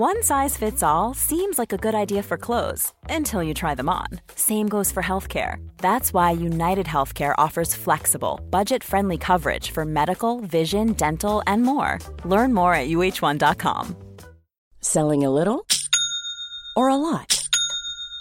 One size fits all seems like a good idea for clothes until you try them on. Same goes for healthcare. That's why United Healthcare offers flexible, budget friendly coverage for medical, vision, dental, and more. Learn more at uh1.com. Selling a little or a lot?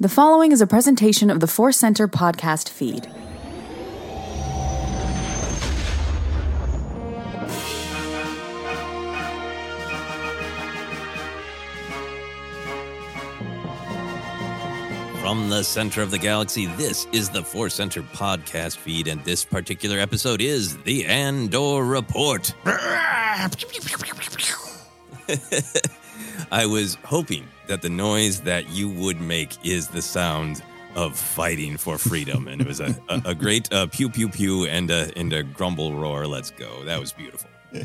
The following is a presentation of the Force Center podcast feed. From the center of the galaxy, this is the Force Center podcast feed, and this particular episode is the Andor Report. I was hoping that the noise that you would make is the sound of fighting for freedom, and it was a, a, a great uh, pew pew pew and a, and a grumble roar. Let's go! That was beautiful.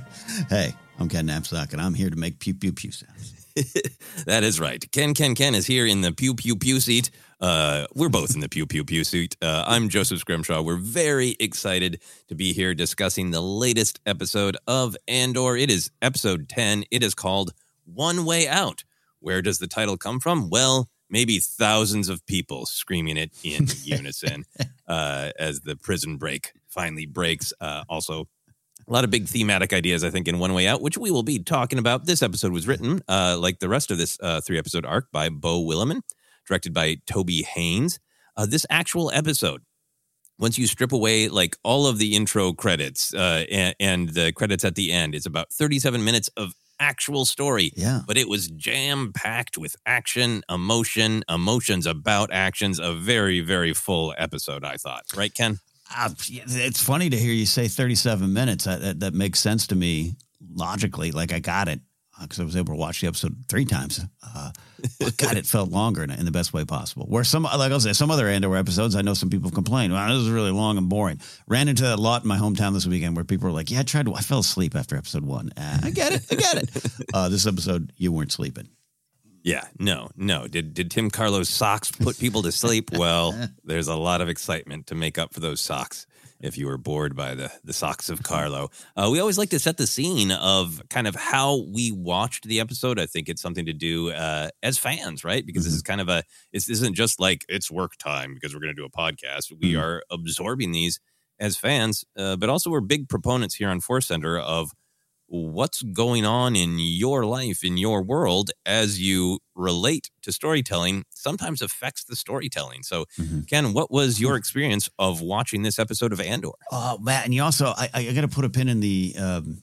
Hey, I'm Ken Napzok, and I'm here to make pew pew pew sounds. that is right. Ken Ken Ken is here in the pew pew pew seat. Uh, we're both in the pew pew pew seat. Uh, I'm Joseph Scrimshaw. We're very excited to be here discussing the latest episode of Andor. It is episode 10. It is called One Way Out. Where does the title come from? Well, maybe thousands of people screaming it in unison uh, as the prison break finally breaks. Uh, also, a lot of big thematic ideas, I think, in One Way Out, which we will be talking about. This episode was written, uh, like the rest of this uh, three episode arc, by Bo Willimon, directed by Toby Haynes. Uh, this actual episode, once you strip away like all of the intro credits uh, and, and the credits at the end, it's about 37 minutes of actual story. Yeah. But it was jam packed with action, emotion, emotions about actions. A very, very full episode, I thought. Right, Ken? Uh, it's funny to hear you say 37 minutes. That, that, that makes sense to me logically. Like I got it because I was able to watch the episode three times. Uh, but God, it felt longer in, in the best way possible. Where some, like I'll say, some other Andor episodes, I know some people complain, wow, this is really long and boring. Ran into that a lot in my hometown this weekend where people were like, yeah, I tried to, I fell asleep after episode one. Uh, I get it. I get it. Uh, this episode, you weren't sleeping. Yeah, no, no. Did did Timm Karlo's socks put people to sleep? Well, there's a lot of excitement to make up for those socks. If you were bored by the the socks of Karlo, uh, we always like to set the scene of kind of how we watched the episode. I think it's something to do uh, as fans, right? Because this is kind of a this isn't just like it's work time because we're going to do a podcast. We Mhm. are absorbing these as fans, uh, but also we're big proponents here on Force Center of what's going on in your life, in your world, as you relate to storytelling, sometimes affects the storytelling. So, Mm-hmm. Ken, what was your experience of watching this episode of Andor? Oh, Matt, and you also, I, I got to put a pin in the. Um,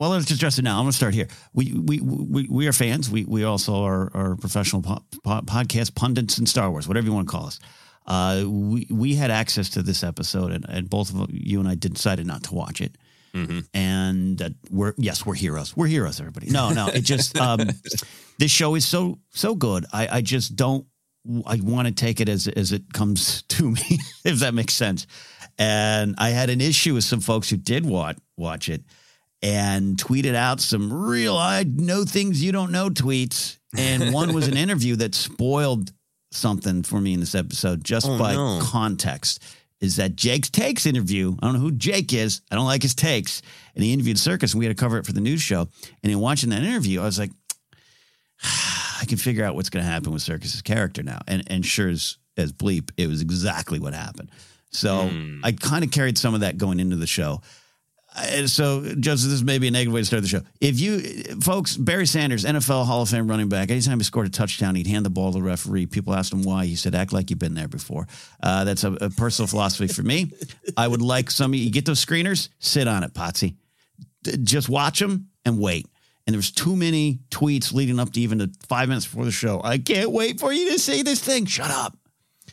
well, let's just address it now. I'm going to start here. We we we, we are fans. We we also are, are professional po- po- podcast pundits in Star Wars, whatever you want to call us. Uh, we we had access to this episode, and, and both of you and I decided not to watch it. And uh, we're yes, we're heroes. We're heroes, everybody. No, no, it just um, this show is so so good. I I just don't. I want to take it as as it comes to me, if that makes sense. And I had an issue with some folks who did watch watch it and tweeted out some real I know things you don't know tweets. And one was an interview that spoiled something for me in this episode just Oh, by no. context. Is that Jake's takes interview? I don't know who Jake is. I don't like his takes. And he interviewed Serkis, and we had to cover it for the news show. And in watching that interview, I was like, I can figure out what's going to happen with Serkis's character now. And and sure as as bleep, it was exactly what happened. So hmm. I kind of carried some of that going into the show. So, Joseph, this may be a negative way to start the show. If you, folks, Barry Sanders, NFL Hall of Fame running back, anytime he scored a touchdown, he'd hand the ball to the referee. People asked him why. He said, act like you've been there before. Uh, that's a, a personal philosophy for me. I would like some of you, you get those screeners, sit on it, Potsy d- just watch them and wait. And there was too many tweets leading up to even the five minutes before the show. I can't wait for you to say this thing. Shut up.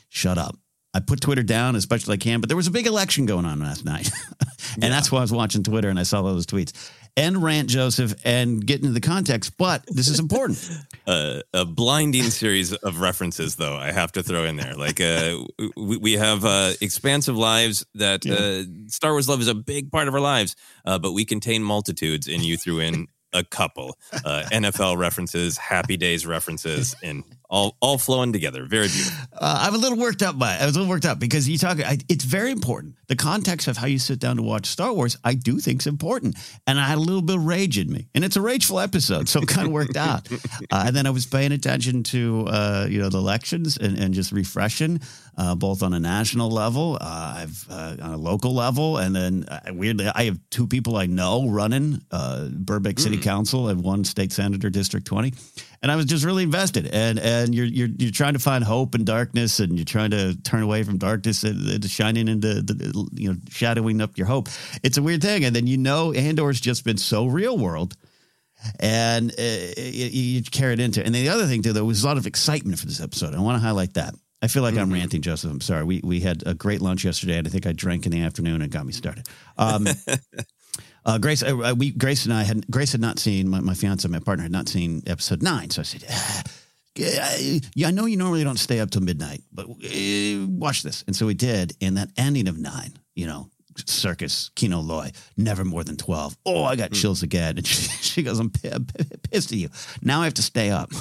Shut up. I put Twitter down as much as I can, but there was a big election going on last night. and that's why I was watching Twitter and I saw those tweets. And rant Joseph and get into the context, but this is important. Uh, a blinding series of references, though, I have to throw in there. Like, uh, we, we have uh, expansive lives that uh, Star Wars love is a big part of our lives, uh, but we contain multitudes, and you threw in a couple uh, NFL references, Happy Days references, and all all flowing together. Very beautiful. Uh, I'm a little worked up by it. I was a little worked up because you talk. I, it's very important. The context of how you sit down to watch Star Wars, I do think is important. And I had a little bit of rage in me, and it's a rageful episode, so it kind of worked out. Uh, and then I was paying attention to uh, you know the elections and, and just refreshing, uh, both on a national level, uh, I've uh, on a local level, and then uh, weirdly, I have two people I know running uh, Burbank City Council and one state senator, District 20 and I was just really invested. And and you're you're you're trying to find hope in darkness, and you're trying to turn away from darkness and, and shining into the you know shadowing up your hope. It's a weird thing, and then you know Andor's just been so real world. And uh, you, you carry it into, and then the other thing too, there was a lot of excitement for this episode. I want to highlight that. I feel like I'm ranting, Joseph. I'm sorry. We we had a great lunch yesterday, and I think I drank in the afternoon and got me started. Um, uh, Grace, uh, we Grace and I had Grace had not seen my, my fiance, my partner had not seen episode nine, so I said, ah, "Yeah, I know you normally don't stay up till midnight, but uh, watch this." And so we did, and that ending of nine, you know, Serkis Kino Loy, never more than twelve. Oh, I got chills again, and she, she goes, "I'm pi- pi- pissed at you. Now I have to stay up."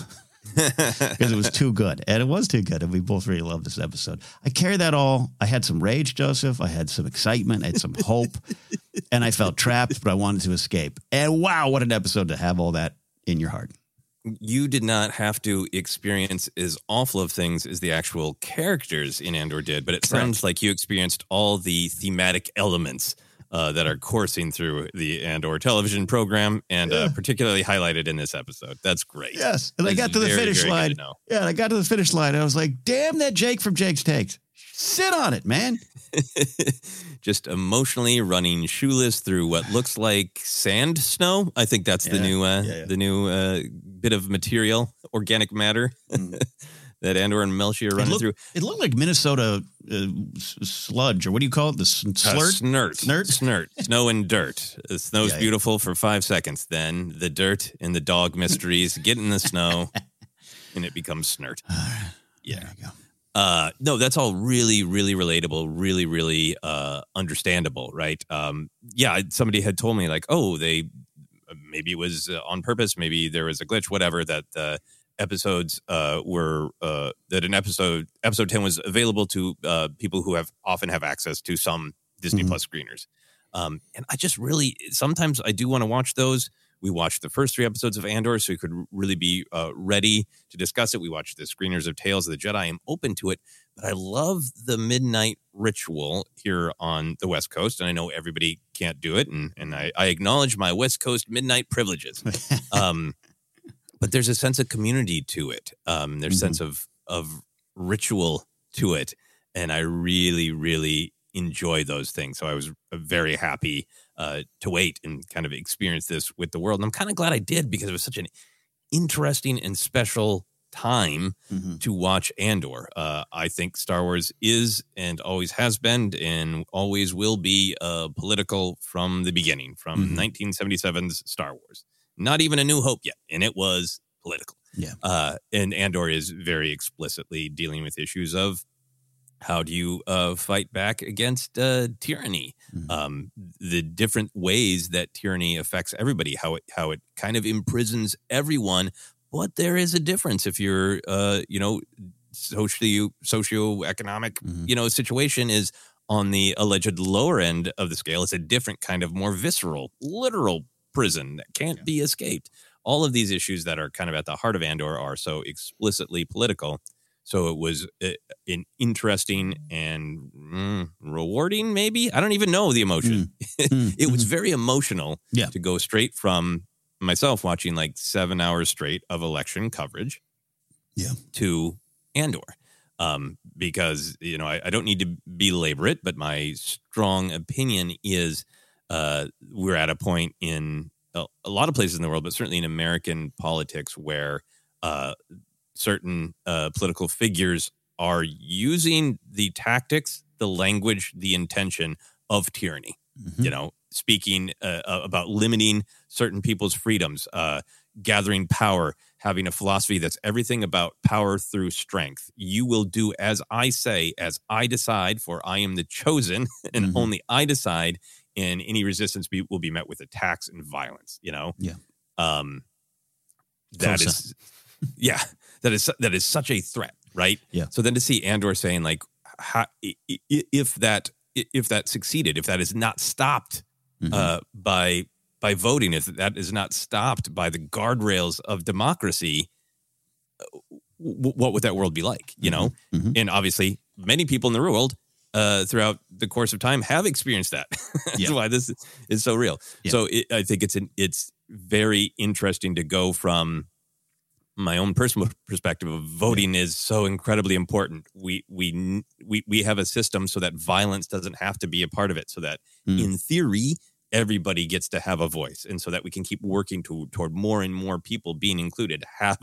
because it was too good. And it was too good. And we both really loved this episode. I carried that all. I had some rage, Joseph. I had some excitement. I had some hope. and I felt trapped, but I wanted to escape. And wow, what an episode to have all that in your heart. You did not have to experience as awful of things as the actual characters in Andor did, but it sounds like you experienced all the thematic elements uh, that are coursing through the Andor television program, and uh, particularly highlighted in this episode. That's great. Yes. And I got to the very, finish very line. Yeah, and I got to the finish line. And I was like, damn that Jake from Jake's Takes. Sit on it, man. Just emotionally running shoeless through what looks like sand snow. I think that's the new uh, Yeah, yeah. the new uh, bit of material, organic matter that Andor and Melshi are It running looked, through. it looked like Minnesota uh, sludge, or what do you call it? The s- Uh, snert. Snert? Snert. Snow and dirt. Uh, snow's Yeah, yeah. beautiful for five seconds. Then the dirt and the dog mysteries get in the snow and it becomes snert. Yeah. There you go. Uh, no, that's all really, really relatable, really, really uh, understandable, right? Um, yeah, somebody had told me like, oh, they maybe it was uh, on purpose, maybe there was a glitch, whatever. That the episodes uh, were uh, that an episode episode ten was available to uh, people who have often have access to some Disney Mhm. Plus screeners. Um, and I just really sometimes I do want to watch those. We watched the first three episodes of Andor, so we could really be uh, ready to discuss it. We watched the screeners of Tales of the Jedi. I'm open to it, but I love the midnight ritual here on the West Coast, and I know everybody can't do it, and and I, I acknowledge my West Coast midnight privileges. um, but there's a sense of community to it. Um, there's a sense of of ritual to it, and I really, really enjoy those things. So I was very happy uh, to wait and kind of experience this with the world. And I'm kind of glad I did because it was such an interesting and special time Mm-hmm. to watch Andor. Uh, I think Star Wars is and always has been and always will be uh, political from the beginning, from Mhm. 1977's Star Wars. Not even A New Hope yet, and it was political. Yeah. Uh, and Andor is very explicitly dealing with issues of how do you uh, fight back against uh, tyranny? Mhm. Um, the different ways that tyranny affects everybody, how it how it kind of imprisons everyone. But there is a difference if you're, uh, you know, socio socioeconomic, Mhm. you know, situation is on the alleged lower end of the scale. It's a different kind of more visceral, literal prison that can't be escaped. All of these issues that are kind of at the heart of Andor are so explicitly political. So it was uh, an interesting and mm, rewarding, maybe. I don't even know the emotion. Mm. it was very emotional Yeah. to go straight from myself watching like seven hours straight of election coverage Yeah. to Andor. Um, because, you know, I, I don't need to belabor it, but my strong opinion is uh, we're at a point in a, a lot of places in the world, but certainly in American politics, where uh, certain uh, political figures are using the tactics, the language, the intention of tyranny. Mhm. You know, speaking uh, about limiting certain people's freedoms, uh, gathering power, having a philosophy that's everything about power through strength. You will do as I say, as I decide, for I am the chosen, and Mhm. only I decide. And any resistance be, will be met with attacks and violence. You know, Yeah. Um, that is, yeah, that is that is such a threat, right? Yeah. So then to see Andor saying like, how, if that if that succeeded, if that is not stopped Mhm. uh, by by voting, if that is not stopped by the guardrails of democracy, uh, what would that world be like? You know, Mhm. and obviously, many people in the real world uh, throughout the course of time have experienced that. That's Yeah. why this is so real. Yeah. So it, I think it's an, it's very interesting to go from my own personal perspective of voting is so incredibly important. We we we we have a system so that violence doesn't have to be a part of it. So that Mm. in theory, everybody gets to have a voice, and so that we can keep working to, toward more and more people being included, have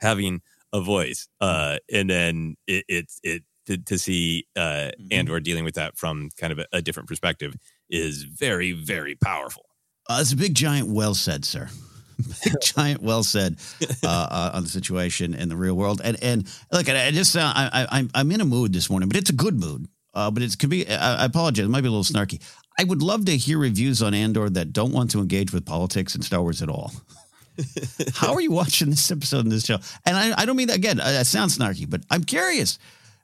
having a voice. Uh, and then it it, it to, to see uh, Mhm. Andor dealing with that from kind of a, a different perspective is very very powerful. Uh, it's a big giant well said, sir. big giant well said uh, uh, on the situation in the real world. And and look, I I just uh, I, I I'm I'm in a mood this morning, but it's a good mood. Uh, but it could be. I, I apologize. It might be a little snarky. I would love to hear reviews on Andor that don't want to engage with politics and Star Wars at all. How are you watching this episode in this show? And I, I don't mean that again. uh, That sounds snarky, but I'm curious.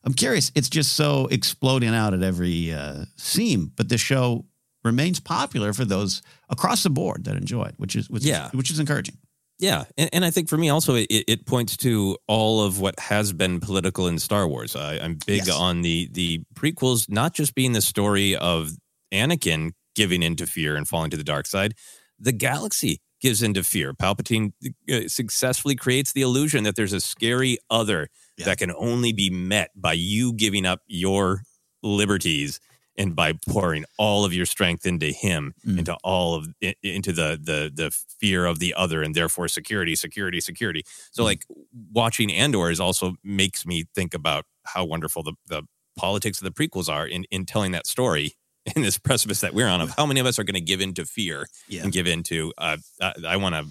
I'm curious. It's just so exploding out at every uh, seam. But the show remains popular for those across the board that enjoy it, which is which, Yeah. is, which is encouraging. Yeah, and, and I think for me also it, it points to all of what has been political in Star Wars. I, I'm big Yes. on the the prequels, not just being the story of Anakin giving into fear and falling to the dark side. The galaxy gives into fear. Palpatine uh, successfully creates the illusion that there's a scary other Yeah. that can only be met by you giving up your liberties and by pouring all of your strength into him Mm. into all of into the the the fear of the other and therefore security security security so Mm. like watching andor is also makes me think about how wonderful the the politics of the prequels are in in telling that story in this precipice that we're on of how many of us are going to give in to fear Yeah. and give in to uh, I, I want to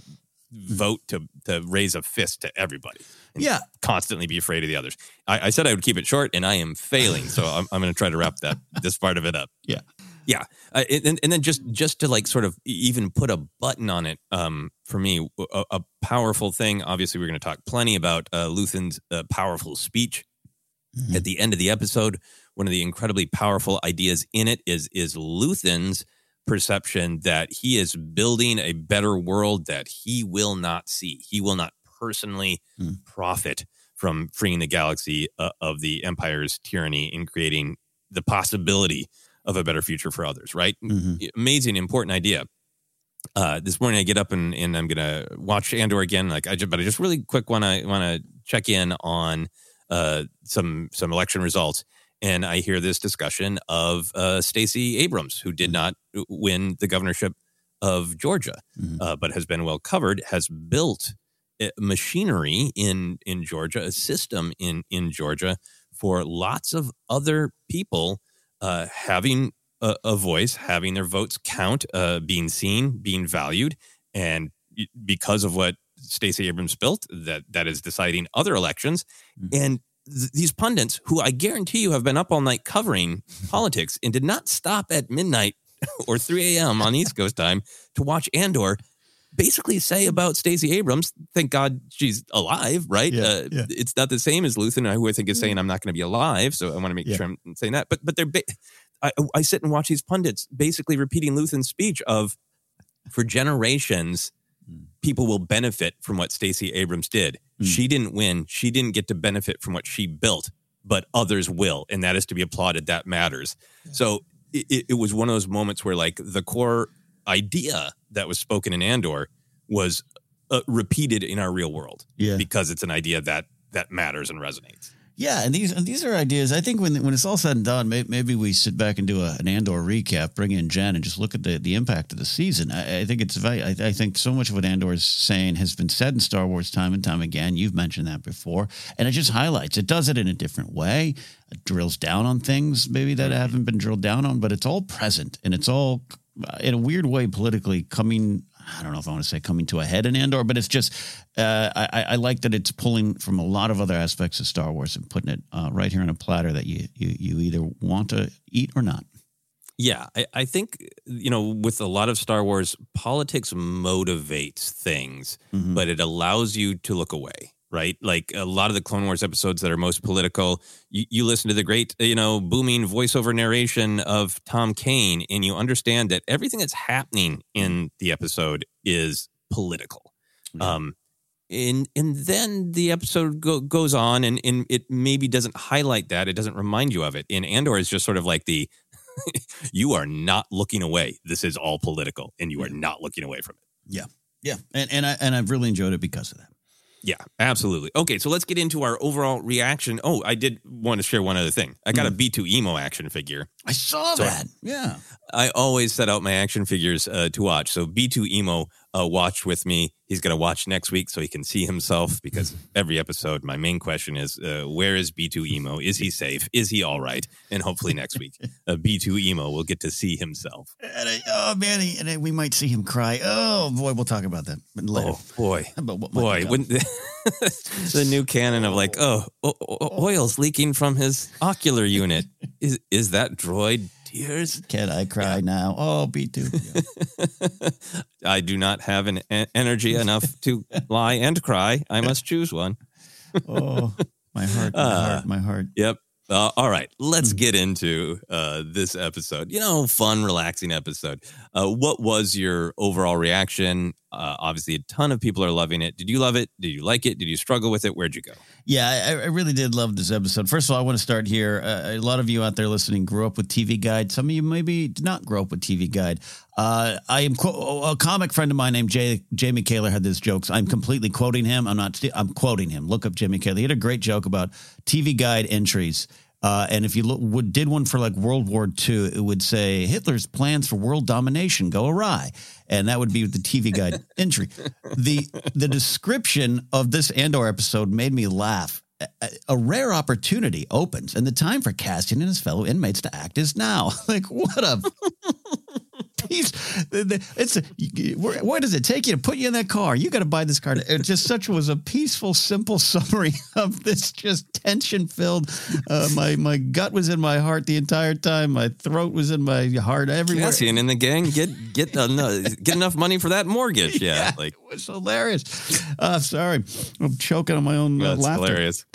vote to to raise a fist to everybody and Yeah. constantly be afraid of the others. I, I said I would keep it short, and I am failing. So I'm, I'm going to try to wrap that this part of it up. Yeah. Yeah, uh, and and then just just to like sort of even put a button on it, um, for me, a, a powerful thing. Obviously, we're going to talk plenty about uh, Luthen's uh, powerful speech Mm-hmm. at the end of the episode. One of the incredibly powerful ideas in it is is Luthen's perception that he is building a better world that he will not see. He will not personally Hmm. profit from freeing the galaxy uh, of the Empire's tyranny and creating the possibility of a better future for others. Right? Mhm. Amazing, important idea. Uh, this morning I get up and, and I'm gonna watch Andor again. Like I just, but I just really quick want to want to check in on uh, some some election results, and I hear this discussion of uh, Stacey Abrams, who did not win the governorship of Georgia, Mhm. uh, but has been well covered, has built uh, machinery in in Georgia, a system in in Georgia for lots of other people uh, having a, a voice, having their votes count, uh, being seen, being valued, and because of what Stacey Abrams built, that that is deciding other elections, and th- these pundits, who I guarantee you have been up all night covering politics and did not stop at midnight or 3 a.m. on East Coast time to watch Andor, basically say about Stacey Abrams, thank God she's alive, right? Yeah, uh, yeah. It's not the same as Luthen, who I think is saying I'm not going to be alive. So I want to make Yeah. sure I'm saying that. But but they're ba- I, I sit and watch these pundits basically repeating Luthen's speech of for generations people will benefit from what Stacey Abrams did. Mm. She didn't win. She didn't get to benefit from what she built, but others will, and that is to be applauded. That matters. So it, it- it was one of those moments where, like, the core idea that was spoken in Andor was uh, repeated in our real world Yeah. because it's an idea that that matters and resonates. Yeah, and these and these are ideas. I think when when it's all said and done, may, maybe we sit back and do a, an Andor recap, bring in Jen, and just look at the, the impact of the season. I, I think it's very. I, I think so much of what Andor is saying has been said in Star Wars time and time again. You've mentioned that before, and it just highlights. It does it in a different way. It drills down on things maybe that haven't been drilled down on, but it's all present and it's all uh, in a weird way politically coming. I don't know if I want to say coming to a head in Andor, but it's just uh, I, I like that it's pulling from a lot of other aspects of Star Wars and putting it uh, right here on a platter that you, you you either want to eat or not. Yeah, I, I think you know with a lot of Star Wars, politics motivates things, Mhm. but it allows you to look away. Right, like a lot of the Clone Wars episodes that are most political, you, you listen to the great, you know, booming voiceover narration of Tom Kane, and you understand that everything that's happening in the episode is political. Um, and and then the episode go, goes on, and, and it maybe doesn't highlight that. It doesn't remind you of it. And Andor is just sort of like the you are not looking away. This is all political, and you are not looking away from it. Yeah, yeah, and and I and I've really enjoyed it because of that. Yeah, absolutely. Okay, so let's get into our overall reaction. Oh, I did want to share one other thing. I got a B2EMO action figure. I saw So- that. Yeah, I always set out my action figures uh, to watch. So B2EMO uh, watch with me. He's going to watch next week so he can see himself because every episode, my main question is uh, where is B2EMO? Is he safe? Is he all right? And hopefully next week, uh, B2EMO will get to see himself. and I, oh man, and I- we might see him cry. Oh boy, we'll talk about that later. Oh, boy. About what Boy, wouldn't the, the new canon of like, oh, o- o- oil's leaking from his ocular unit. Is is that droid tears? Can I cry now? Oh, B two. I do not have an e- energy enough to lie and cry. I must choose one. oh, my heart, my Uh, heart, my heart. Yep. Uh, all right, let's get into uh, this episode. You know, fun, relaxing episode. Uh, what was your overall reaction? Uh, obviously, a ton of people are loving it. Did you love it? Did you like it? Did you struggle with it? Where'd you go? Yeah, I, I really did love this episode. First of all, I want to start here. Uh, a lot of you out there listening grew up with TV Guide. Some of you maybe did not grow up with TV Guide. Uh, I am a comic friend of mine named Jay, Jamie Kaler had this joke. I'm completely quoting him. I'm not. st- I'm quoting him. Look up Jamie Kaler. He had a great joke about TV Guide entries. Uh, and if you look, would, did one for like World War II, it would say Hitler's plans for world domination go awry, and that would be the TV Guide entry. the The description of this Andor episode made me laugh. A, a rare opportunity opens, and the time for Cassian and his fellow inmates to act is now. Like what a He's it's where does it take you to put you in that car? You got to buy this car. It just such was a peaceful, simple summary of this just tension filled. Uh, my my gut was in my heart the entire time. My throat was in my heart everywhere. Jesse and in the gang get get enough, get enough money for that mortgage. Yeah, Yeah, like it was hilarious. Uh, sorry, I'm choking on my own uh, that's laughter. hilarious.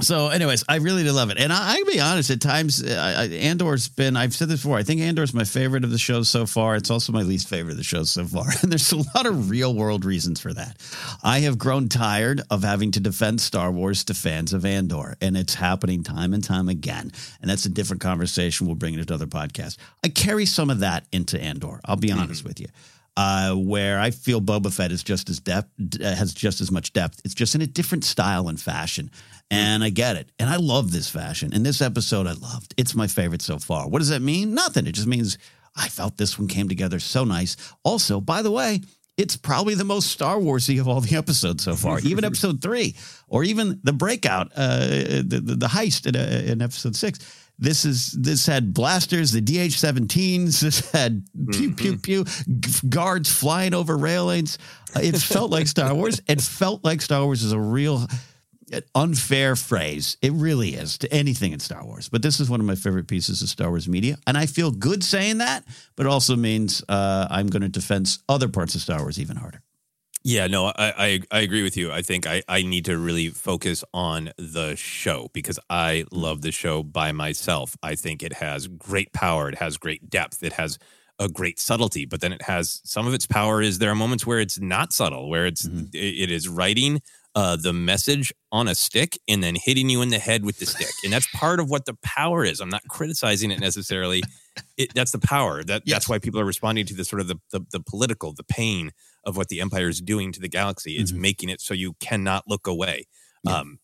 So, anyways, I really did love it, and I, I'll be honest. At times, uh, I, I, Andor's been. I've said this before. I think Andor's my favorite of the shows so far. It's also my least favorite of the shows so far, and there's a lot of real world reasons for that. I have grown tired of having to defend Star Wars to fans of Andor, and it's happening time and time again. And that's a different conversation. We'll bring it to other podcasts. I carry some of that into Andor. I'll be honest with you. Uh, where I feel Boba Fett is just as depth has just as much depth. It's just in a different style and fashion, and I get it. And I love this fashion. And this episode, I loved. It's my favorite so far. What does that mean? Nothing. It just means I felt this one came together so nice. Also, by the way, it's probably the most Star Warsy of all the episodes so far. even episode three, or even the breakout, uh, the, the the heist in, uh, in episode six. This is this had blasters, the DH-17s. This had pew pew pew g- guards flying over railings. Uh, It felt like Star Wars. It felt like Star Wars is a real unfair phrase. It really is to anything in Star Wars. But this is one of my favorite pieces of Star Wars media, and I feel good saying that. But it also means uh, I'm going to defend other parts of Star Wars even harder. Yeah, no, I, I I agree with you. I think I, I need to really focus on the show because I love the show by myself. I think it has great power. It has great depth. It has a great subtlety, but then it has some of its power is there are moments where it's not subtle, where it's it, it is writing uh, the message on a stick and then hitting you in the head with the stick, and that's part of what the power is. I'm not criticizing it necessarily. It, that's the power. That that's why people are responding to the sort of the, the the political, the pain of what the empire is doing to the galaxy. It's making it so you cannot look away. Um,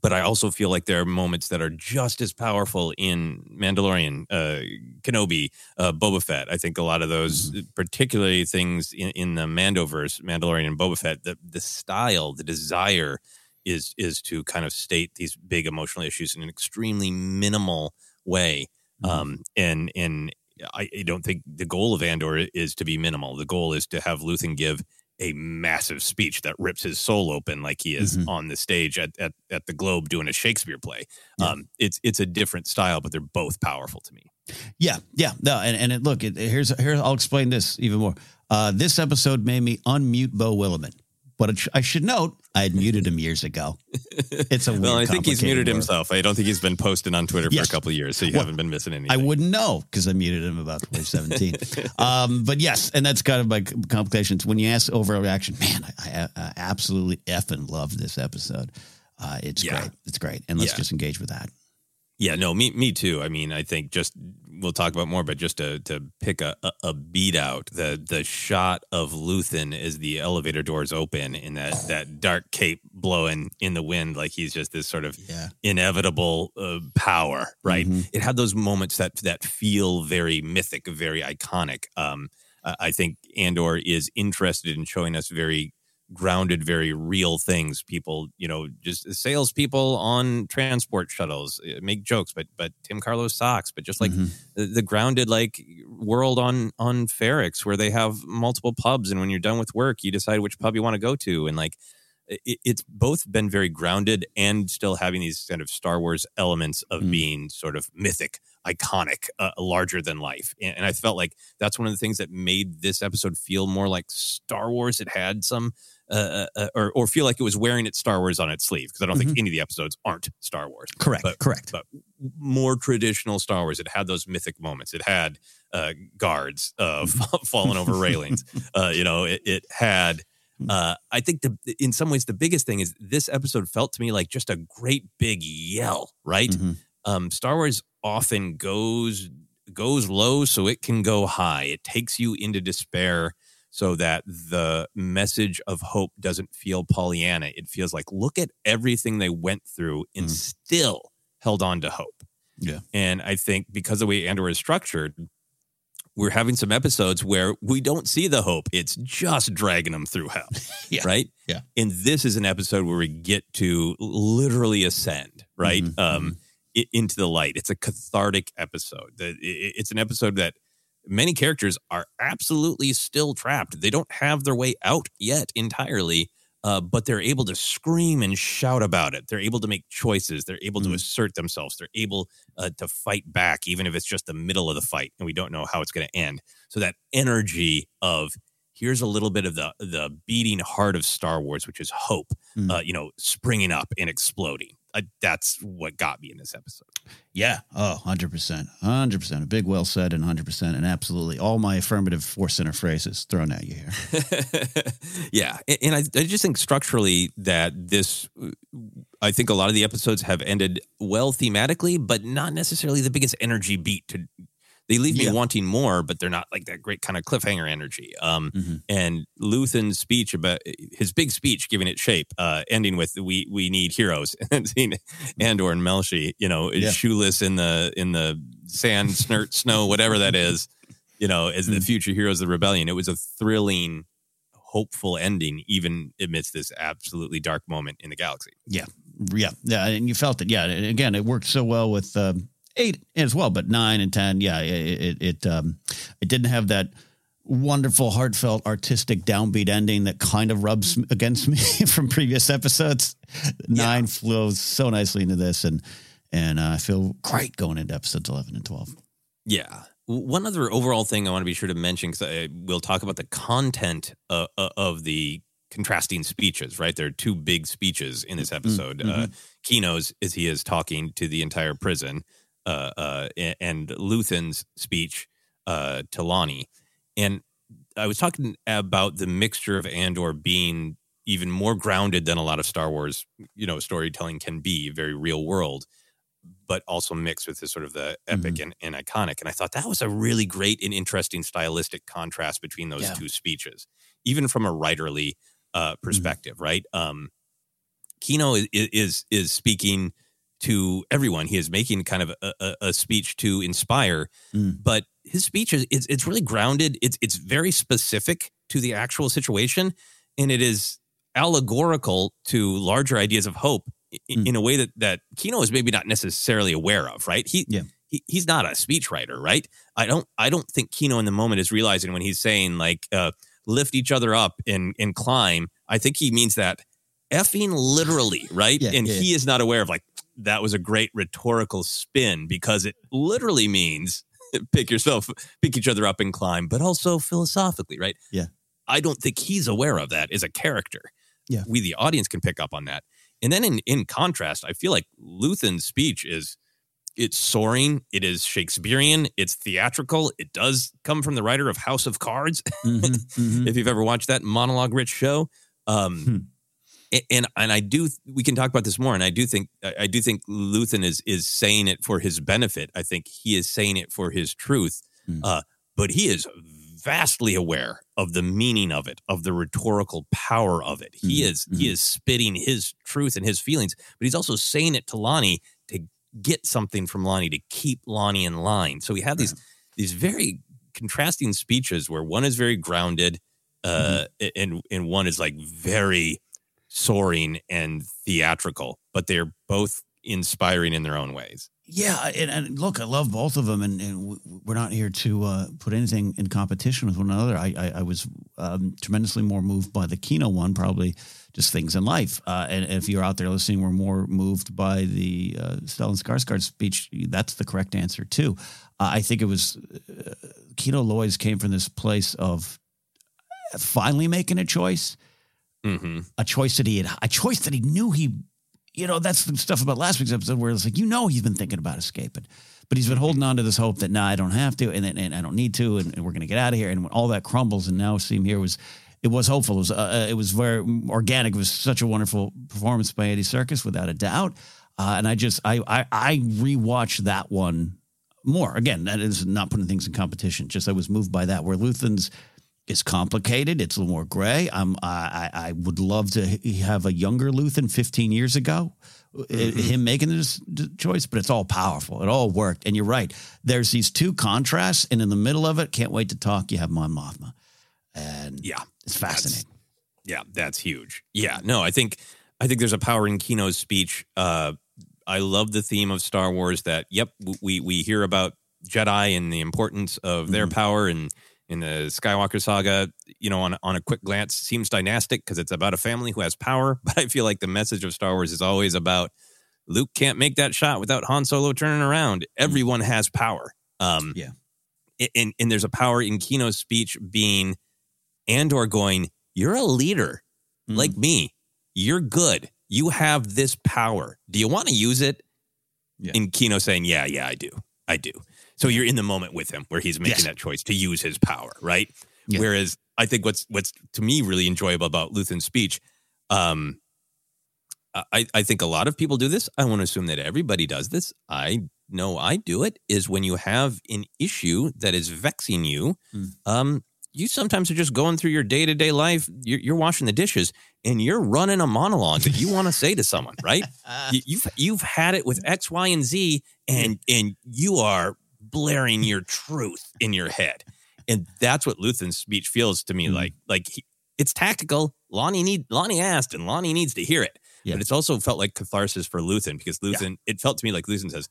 but I also feel like there are moments that are just as powerful in Mandalorian, uh, Kenobi, uh, Boba Fett. I think a lot of those, particularly things in, in the Mandoverse, Mandalorian and Boba Fett, the the style, the desire is is to kind of state these big emotional issues in an extremely minimal way. Um, and and I, I don't think the goal of Andor is to be minimal. The goal is to have Luthen give a massive speech that rips his soul open like he is on the stage at, at, at the Globe doing a Shakespeare play. Um, it's it's a different style, but they're both powerful to me. Yeah, yeah, no, and and it, look, it, here's here I'll explain this even more. Uh, this episode made me unmute Bo Willimon, but it sh- I should note I had muted him years ago. It's a well, I think he's muted world. himself. I don't think he's been posting on Twitter Yes. for a couple of years, so you Well, haven't been missing anything. I wouldn't know because I muted him about 2017. um, but yes, and that's kind of my complications. When you ask overreaction, man, I, I, I absolutely effing love this episode. Uh, it's Yeah. great. It's great. And let's Yeah. just engage with that. Yeah, no, me me too. I mean, I think just we'll talk about more, but just to to pick a, a, a beat out, the the shot of Luthen as the elevator doors open and that that dark cape blowing in the wind, like he's just this sort of Yeah. inevitable uh, power, right? Mhm. It had those moments that that feel very mythic, very iconic. Um, I think Andor is interested in showing us very grounded, very real things. People, you know, just salespeople on transport shuttles uh, make jokes, but but Timm Karlo's socks, but just like Mhm. the, the grounded like world on on Ferrix where they have multiple pubs, and when you're done with work, you decide which pub you want to go to, and like it, it's both been very grounded and still having these kind of Star Wars elements of Mm. being sort of mythic, iconic, uh, larger than life. And, and I felt like that's one of the things that made this episode feel more like Star Wars. It had some, uh, uh, or or feel like it was wearing its Star Wars on its sleeve because I don't think any of the episodes aren't Star Wars. Correct. But, correct. But more traditional Star Wars. It had those mythic moments. It had uh, guards uh, falling over railings. Uh, you know, it, it had. Uh, I think the in some ways the biggest thing is this episode felt to me like just a great big yell, right? Mhm. Um, Star Wars often goes goes low so it can go high. It takes you into despair so that the message of hope doesn't feel Pollyanna. It feels like look at everything they went through and Mm. still held on to hope. Yeah. And I think because of the way Andor is structured, we're having some episodes where we don't see the hope. It's just dragging them through hell. Yeah. Right. Yeah. And this is an episode where we get to literally ascend, right? Mhm, Um, i- into the light. It's a cathartic episode. The- i- i- It's an episode that many characters are absolutely still trapped. They don't have their way out yet entirely, uh, but they're able to scream and shout about it. They're able to make choices. They're able to assert themselves. They're able uh, to fight back, even if it's just the middle of the fight and we don't know how it's going to end. So that energy of here's a little bit of the the beating heart of Star Wars, which is hope, Mm. uh, you know, springing up and exploding. I, that's what got me in this episode. Yeah. Oh, 100%. 100%. A big well said and 100%. And absolutely all my affirmative force center phrases thrown at you here. yeah, and, and I, I just think structurally that this, I think a lot of the episodes have ended well thematically, but not necessarily the biggest energy beat. To they leave Yeah. me wanting more, but they're not like that great kind of cliffhanger energy. Um, Mhm. and Luthen's speech about his big speech, giving it shape, uh, ending with "We we need heroes," and Andor and Melshi, you know, Yeah. shoeless in the in the sand, snert, snow, whatever that is, you know, as Mm. the future heroes of the rebellion. It was a thrilling, hopeful ending, even amidst this absolutely dark moment in the galaxy. Yeah. Yeah. Yeah. And you felt it. Yeah. And again, it worked so well with um, eight as well, but nine and 10. Yeah. It, it, it, um, it didn't have that wonderful, heartfelt, artistic downbeat ending that kind of rubs against me from previous episodes. Nine flows so nicely into this. And, and uh, I feel great going into episodes 11 and 12. Yeah. One other overall thing I want to be sure to mention because we'll talk about the content uh, uh, of the contrasting speeches. Right, there are two big speeches in this episode. Uh, Kino's as he is talking to the entire prison, uh, uh, and Luthen's speech uh, to Lonnie. And I was talking about the mixture of Andor being even more grounded than a lot of Star Wars, you know, storytelling can be, very real world but also mixed with this sort of the epic and, and iconic. And I thought that was a really great and interesting stylistic contrast between those Yeah. two speeches, even from a writerly uh, perspective, right? Um, Kino is, is is speaking to everyone. He is making kind of a, a, a speech to inspire, Mm. but his speech is it's, it's really grounded. It's it's very specific to the actual situation, and it is allegorical to larger ideas of hope i- Mm. in a way that that Kino is maybe not necessarily aware of. Right? He Yeah. he, he's not a speechwriter, right? I don't I don't think Kino in the moment is realizing when he's saying like uh, lift each other up and and climb. I think he means that effing literally, right? Yeah, and yeah, he is not aware of like that was a great rhetorical spin because it literally means pick yourself pick each other up and climb, but also philosophically, right? Yeah. I don't think he's aware of that as a character. Yeah. We the audience can pick up on that. And then in in contrast, I feel like Luthen's speech is it's soaring, it is Shakespearean, it's theatrical, it does come from the writer of House of Cards, Mhm, mhm. if you've ever watched that monologue rich show. Um Hmm. And and I do we can talk about this more and I do think I do think Luthen is is saying it for his benefit. I think he is saying it for his truth. Hmm. Uh but he is vastly aware of the meaning of it, of the rhetorical power of it. He Mhm, is he is spitting his truth and his feelings, but he's also saying it to Lonnie to get something from Lonnie to keep Lonnie in line. So we have these these very contrasting speeches where one is very grounded uh and and one is like very soaring and theatrical, but they're both inspiring in their own ways. Yeah, and, and look, I love both of them, and, and we're not here to uh, put anything in competition with one another. I, I, I was um, tremendously more moved by the Kino one, probably just things in life. Uh, and if you're out there listening, we're more moved by the uh, Stellan Skarsgård speech. That's the correct answer too. Uh, I think it was uh, Kino Loy's came from this place of finally making a choice Mm-hmm. a choice that he had a choice that he knew he you know that's the stuff about last week's episode where it's like you know he's been thinking about escaping but he's been holding on to this hope that nah i don't have to and, and, i don't need to and, and we're going to get out of here and when all that crumbles and now see him here was it was hopeful. It was uh, uh, it was very organic. It was such a wonderful performance by Andy Serkis without a doubt. Uh, and i just i i, I rewatched that one more. Again that is not putting things in competition just i was moved by that where luthen's is complicated. It's a little more gray. I'm, I, I would love to have a younger Luthen 15 years ago, uh, him making this choice, but it's all powerful. It all worked. And you're right. There's these two contrasts, and in the middle of it, can't wait to talk. You have Mon Mothma, and Yeah. it's fascinating. Yeah, that's huge. Yeah, no, I think I think there's a power in Kino's speech. Uh, I love the theme of Star Wars. That yep, we we hear about Jedi and the importance of their Mhm. power and in the Skywalker saga, you know, on on a quick glance, seems dynastic because it's about a family who has power. But I feel like the message of Star Wars is always about Luke can't make that shot without Han Solo turning around. Everyone has power. Um, Yeah. And and there's a power in Kino's speech being Andor going, "You're a leader Mm-hmm. like me. You're good. You have this power. Do you want to use it?" Yeah. And Kino saying, "Yeah, yeah, I do. I do." So you're in the moment with him where he's making Yes. that choice to use his power, right? Yeah. Whereas I think what's what's to me really enjoyable about Luthen's speech, um, I I think a lot of people do this. I want to assume that everybody does this. I know I do it. Is when you have an issue that is vexing you, Hmm. um, you sometimes are just going through your day to day life. You're, you're washing the dishes and you're running a monologue that you want to say to someone, right? you, you've you've had it with X, Y, and Z, and and you are blaring your truth in your head, and that's what Luthen's speech feels to me Mhm. like. Like he, it's tactical. Lonni need Lonni asked, and Lonni needs to hear it. Yeah. But it's also felt like catharsis for Luthen because Luthen. It felt to me like Luthen says,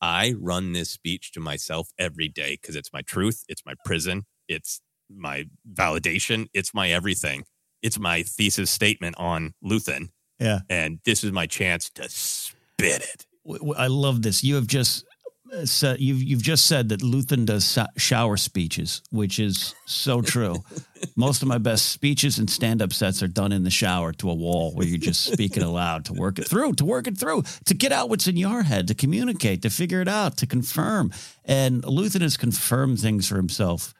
"I run this speech to myself every day because it's my truth, it's my prison, it's my validation, it's my everything." It's my thesis statement on Luthen Yeah. and this is my chance to spit it. I love this. You have just said you've you've just said that Luthen does shower speeches, which is so true. Most of my best speeches and stand up sets are done in the shower to a wall where you're just speaking aloud to work it through, to work it through, to get out what's in your head, to communicate, to figure it out, to confirm. And Luthen has confirmed things for himself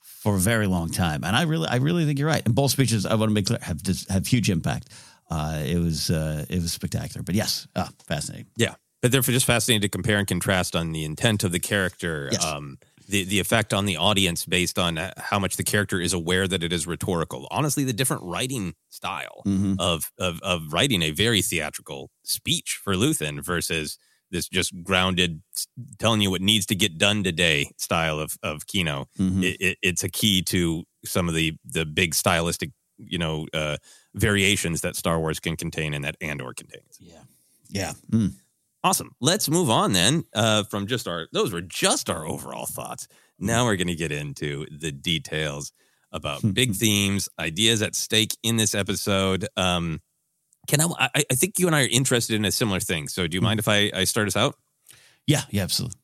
for a very long time, and I really, I really think you're right. And both speeches, I want to make clear, have have huge impact. Uh, it was uh, it was spectacular. But yes, ah, fascinating. Yeah. But they're just fascinating to compare and contrast on the intent of the character, Yes. um, the, the effect on the audience based on uh, how much the character is aware that it is rhetorical. Honestly, the different writing style Mhm. of, of, of writing a very theatrical speech for Luthen versus this just grounded, telling you what needs to get done today style of, of Kino. Mhm. it, it, it's a key to some of the the big stylistic you know uh, variations that Star Wars can contain and that Andor contains. Yeah. Yeah. Mm. Awesome. Let's move on then uh, from just our those were just our overall thoughts. Now we're going to get into the details about big themes, ideas at stake in this episode. Um, can I, I? I think you and I are interested in a similar thing. So, do you mind if I, I start us out? Yeah. Yeah. Absolutely.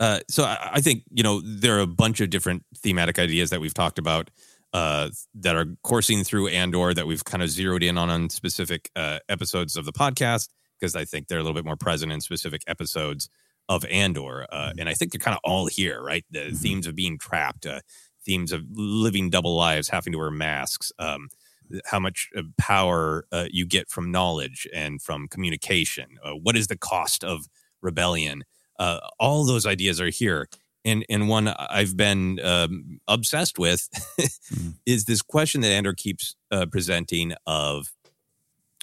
Uh, so I, I think you know there are a bunch of different thematic ideas that we've talked about uh, that are coursing through Andor that we've kind of zeroed in on on specific uh, episodes of the podcast because I think they're a little bit more present in specific episodes of Andor, uh, and I think they're kind of all here, right? The themes of being trapped, uh, themes of living double lives, having to wear masks. Um, how much power uh, you get from knowledge and from communication. Uh, what is the cost of rebellion? Uh, all those ideas are here. And, and one I've been um, obsessed with is this question that Andor keeps uh, presenting of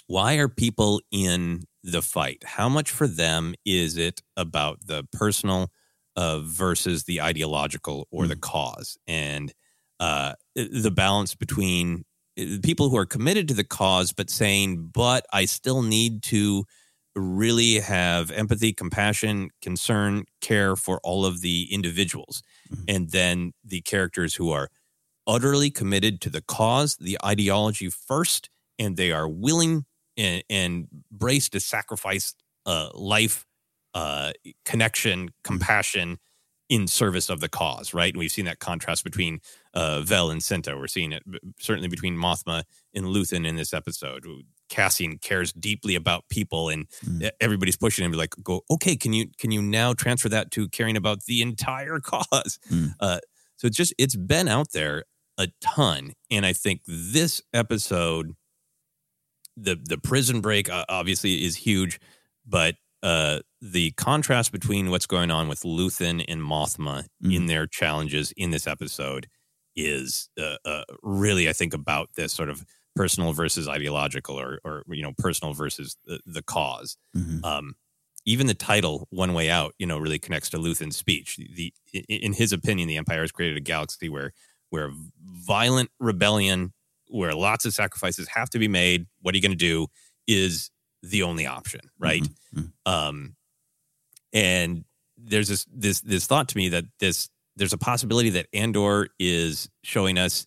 why are people in the fight? How much for them is it about the personal uh, versus the ideological or the cause? And uh, the balance between people who are committed to the cause, but saying, but I still need to really have empathy, compassion, concern, care for all of the individuals. And then the characters who are utterly committed to the cause, the ideology first, and they are willing and, and braced to sacrifice uh, life, uh, connection, compassion in service of the cause, right? And we've seen that contrast between uh, Vel and Cinta. We're seeing it certainly between Mothma and Luthen in this episode. Cassian cares deeply about people, and e- everybody's pushing him to like go. Okay, can you can you now transfer that to caring about the entire cause? Mm. Uh, so it's just it's been out there a ton, and I think this episode, the the prison break uh, obviously is huge, but uh, the contrast between what's going on with Luthen and Mothma in their challenges in this episode is uh, uh, really, I think, about this sort of personal versus ideological, or or you know, personal versus the, the cause. Mhm. Um, even the title "One Way Out," you know, really connects to Luthen's speech. The in, in his opinion, the Empire has created a galaxy where where violent rebellion, where lots of sacrifices have to be made. What are you going to do? Is the only option, right? Um, and there's this this this thought to me that this there's a possibility that Andor is showing us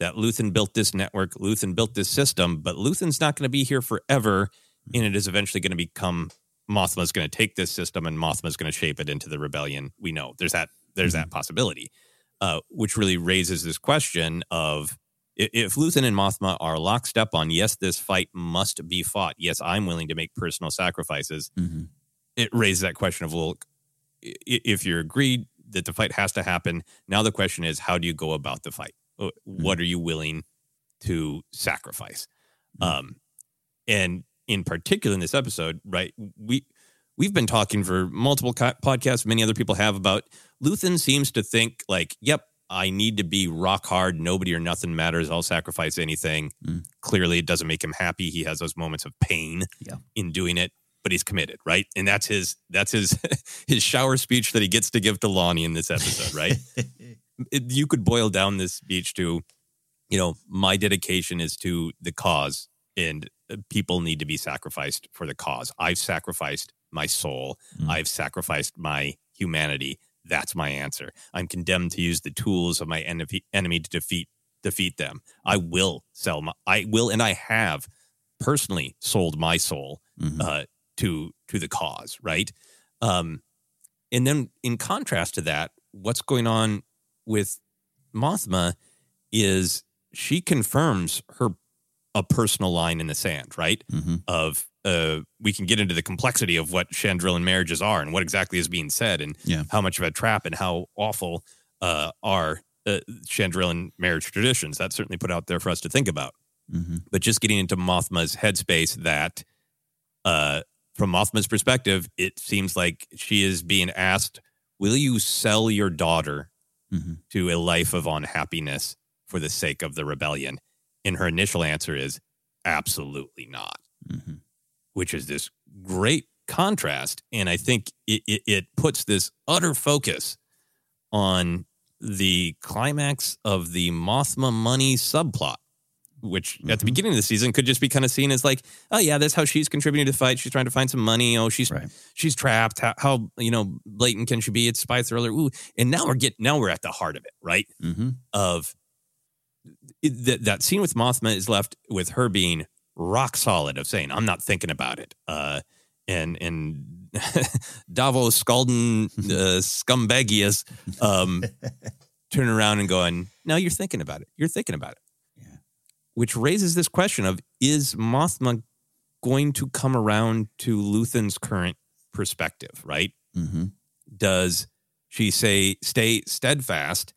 that Luthen built this network, Luthen built this system, but Luthen's not going to be here forever, and it is eventually going to become Mothma's going to take this system, and Mothma's going to shape it into the rebellion. We know there's that there's that possibility, uh, which really raises this question of if Luthen and Mothma are lockstep on yes, this fight must be fought. Yes, I'm willing to make personal sacrifices. Mhm. It raises that question of well, if you're agreed that the fight has to happen, now the question is how do you go about the fight? Uh, What are you willing to sacrifice? Um, and in particular in this episode, right, we we've been talking for multiple co- podcasts, many other people have about Luthen seems to think like, yep, I need to be rock hard, nobody or nothing matters, I'll sacrifice anything. Mm. Clearly it doesn't make him happy. He has those moments of pain Yeah. in doing it, but he's committed, right? And that's his that's his his shower speech that he gets to give to Lonni in this episode, right? it, you could boil down this speech to, you know, my dedication is to the cause, and uh, people need to be sacrificed for the cause. I've sacrificed my soul. Mm. I've sacrificed my humanity. That's my answer. I'm condemned to use the tools of my enemy, to defeat defeat them. I will sell my. I will, and I have personally sold my soul Mhm. uh, to to the cause, right? Um, and then in contrast to that, what's going on with Mothma is she confirms her a personal line in the sand, right? Mhm. Of uh, we can get into the complexity of what Chandrilan marriages are and what exactly is being said and Yeah. how much of a trap and how awful uh, are uh, Chandrilan marriage traditions. That's certainly put out there for us to think about Mhm. but just getting into Mothma's headspace that uh from Mothma's perspective, it seems like she is being asked, Will you sell your daughter Mhm. to a life of unhappiness for the sake of the rebellion? And her initial answer is absolutely not, Mhm. Which is this great contrast. And I think it, it, it puts this utter focus on the climax of the Mothma money subplot which at the Mhm. beginning of the season could just be kind of seen as like, oh yeah, that's how she's contributing to the fight. She's trying to find some money. Oh, she's Right. she's trapped. How, how you know blatant can she be? It's spy thriller. Ooh, and now we're getting now we're at the heart of it, right? Mhm. Of it, that that scene with Mothma is left with her being rock solid of saying, I'm not thinking about it. Uh, and and Davos Sculdun uh, scumbagius um, turning around and going, no, you're thinking about it. You're thinking about it Yeah. which raises this question of is Mothma going to come around to Luthen's current perspective, right? Mhm. Does she say stay steadfast,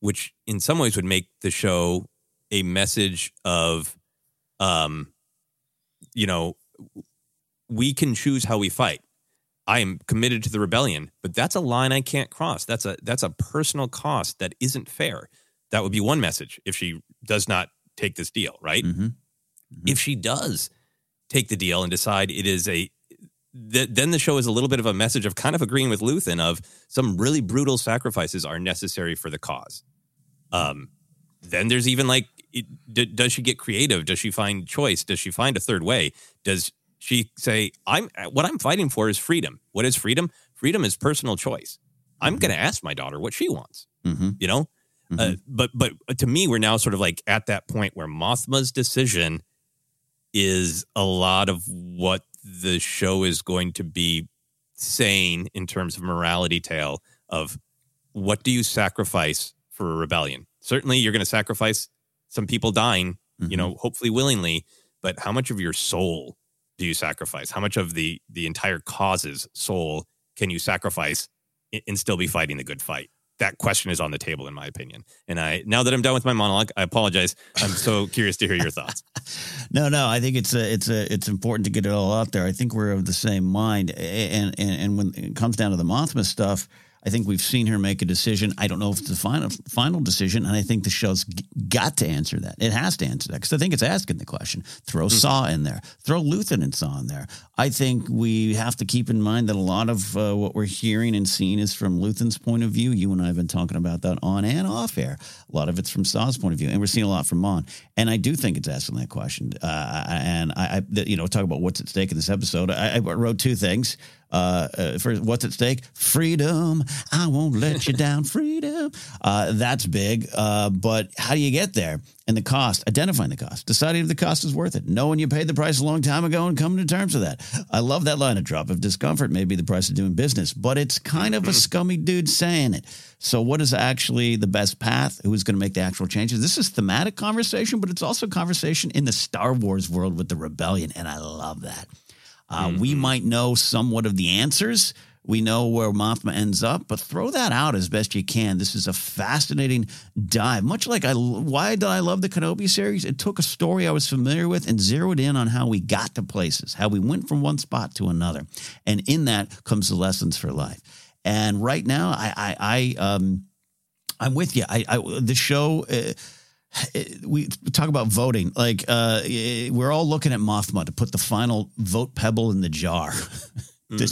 which in some ways would make the show a message of um you know we can choose how we fight. I am committed to the rebellion, but that's a line I can't cross. That's a that's a personal cost that isn't fair. That would be one message if she does not take this deal, right? Mhm. If she does take the deal and decide it is a th- then the show is a little bit of a message of kind of agreeing with Luthen of some really brutal sacrifices are necessary for the cause. Um, then there's even like, it, d- does she get creative? Does she find choice? Does she find a third way? Does she say, "I'm what I'm fighting for is freedom"? What is freedom? Freedom is personal choice. I'm going to ask my daughter what she wants. Mhm. You know, uh, Mhm. but but to me, we're now sort of like at that point where Mothma's decision is a lot of what the show is going to be saying in terms of morality tale of what do you sacrifice for a rebellion? Certainly, you're going to sacrifice some people dying, you know, mm-hmm. hopefully willingly, but how much of your soul do you sacrifice? How much of the the entire cause's soul can you sacrifice and- and still be fighting the good fight? That question is on the table, in my opinion. And I now that I'm done with my monologue, I apologize. I'm so curious to hear your thoughts. No, no. I think it's a, it's a, it's important to get it all out there. I think we're of the same mind. And and and when it comes down to the Mothma stuff, I think we've seen her make a decision. I don't know if it's the final final decision, and I think the show's g- got to answer that. It has to answer that because I think it's asking the question. Throw Saw in there. Throw Luthen and Saw in there. I think we have to keep in mind that a lot of uh, what we're hearing and seeing is from Luthen's point of view. You and I have been talking about that on and off air. A lot of it's from Saw's point of view, and we're seeing a lot from Mon. And I do think it's asking that question. Uh, and I, I, you know, talk about what's at stake in this episode. I, I wrote two things. Uh, uh, for what's at stake? Freedom. I won't let you down. Freedom. Uh, that's big. Uh, but how do you get there? And the cost, identifying the cost, deciding if the cost is worth it, knowing you paid the price a long time ago and coming to terms with that. I love that line. A drop of discomfort may be the price of doing business, but it's kind of a scummy dude saying it. So, what is actually the best path? Who's going to make the actual changes? This is thematic conversation, but it's also conversation in the Star Wars world with the rebellion. And I love that. Uh, We might know somewhat of the answers. We know where Mothma ends up, but throw that out as best you can. This is a fascinating dive. Much like I, why did I love the Kenobi series? It took a story I was familiar with and zeroed in on how we got to places, how we went from one spot to another, and in that comes the lessons for life. And right now, I, I, I um, I'm with you. I, I the show. Uh, we talk about voting. Like uh, we're all looking at mothma to put the final vote pebble in the jar. To,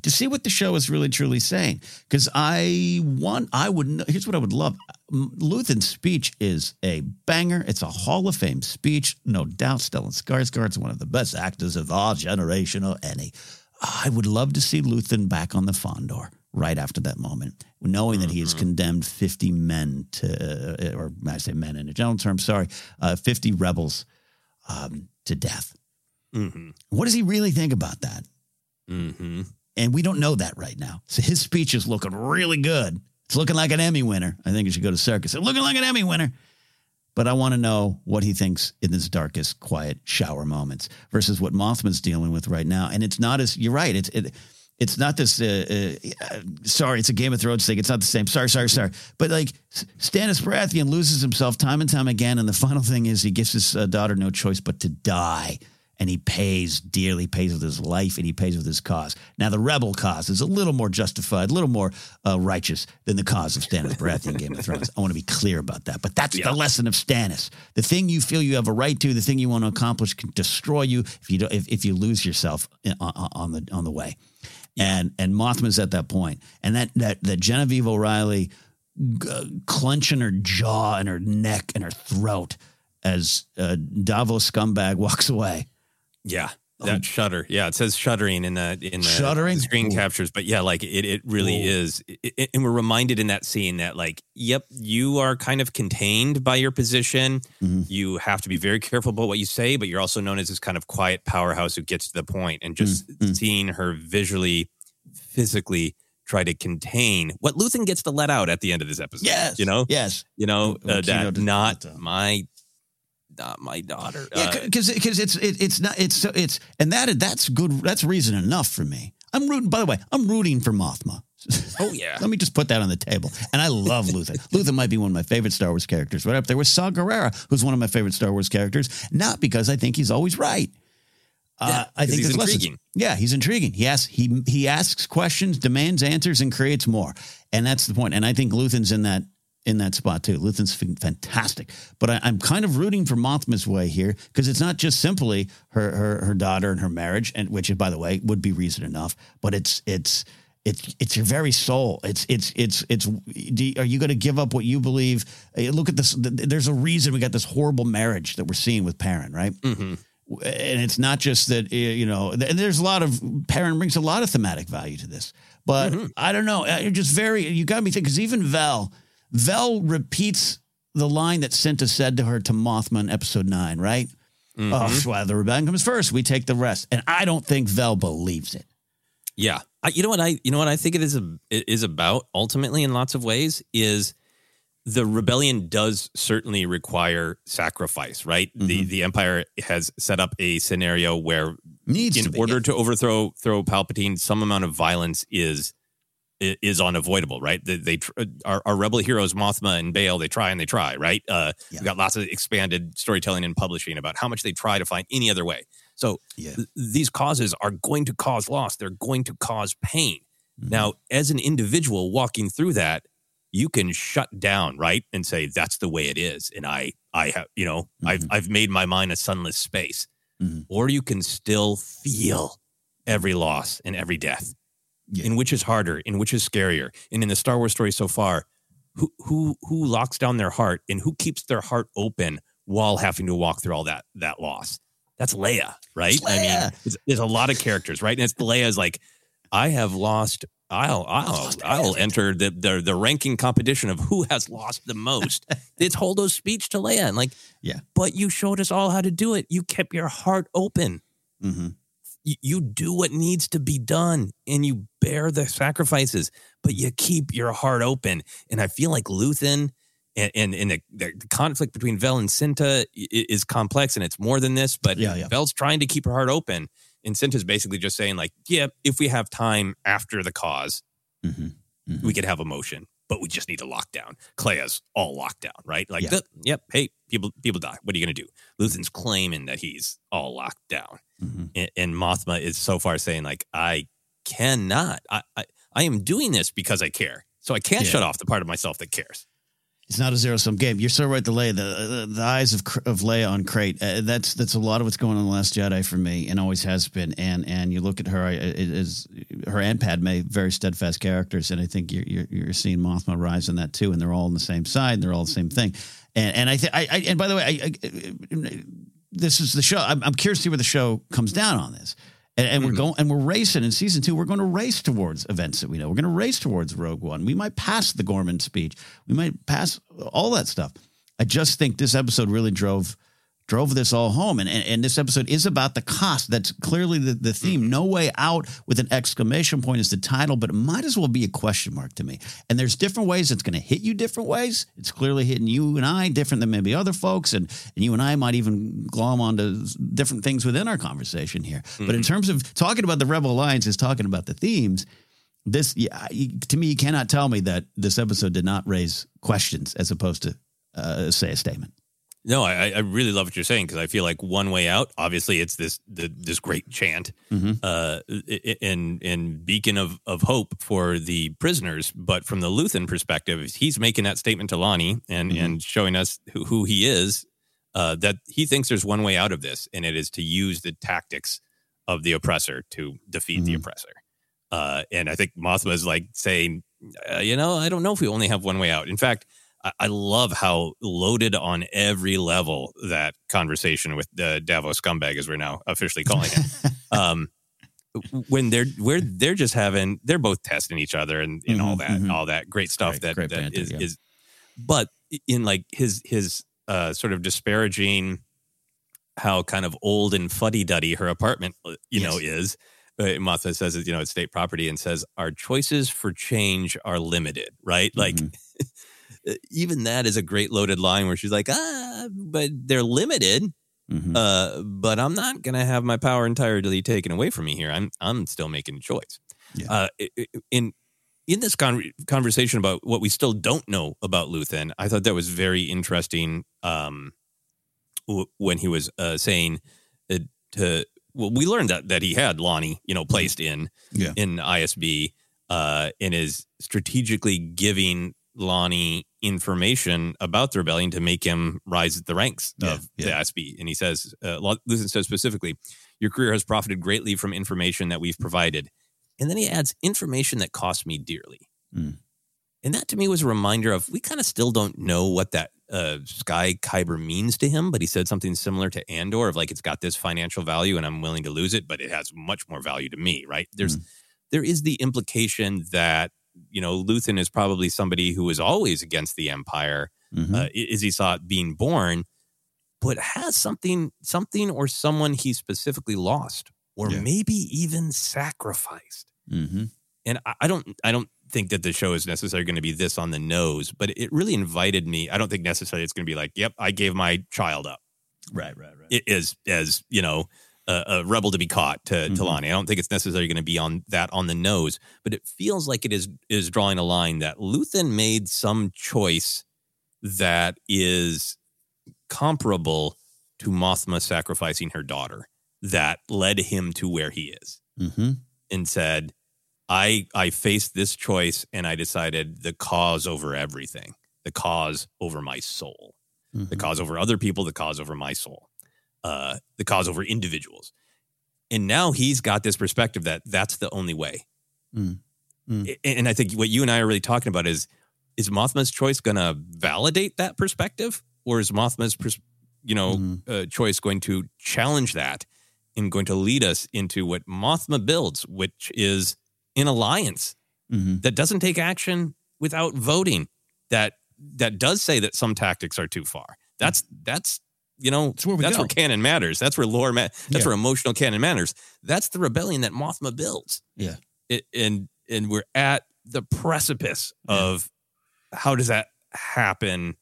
to see what the show is really truly saying. Because i want i would know, here's what i would love. Luthen's speech is a banger. It's a hall of fame speech. No doubt stellan skarsgård's one of the best actors of our generation or any. I would love to see luthen back on the fondor right after that moment, knowing that he has condemned 50 men to, uh, or I say men in a general term, sorry, uh, 50 rebels um, to death. Mm-hmm. What does he really think about that? Mm-hmm. And we don't know that right now. So his speech is looking really good. It's looking like an Emmy winner. I think it should go to Serkis. It's looking like an Emmy winner. But I want to know what he thinks in his darkest, quiet shower moments versus what Mothma's dealing with right now. And it's not as you're right. It's it, it's not this. Uh, uh, sorry, it's a Game of Thrones thing. It's not the same. Sorry, sorry, sorry. But like Stannis Baratheon loses himself time and time again, and the final thing is he gives his uh, daughter no choice but to die, and he pays dearly, pays with his life, and he pays with his cause. Now the rebel cause is a little more justified, a little more uh, righteous than the cause of Stannis Baratheon Game of Thrones. I want to be clear about that. But that's Yeah. the lesson of Stannis. The thing you feel you have a right to, the thing you want to accomplish, can destroy you if you don't, if, if you lose yourself on, on the on the way and and Mothma's at that point, and that that that Genevieve O'Reilly g- clenching her jaw and her neck and her throat as uh, Davos scumbag walks away. Yeah. That shudder. Yeah, it says shuddering in the in the Shuddering? screen Ooh. captures, but yeah, like it it really Ooh. is. It- it- and we're reminded in that scene that like, yep, you are kind of contained by your position. Mm-hmm. You have to be very careful about what you say, but you're also known as this kind of quiet powerhouse who gets to the point. And just Mm-hmm. seeing her visually, physically try to contain what Luthen gets to let out at the end of this episode. Yes, you know, yes, you know uh, that not uh, my not my daughter. Yeah, Uh, because because it's it, it's not it's so it's and that that's good. That's reason enough for me. I'm rooting. By the way, I'm rooting for Mothma. oh yeah. Let me just put that on the table. And I love Luthen. Luthen might be one of my favorite Star Wars characters. Right up there with Saw Gerrera, who's one of my favorite Star Wars characters. Not because I think he's always right. Uh, Yeah, I 'cause think he's there's lessons. intriguing. Yeah, he's intriguing. He asks he he asks questions, demands answers, and creates more. And that's the point. And I think Luthen's in that in that spot too. Luthen's fantastic. But I, I'm kind of rooting for Mothma's way here because it's not just simply her, her her daughter and her marriage, and which by the way would be reason enough. But it's it's it's it's your very soul. It's it's it's it's. Do you, are you going to give up what you believe? Uh, Look at this. There's a reason we got this horrible marriage that we're seeing with Perrin, right? Mm-hmm. and it's not just that you know and there's a lot of Perrin brings a lot of thematic value to this but i don't know uh, you're just very you got me thinking because even vel vel repeats the line that Cinta said to her to mothma in episode 9 right? Mm-hmm. Oh well the rebellion comes first. We take the rest. And i don't think vel believes it. Yeah, I, you know what I you know what I think it is a, it is about ultimately in lots of ways is the rebellion does certainly require sacrifice, right? The mm-hmm. the empire has set up a scenario where needs in to order to overthrow throw Palpatine, some amount of violence is is unavoidable, right? They, they our, our rebel heroes Mothma and Bail, they try and they try, right? Uh, Yeah. We've got lots of expanded storytelling and publishing about how much they try to find any other way. So Yeah. th- these causes are going to cause loss. They're going to cause pain. Mm-hmm. Now, as an individual walking through that, you can shut down, right, and say that's the way it is, and I, I have, you know, I've, Mhm. I've made my mind a sunless space, Mhm. or you can still feel every loss and every death, Yeah. in which is harder, in which is scarier, and in the Star Wars story so far, who, who, who locks down their heart and who keeps their heart open while having to walk through all that, that loss. That's Leia, right? It's I mean, there's, there's a lot of characters, right? And it's Leia's like, I have lost. I'll I'll I'll enter the, the the ranking competition of who has lost the most. it's Holdo's speech to Leia, and like, Yeah. but you showed us all how to do it. You kept your heart open. Mm-hmm. You, you do what needs to be done, and you bear the sacrifices, but you keep your heart open. And I feel like Luthen and and, and the, the conflict between Vel and Cinta is complex, and it's more than this. But Yeah, yeah. Vel's trying to keep her heart open, and Cinta's basically just saying like, yeah, if we have time after the cause, Mm-hmm. we could have emotion, but we just need to lock down. Kleya's all locked down, right? Like, Yeah. "Th- yep, hey, people people die. What are you going to do? Luthen's claiming that he's all locked down, Mm-hmm. and, and Mothma is so far saying like, I cannot. I, I I am doing this because I care, so I can't Yeah. shut off the part of myself that cares. It's not a zero sum game. You're so right. The Leia, the, the, the eyes of of Leia on Crait. Uh, that's that's a lot of what's going on in the Last Jedi for me, and always has been. And and you look at her, is her and Padme, very steadfast characters, and I think you're you're, you're seeing Mothma rise in that too. And they're all on the same side. And they're all the same thing. And and I think I, I and by the way, I, I, this is the show. I'm, I'm curious to see where the show comes down on this. And, and we're hmm. going and we're racing in season two. We're going to race towards events that we know. We're going to race towards Rogue One. We might pass the Ghorman speech. We might pass all that stuff. I just think this episode really drove drove this all home. And, and, and this episode is about the cost. That's clearly the, the theme. No way out with an exclamation point is the title, but it might as well be a question mark to me. And there's different ways it's going to hit you different ways. It's clearly hitting you and I different than maybe other folks. And, and you and I might even glom onto different things within our conversation here. But in terms of talking about the Rebel Alliance is talking about the themes. This, yeah, to me, you cannot tell me that this episode did not raise questions as opposed to uh, say a statement. No, I, I really love what you're saying because I feel like one way out. Obviously, it's this the, this great chant, uh, i- i- and and beacon of of hope for the prisoners. But from the Luthen perspective, he's making that statement to Lonni and and showing us who, who he is. Uh, that he thinks there's one way out of this, and it is to use the tactics of the oppressor to defeat the oppressor. Uh, and I think Mothma is like saying, uh, you know, I don't know if we only have one way out. In fact, I, love how loaded on every level that conversation with the Davos scumbag, as we're now officially calling it. um, when they're where they're just having they're both testing each other and, and all Mhm, that mhm. all that great stuff Great- that, great that banter, is, yeah. is but in like his his uh sort of disparaging how kind of old and fuddy duddy her apartment uh, you know is uh, Mothma says you know it's state property and says our choices for change are limited right like even that is a great loaded line where she's like ah but they're limited Mm-hmm. uh, but I'm not going to have my power entirely taken away from me here. I'm I'm still making a choice. Yeah. Uh, in in this con- conversation about what we still don't know about Luthen, I thought that was very interesting. Um, w- when he was uh, saying uh, to well, we learned that that he had Lonni, you know, placed in Yeah. in ISB, uh, and is strategically giving Lonni information about the rebellion to make him rise at the ranks Yeah, of yeah. the ISB. And he says, uh, Luthen says specifically, your career has profited greatly from information that we've provided. And then he adds information that cost me dearly. Mm. And that to me was a reminder of we kind of still don't know what that uh, Sky Kyber means to him, but he said something similar to Andor of like it's got this financial value and I'm willing to lose it, but it has much more value to me, right? There's there is the implication that you know Luthen is probably somebody who was always against the Empire Mhm. uh, as he saw it being born, but has something something or someone he specifically lost or Yeah. maybe even sacrificed Mm-hmm. and I, I don't I don't think that the show is necessarily going to be this on the nose, but it really invited me. I don't think necessarily it's going to be like, "Yep, I gave my child up." Right, right, right. It is as you know a, a rebel to be caught to, to Mhm. Lonni. I don't think it's necessarily going to be on that on the nose, but it feels like it is is drawing a line that Luthen made some choice that is comparable to Mothma sacrificing her daughter that led him to where he is Mm-hmm. and said, I I faced this choice and I decided the cause over everything, the cause over my soul, Mm-hmm. the cause over other people, the cause over my soul, uh, the cause over individuals. And now he's got this perspective that that's the only way. Mm. Mm. And I think what you and I are really talking about is is Mothma's choice going to validate that perspective, or is Mothma's you know Mhm. uh, choice going to challenge that and going to lead us into what Mothma builds, which is an alliance Mhm. that doesn't take action without voting. That that does say that some tactics are too far. That's that's you know That's where that's where canon matters. That's where lore ma- that's Yeah. where emotional canon matters. That's the rebellion that Mothma builds. Yeah. It, and and we're at the precipice of how does that happen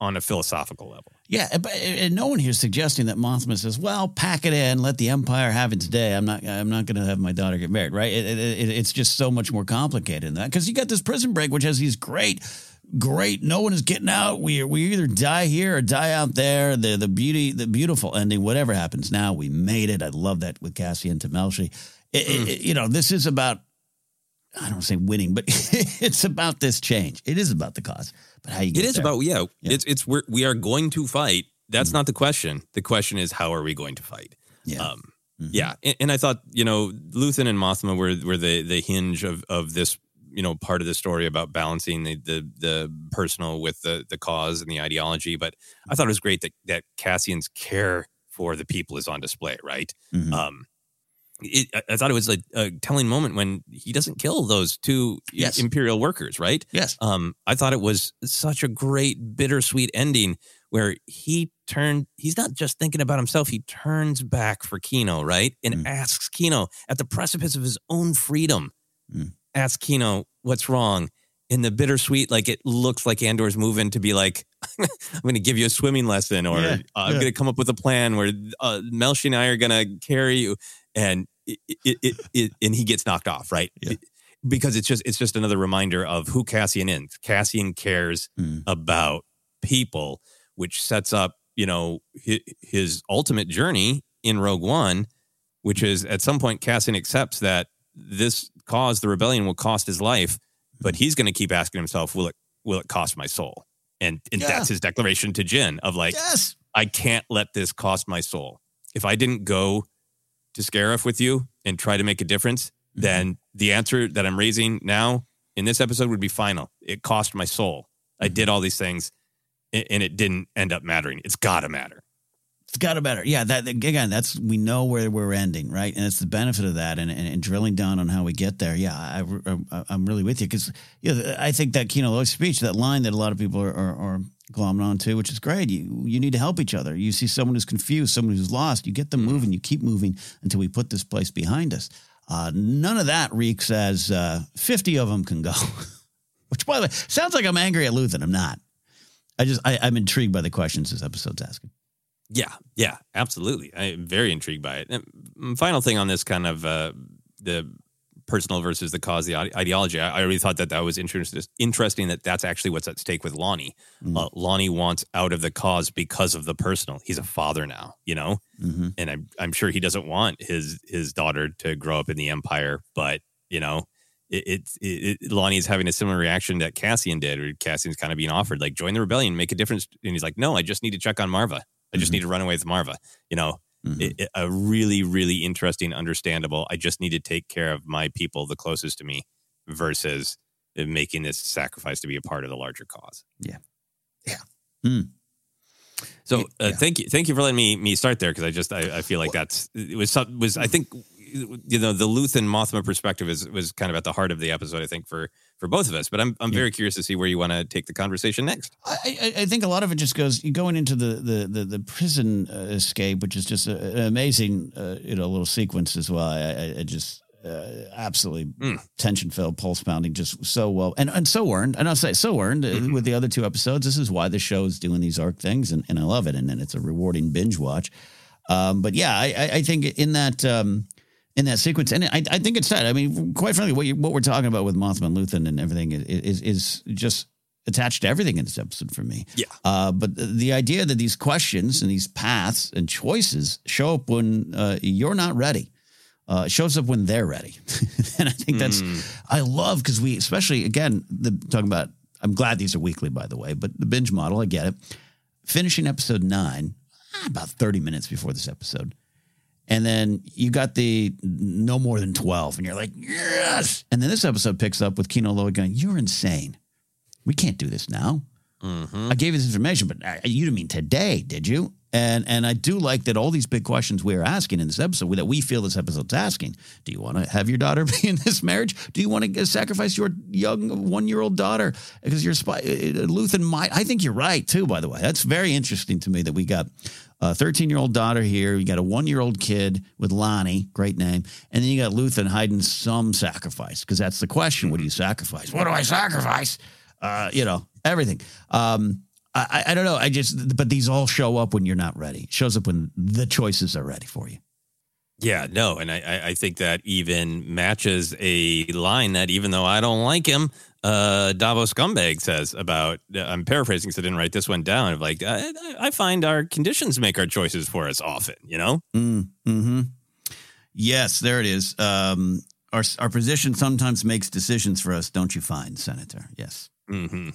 on a philosophical level? Yeah, and- but and no one here is suggesting that Mothma says, "Well, pack it in, let the Empire have its day. I'm not, I'm not going to have my daughter get married." Right? It, it, it's just so much more complicated than that because you got this prison break, which has these great, great. No one is getting out. We we either die here or die out there. The the beauty, the beautiful ending. Whatever happens now, we made it. I love that with Cassie and Melshi. It, it- mm. it- you know, this is about. I don't say winning, but it's about this change. It is about the cause. But how you get It is there. about yeah, Yeah. It's it's we're, we are going to fight. That's mm. not the question. The question is how are we going to fight? Yeah. Um, mm-hmm. Yeah, and, and I thought you know Luthen and Mothma were were the the hinge of of this you know part of the story about balancing the the, the personal with the the cause and the ideology. But I thought it was great that that Cassian's care for the people is on display. Right. Mhm. Um, it, I- I thought it was a, a telling moment when he doesn't kill those two Yes. imperial workers. Right. yes. Um, I thought it was such a great bittersweet ending where he turned, he's not just thinking about himself, he turns back for Kino, right? And Mm. asks Kino at the precipice of his own freedom, Mm. Asks Kino, what's wrong? In the bittersweet, like it looks like Andor's moving to be like, I'm going to give you a swimming lesson, or Yeah, uh, I'm yeah. going to come up with a plan where uh, Melshi and I are going to carry you, and it, it, it, it, and he gets knocked off, right? Yeah. Because it's just it's just another reminder of who Cassian is. Cassian cares Mm. about people, which sets up you know his, his ultimate journey in Rogue One, which is at some point Cassian accepts that this cause, the rebellion, will cost his life, but he's going to keep asking himself, will it will it cost my soul? And and Yeah. that's his declaration to Jyn of like, yes. I can't let this cost my soul. If I didn't go to Scarif with you and try to make a difference, Mm-hmm. then the answer that I'm raising now in this episode would be final. It cost my soul. I Mm-hmm. did all these things and it didn't end up mattering. It's got to matter. It's got to better. Yeah, that again, that's we know where we're ending, right? And it's the benefit of that, and, and, and drilling down on how we get there. Yeah, I, I'm really with you because yeah, I think that Kino Loy speech, that line that a lot of people are, are, are glomming on to, which is great. You you need to help each other. You see someone who's confused, someone who's lost, you get them moving, you keep moving until we put this place behind us. Uh, none of that reeks as uh, 50 of them can go. Which, by the way, sounds like I'm angry at Luthen. I'm not. I just I, I'm intrigued by the questions this episode's asking. Yeah, yeah, absolutely. I'm very intrigued by it. And final thing on this kind of uh, the personal versus the cause, the ideology. I, I really thought that that was interesting. Interesting that that's actually what's at stake with Lonni. Mm. Uh, Lonni wants out of the cause because of the personal. He's a father now, you know, Mm-hmm. and I'm I'm sure he doesn't want his his daughter to grow up in the Empire, but you know. It, it, it, Lonni is having a similar reaction that Cassian did, or Cassian's kind of being offered, like join the rebellion, make a difference, and he's like, "No, I just need to check on Marva. I just Mhm. need to run away with Marva." You know, Mhm. it, it- a really, really interesting, understandable. I just need to take care of my people, the closest to me, versus making this sacrifice to be a part of the larger cause. Yeah. Yeah. Mm. So uh, yeah. thank you, thank you for letting me me start there because I just I, I feel like that's it was some- was I think you know the Luthen Mothma perspective is was kind of at the heart of the episode I think for for both of us. But I'm I'm Yeah. very curious to see where you want to take the conversation next. I, I, think a lot of it just goes going into the the the, the prison uh, escape, which is just a, an amazing uh, you know little sequence as well. I, I, I just uh, absolutely Mm. tension filled, pulse pounding, just so well and and so earned. And I'll say so earned uh, Mm-hmm. with the other two episodes. This is why the show is doing these arc things, and, and I love it. And then it's a rewarding binge watch. Um, but yeah, I, I, I think in that. Um, in that sequence, and I, I think it's sad. I mean, quite frankly, what you, what we're talking about with Mothma, Luthen, and everything is, is is just attached to everything in this episode for me. Yeah. Uh, but the, the idea that these questions and these paths and choices show up when uh, you're not ready, uh, shows up when they're ready, and I think that's I love because we, especially again, the talking about. I'm glad these are weekly, by the way, but the binge model, I get it. Finishing episode nine, ah, about 30 minutes before this episode. And then you got the no more than 12, and you're like, yes. And then this episode picks up with Kino Loy going, You're insane. We can't do this now. Mm-hmm. I gave you this information, but uh, you didn't mean today, did you? And and I do like that all these big questions we are asking in this episode that we feel this episode's asking. Do you want to have your daughter be in this marriage? Do you want to sacrifice your young one year old daughter because you're spy? Uh, Luthen might. I think you're right too. By the way, that's very interesting to me that we got a 13 year old daughter here. You got a one year old kid with Lonni, great name, and then you got Luthen hiding some sacrifice because that's the question. What do you sacrifice? What do I sacrifice? Uh, you know everything. Um, I, I don't know. I just, but these all show up when you're not ready. Shows up when the choices are ready for you. Yeah, no, and I, I think that even matches a line that even though I don't like him, uh, Davos Scumbag says about. I'm paraphrasing because I didn't write this one down. Of like, I, I find our conditions make our choices for us often. You know. Mm, hmm Yes, there it is. Um, our our position sometimes makes decisions for us, don't you find, Senator? Yes. Mm-hmm.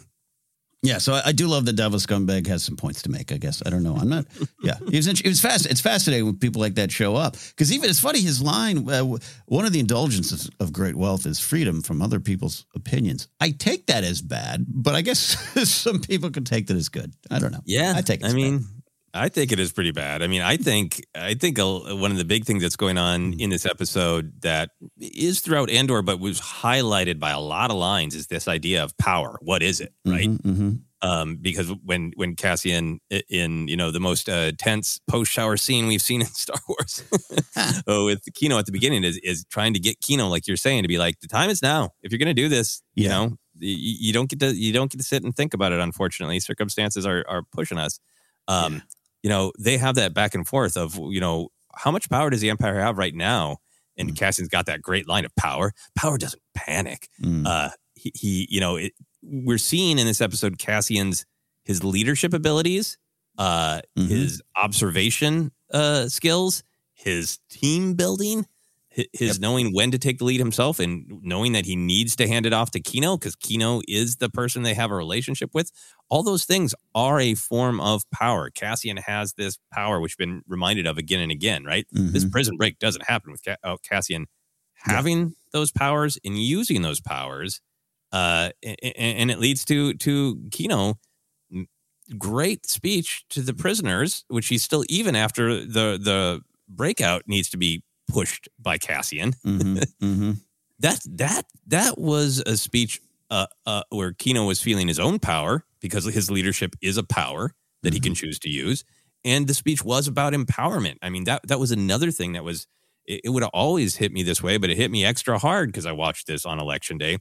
Yeah, so I, I, do love that Davos Scumbag has some points to make. I guess I don't know. I'm not. Yeah, it was. It was fast. It's fascinating when people like that show up because even it's funny. His line, uh, one of the indulgences of great wealth is freedom from other people's opinions. I take that as bad, but I guess some people could take that as good. I don't know. Yeah, I take. It I mean, bad. I think it is pretty bad. I mean, I think I think one of the big things that's going on mm. in this episode that is throughout Andor, but was highlighted by a lot of lines, is this idea of power. What is it, right? Mm-hmm, mm-hmm. Um, because when when Cassian in you know the most uh, tense post shower scene we've seen in Star Wars oh, with Kino at the beginning is is trying to get Kino, like you're saying, to be like the time is now. If you're going to do this, yeah. you know, you, you, don't get to you don't get to sit and think about it. Unfortunately, circumstances are are pushing us. Um, yeah you know, they have that back and forth of, you know, how much power does the Empire have right now? And mm. Cassian's got that great line of power. Power doesn't panic. Mm. Uh, he, he, you know, it, we're seeing in this episode Cassian's his leadership abilities, uh, mm-hmm. his observation uh, skills, his team building, his yep. knowing when to take the lead himself and knowing that he needs to hand it off to Kino because Kino is the person they have a relationship with. All those things are a form of power. Cassian has this power, which been reminded of again and again, right? Mm-hmm. This prison break doesn't happen with uh, Cassian having those powers and using those powers. Uh, and, and, it leads to to Kino great speech to the prisoners, which he's still even after the the breakout needs to be pushed by Cassian. Mm-hmm, mm-hmm. that that that was a speech uh, uh, where Kino was feeling his own power because his leadership is a power that mm-hmm. he can mm-hmm. choose to use, and the speech was about empowerment. I mean that that was another thing that was it, it would have always hit me this way, but it hit me extra hard because I watched this on election day.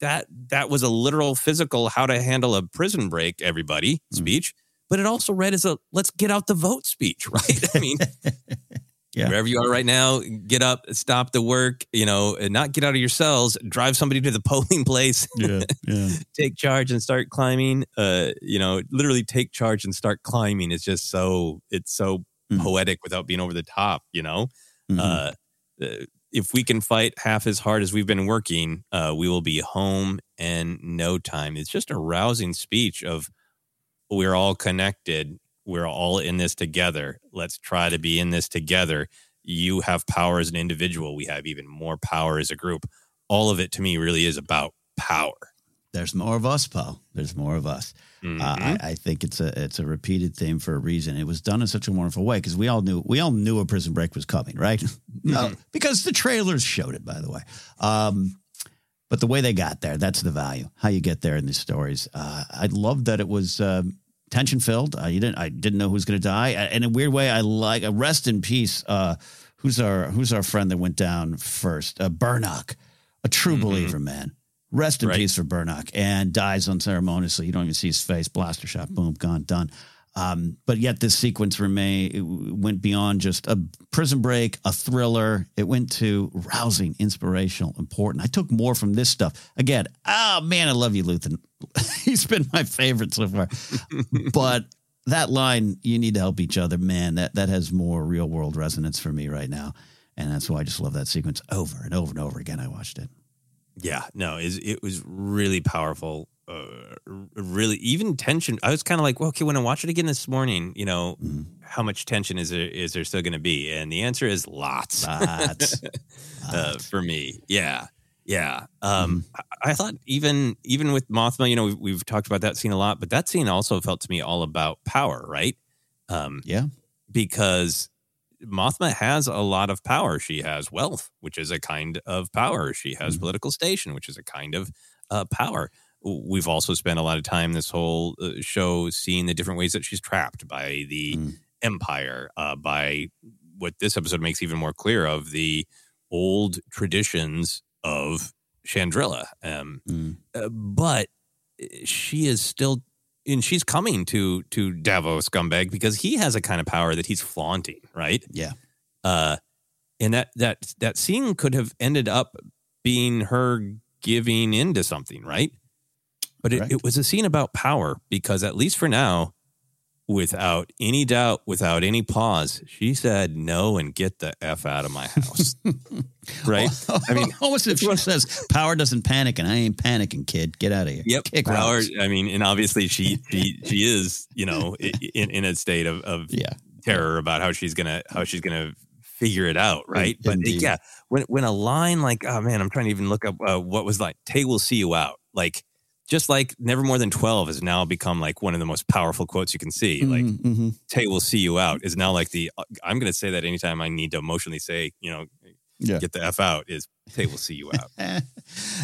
That that was a literal physical how to handle a prison break everybody mm. speech, but it also read as a let's get out the vote speech, right? I mean, yeah. wherever you are right now, get up, stop the work, you know, and not get out of your cells, drive somebody to the polling place, yeah, yeah. take charge and start climbing. Uh, you know, literally take charge and start climbing It's just so it's so mm-hmm. poetic without being over the top, you know. Mm-hmm. Uh, uh, if we can fight half as hard as we've been working, uh, we will be home in no time. It's just a rousing speech of we're all connected we're all in this together. Let's try to be in this together. You have power as an individual. We have even more power as a group. All of it to me really is about power. There's more of us, Paul. There's more of us. Mm-hmm. Uh, I, I, think it's a it's a repeated theme for a reason. It was done in such a wonderful way because we all knew we all knew a prison break was coming, right? Mm-hmm. no, because the trailers showed it, by the way. Um, but the way they got there, that's the value. How you get there in these stories. Uh, I love that it was um, tension filled. Uh, you didn't. I didn't know who was going to die. In a weird way, I like. Uh, rest in peace. Uh, who's our Who's our friend that went down first? Uh, Burnock, a true mm-hmm. believer, man. Rest in right. peace for Burnock, and dies unceremoniously. You don't even see his face. Blaster shot. Boom. Gone. Done. Um, but yet this sequence remain went beyond just a prison break, a thriller. It went to rousing, inspirational, important. I took more from this stuff. Again, oh man, I love you, Luthen. He's been my favorite so far. but that line, you need to help each other, man, that that has more real world resonance for me right now. And that's why I just love that sequence over and over and over again. I watched it. Yeah, no, it was really powerful uh, really even tension. I was kind of like, well, okay, when I watch it again this morning, you know, mm. how much tension is there is there still going to be? And the answer is lots. Lots. uh, for me, yeah, yeah. Um, mm. I, I, thought even even with Mothma, you know, we've, we've talked about that scene a lot, but that scene also felt to me all about power, right? Um, Yeah. because Mothma has a lot of power. She has wealth, which is a kind of power. She has Mhm. political station, which is a kind of uh, power. We've also spent a lot of time this whole uh, show seeing the different ways that she's trapped by the Mm. empire, uh, by what this episode makes even more clear of the old traditions of Chandrila. Um, Mm. uh, but she is still and she's coming to to Davos scumbag because he has a kind of power that he's flaunting, right? Yeah. Uh and that that that scene could have ended up being her giving into something, right? But it, it was a scene about power because at least for now, without any doubt, without any pause, she said no and get the F out of my house. right? I mean almost if she says, "Power doesn't panic, and I ain't panicking, kid. Get out of here." Yep, Kick power. rocks. I mean, and obviously she she she is you know in in a state of of Yeah. terror about how she's gonna how she's gonna figure it out, right? but yeah, when when a line like oh man, I'm trying to even look up uh, what was like Tay will see you out, like just like never more than twelve has now become like one of the most powerful quotes you can see. Like Mhm, mhm. Tay will see you out is now like the uh, I'm gonna say that anytime I need to emotionally say you know Yeah. get the f out is Tay will see you out.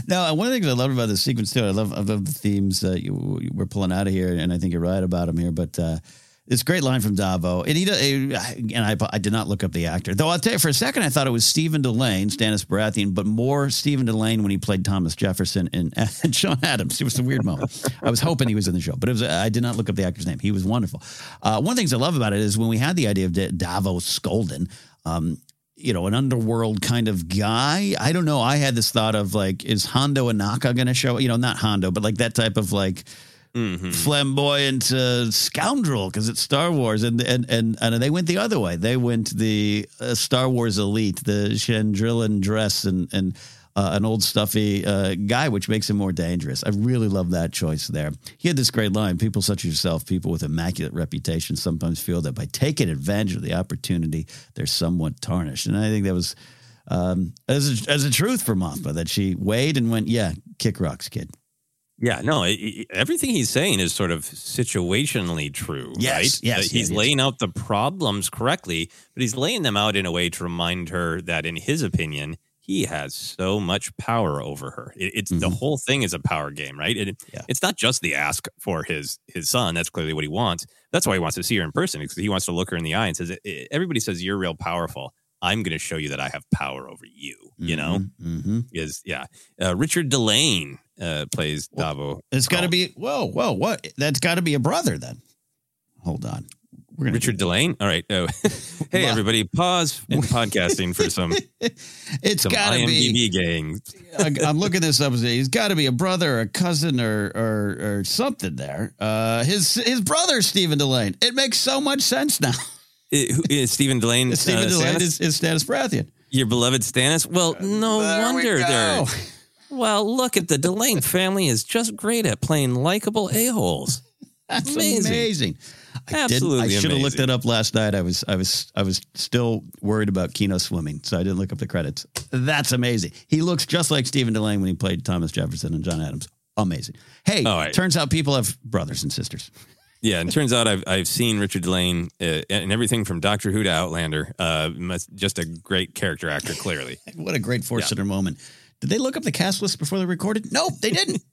no, and one of the things I love about this sequence too, I love, I love the themes that you, we're pulling out of here, and I think you're right about them here. But uh, a great line from Davo, and he and I, I did not look up the actor, though. I'll tell you for a second, I thought it was Stephen Dillane, Stannis Baratheon, but more Stephen Dillane when he played Thomas Jefferson and, and John Adams. It was a weird moment. I was hoping he was in the show, but it was. I did not look up the actor's name. He was wonderful. Uh, one of the things I love about it is when we had the idea of Da- Davo Sculdun. Um, you know, an underworld kind of guy. I don't know. I had this thought of like, is Hondo Ohnaka going to show? You know, not Hondo, but like that type of like Mhm. flamboyant uh, scoundrel because it's Star Wars, and and and and they went the other way. They went the uh, Star Wars elite, the Chandrilan dress, and and. Uh, an old stuffy uh, guy, which makes him more dangerous. I really love that choice there. He had this great line: "People such as yourself, people with immaculate reputations, sometimes feel that by taking advantage of the opportunity, they're somewhat tarnished." And I think that was um, as a, as a truth for Mothma that she weighed and went, "Yeah, kick rocks, kid." Yeah, no, i i everything he's saying is sort of situationally true, Yes, right? yes, yes, he's yes. laying out the problems correctly, but he's laying them out in a way to remind her that, in his opinion, he has so much power over her. It, it's the whole thing is a power game, right? It, Mm-hmm. Yeah. It's not just the ask for his his son. That's clearly what he wants. That's why he wants to see her in person because he wants to look her in the eye and says, "Everybody says you're real powerful. I'm going to show you that I have power over you." You know, Mm-hmm. is yeah. Uh, Richard Dillane uh, plays Davo. It's got to be whoa, whoa, what? That's got to be a brother then. Hold on, we're gonna Richard Dillane. All right. Oh. hey, Well- everybody, pause in podcasting for some It's some got to be. Gang. I'm looking this up. He's got to be a brother, or a cousin, or or or something there. Uh, his his brother Stephen Dillane. It makes so much sense now. Is Stephen Dillane? Stephen uh, Dillane Stannis? is, is Stannis Baratheon. your beloved Stannis. Well, no There we wonder they're. Well, look at the Dillane family is just great at playing likable a holes. That's Amazing. amazing. I Absolutely I should have looked it up last night. I was I was I was still worried about Kino swimming, so I didn't look up the credits. That's amazing. He looks just like Stephen Dillane when he played Thomas Jefferson and John Adams. Amazing. Hey, right. turns out people have brothers and sisters. Yeah, and it turns out I've I've seen Richard Dillane uh, and everything from Doctor Who to Outlander. Uh, just a great character actor, clearly. What a great Force Center moment. Did they look up the cast list before they recorded? Nope, they didn't.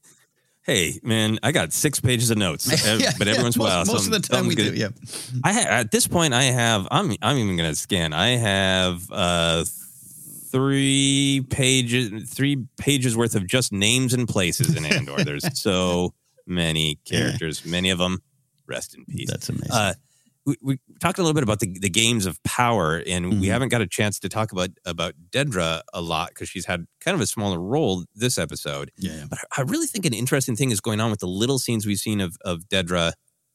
Hey, man, I got six pages of notes, Yeah, but every yeah, once in a most- while, most of the time we something's do. Yeah. I ha- at this point, I have. I'm. I'm even going to scan. I have uh, three pages. Three pages worth of just names and places in Andor. There's so many characters. Many of them. Rest in peace. That's amazing. Uh, we, we talked a little bit about the, the games of power, and we Mhm. haven't got a chance to talk about about Dedra a lot because she's had kind of a smaller role this episode. yeah. But I really think an interesting thing is going on with the little scenes we've seen of of Dedra.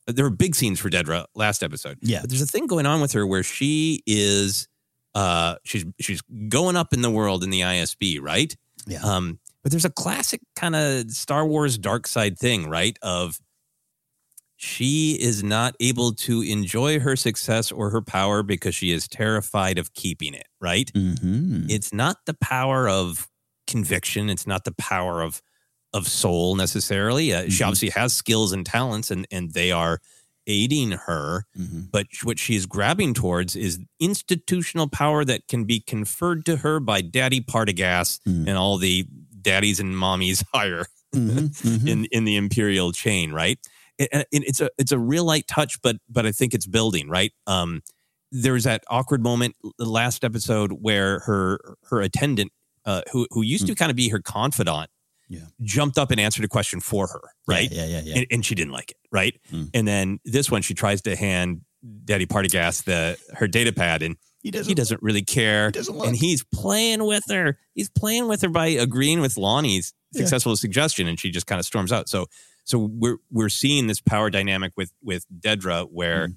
There were big scenes for Dedra last episode. Yeah. But there's a thing going on with her where she is uh she's she's going up in the world in the ISB, right? Yeah. Um but there's a classic kind of Star Wars dark side thing, right? Of she is not able to enjoy her success or her power because she is terrified of keeping it, right? Mm-hmm. it's not the power of conviction it's not the power of of soul necessarily uh, she Mhm. obviously has skills and talents and and they are aiding her, Mm-hmm. but what she's grabbing towards is institutional power that can be conferred to her by Daddy Partagaz Mm. and all the daddies and mommies higher Mm-hmm. in in the imperial chain, right? And, it's a it's a real light touch, but but I think it's building, right? Um, there's that awkward moment the last episode where her her attendant, uh, who who used to kind of be her confidant, Mm. Yeah. jumped up and answered a question for her, right? Yeah, yeah, yeah. yeah. And, and she didn't like it, right? Mm. And then this one, she tries to hand Daddy Partagaz the her data pad, and he doesn't. he doesn't really care. He doesn't and he's playing with her. He's playing with her by agreeing with Lonni's Yeah. successful suggestion, and she just kind of storms out. So, so we're we're seeing this power dynamic with with Dedra, where Mm.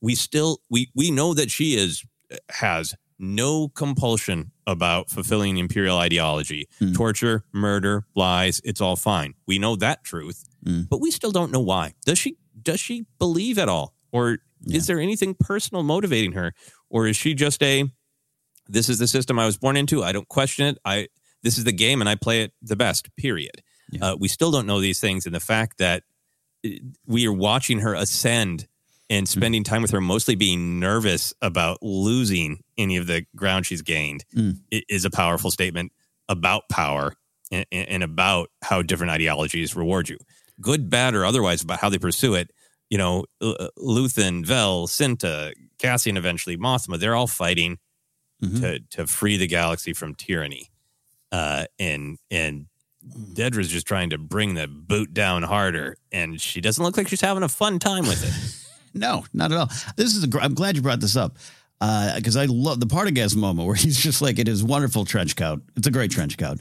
we still we we know that she is has no compulsion about fulfilling imperial ideology, Mm. torture, murder, lies. It's all fine. We know that truth, Mm. but we still don't know why. Does she does she believe at all, or Yeah. is there anything personal motivating her, or is she just a this is the system I was born into. I don't question it. I this is the game, and I play it the best. Period. Yeah. Uh, we still don't know these things, and the fact that uh, we are watching her ascend Mm-hmm. and spending time with her, mostly being nervous about losing any of the ground she's gained, Mm. is a powerful statement about power and, and about how different ideologies reward you, good, bad, or otherwise, about how they pursue it. You know, L- Luthen, Vel, Cinta, Cassian, eventually Mothma, they're all fighting Mhm. to to free the galaxy from tyranny. Uh, and and Dedra's just trying to bring the boot down harder, and she doesn't look like she's having a fun time with it. No, not at all. This is a. gr- I'm glad you brought this up because I love the Partagaz moment where he's just like in his wonderful trench coat. It's a great trench coat.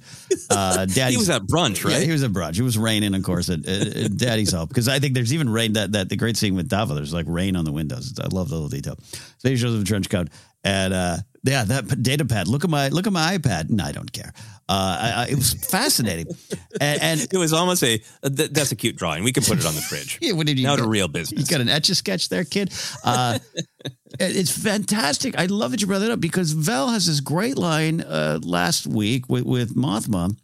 Uh, Daddy's, he was at brunch, Yeah, right? he was at brunch. It was raining, of course, at, at, Daddy's help because I think there's even rain. That that the great scene with Davo. There's like rain on the windows. I love the little detail. So he shows him a trench coat, and uh, yeah, that data pad. Look at my look at my iPad. No, I don't care. Uh, I, I, it was fascinating, and, and it was almost a th- that's a cute drawing. We can put it on the fridge. Yeah, what did you now to real business? You got an etch a sketch there, kid. Uh, it's fantastic. I love that you brought that up because Vel has this great line uh, last week with, with Mothma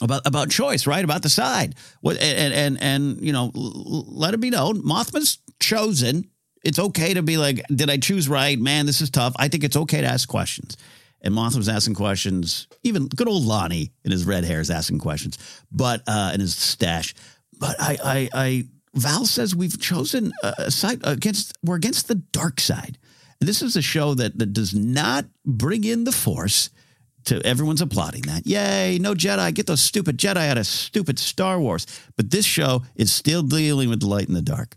about about choice, right? About the side. What and and and you know, let it be known, Mothma's chosen. It's okay to be like, did I choose right? Man, this is tough. I think it's okay to ask questions. And Mothma was asking questions. Even good old Lonni in his red hair is asking questions, but uh, in his stash. But I, I, I, Vel says we've chosen a side against. We're against the dark side. And this is a show that that does not bring in the Force. To everyone's applauding that. Yay! No Jedi. Get those stupid Jedi out of stupid Star Wars. But this show is still dealing with the light and the dark.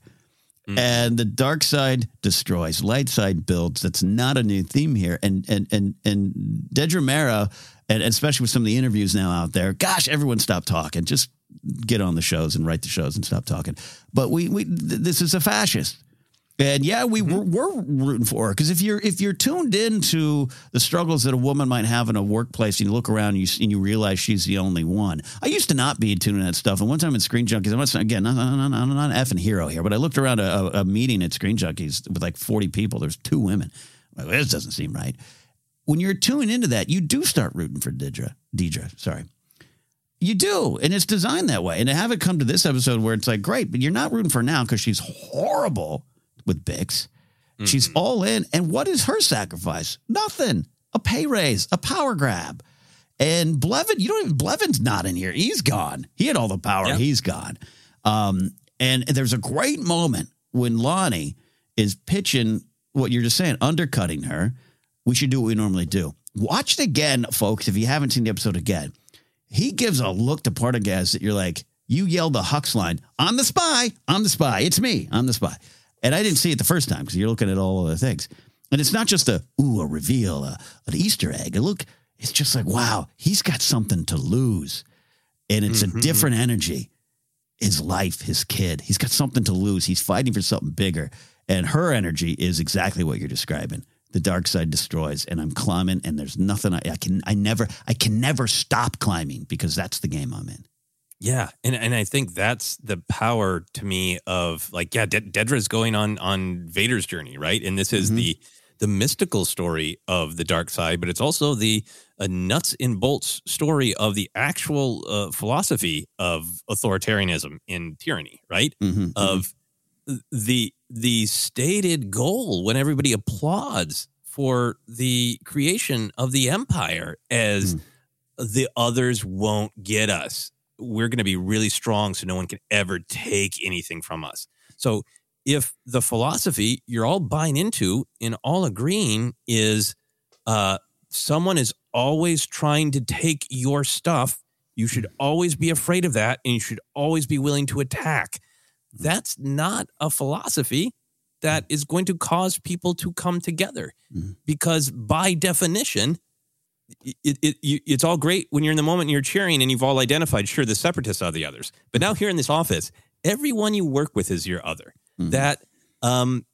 Mm. And the dark side destroys, light side builds. That's not a new theme here. And and and and Dedra Meero, and especially with some of the interviews now out there, gosh, everyone stop talking. Just get on the shows and write the shows and stop talking. But we we th- this is a fascist. And yeah, we mm-hmm. were, we're rooting for her because if you're if you're tuned into the struggles that a woman might have in a workplace, and you look around and you, and you realize she's the only one. I used to not be tuned that stuff, and one time in Screen Junkies, I'm not again, I'm not, I'm not an effing hero here, but I looked around a, a, a meeting at Screen Junkies with like 40 people. There's two women. Like, this doesn't seem right. When you're tuned into that, you do start rooting for Deidre. Deidre, sorry. You do, and it's designed that way. And to have it come to this episode where it's like, great, but you're not rooting for now because she's horrible with Bix. She's all in. And what is her sacrifice? Nothing. A pay raise, a power grab. And Blevin, you don't even, Blevin's not in here. He's gone. He had all the power. Yeah. He's gone. Um, and there's a great moment when Lonni is pitching what you're just saying, undercutting her. We should do what we normally do. Watch it again, folks, if you haven't seen the episode again. He gives a look to Partagaz that you're like, you yelled the Hux line, I'm the spy, I'm the spy, it's me, I'm the spy. And I didn't see it the first time because you're looking at all the things. And it's not just a, ooh, a reveal, a, an Easter egg. And look, it's just like, wow, he's got something to lose. And it's Mhm. a different energy. His life, his kid, he's got something to lose. He's fighting for something bigger. And her energy is exactly what you're describing. The dark side destroys, and I'm climbing, and there's nothing I, I can. I never, I can never stop climbing because that's the game I'm in. Yeah, and and I think that's the power to me of like yeah, De- Dedra's going on on Vader's journey, right? And this is Mhm. the the mystical story of the dark side, but it's also the uh, nuts and bolts story of the actual uh, philosophy of authoritarianism in tyranny, right? Mm-hmm, Of the the stated goal when everybody applauds for the creation of the empire as the others won't get us. We're going to be really strong so no one can ever take anything from us. So if the philosophy you're all buying into and all agreeing is uh, someone is always trying to take your stuff, you should always be afraid of that and you should always be willing to attack. Mm. That's not a philosophy that mm. is going to cause people to come together mm. because by definition, it, it, it, it's all great when you're in the moment and you're cheering and you've all identified, sure, the separatists are the others. But now here in this office, everyone you work with is your other. That, um,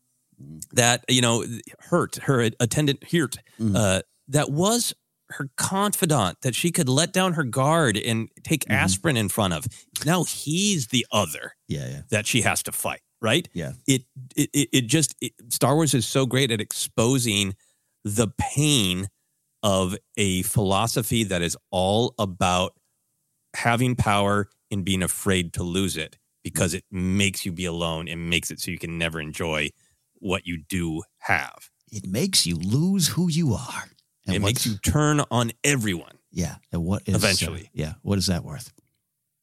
that, you know, hurt, her attendant Heert, uh, that was her confidant that she could let down her guard and take aspirin in front of. Now he's the other Yeah, yeah. that she has to fight, right? Yeah. It it it, it just it, Star Wars is so great at exposing the pain of a philosophy that is all about having power and being afraid to lose it because it makes you be alone and makes it so you can never enjoy what you do have. It makes you lose who you are. And it makes you turn on everyone. Yeah. And what is uh, Eventually. yeah. What is that worth?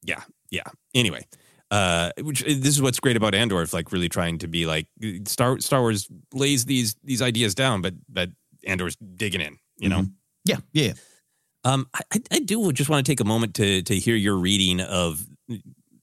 Yeah, yeah. Anyway, uh, which this is what's great about Andor, if like really trying to be like Star Star Wars lays these these ideas down, but but Andor's digging in, you know. Yeah. Yeah. Um, I, I- do just want to take a moment to to hear your reading of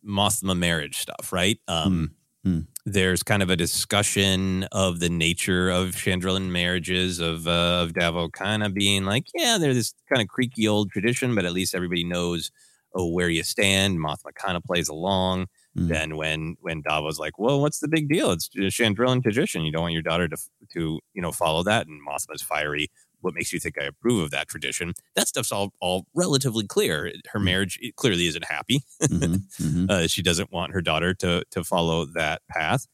Mothma marriage stuff, right? Um, Hmm. there's kind of a discussion of the nature of Chandrilan marriages of uh, of Davo kind of being like, yeah, they're this kind of creaky old tradition, but at least everybody knows oh where you stand. Mothma kind of plays along. Mm. Then when when Davo's like, well, what's the big deal? It's a Chandrilan tradition. You don't want your daughter to to you know follow that. And Mothma's fiery. What makes you think I approve of that tradition? That stuff's all all relatively clear. Her marriage it clearly isn't happy. Mhm, mhm. Uh, she doesn't want her daughter to to follow that path.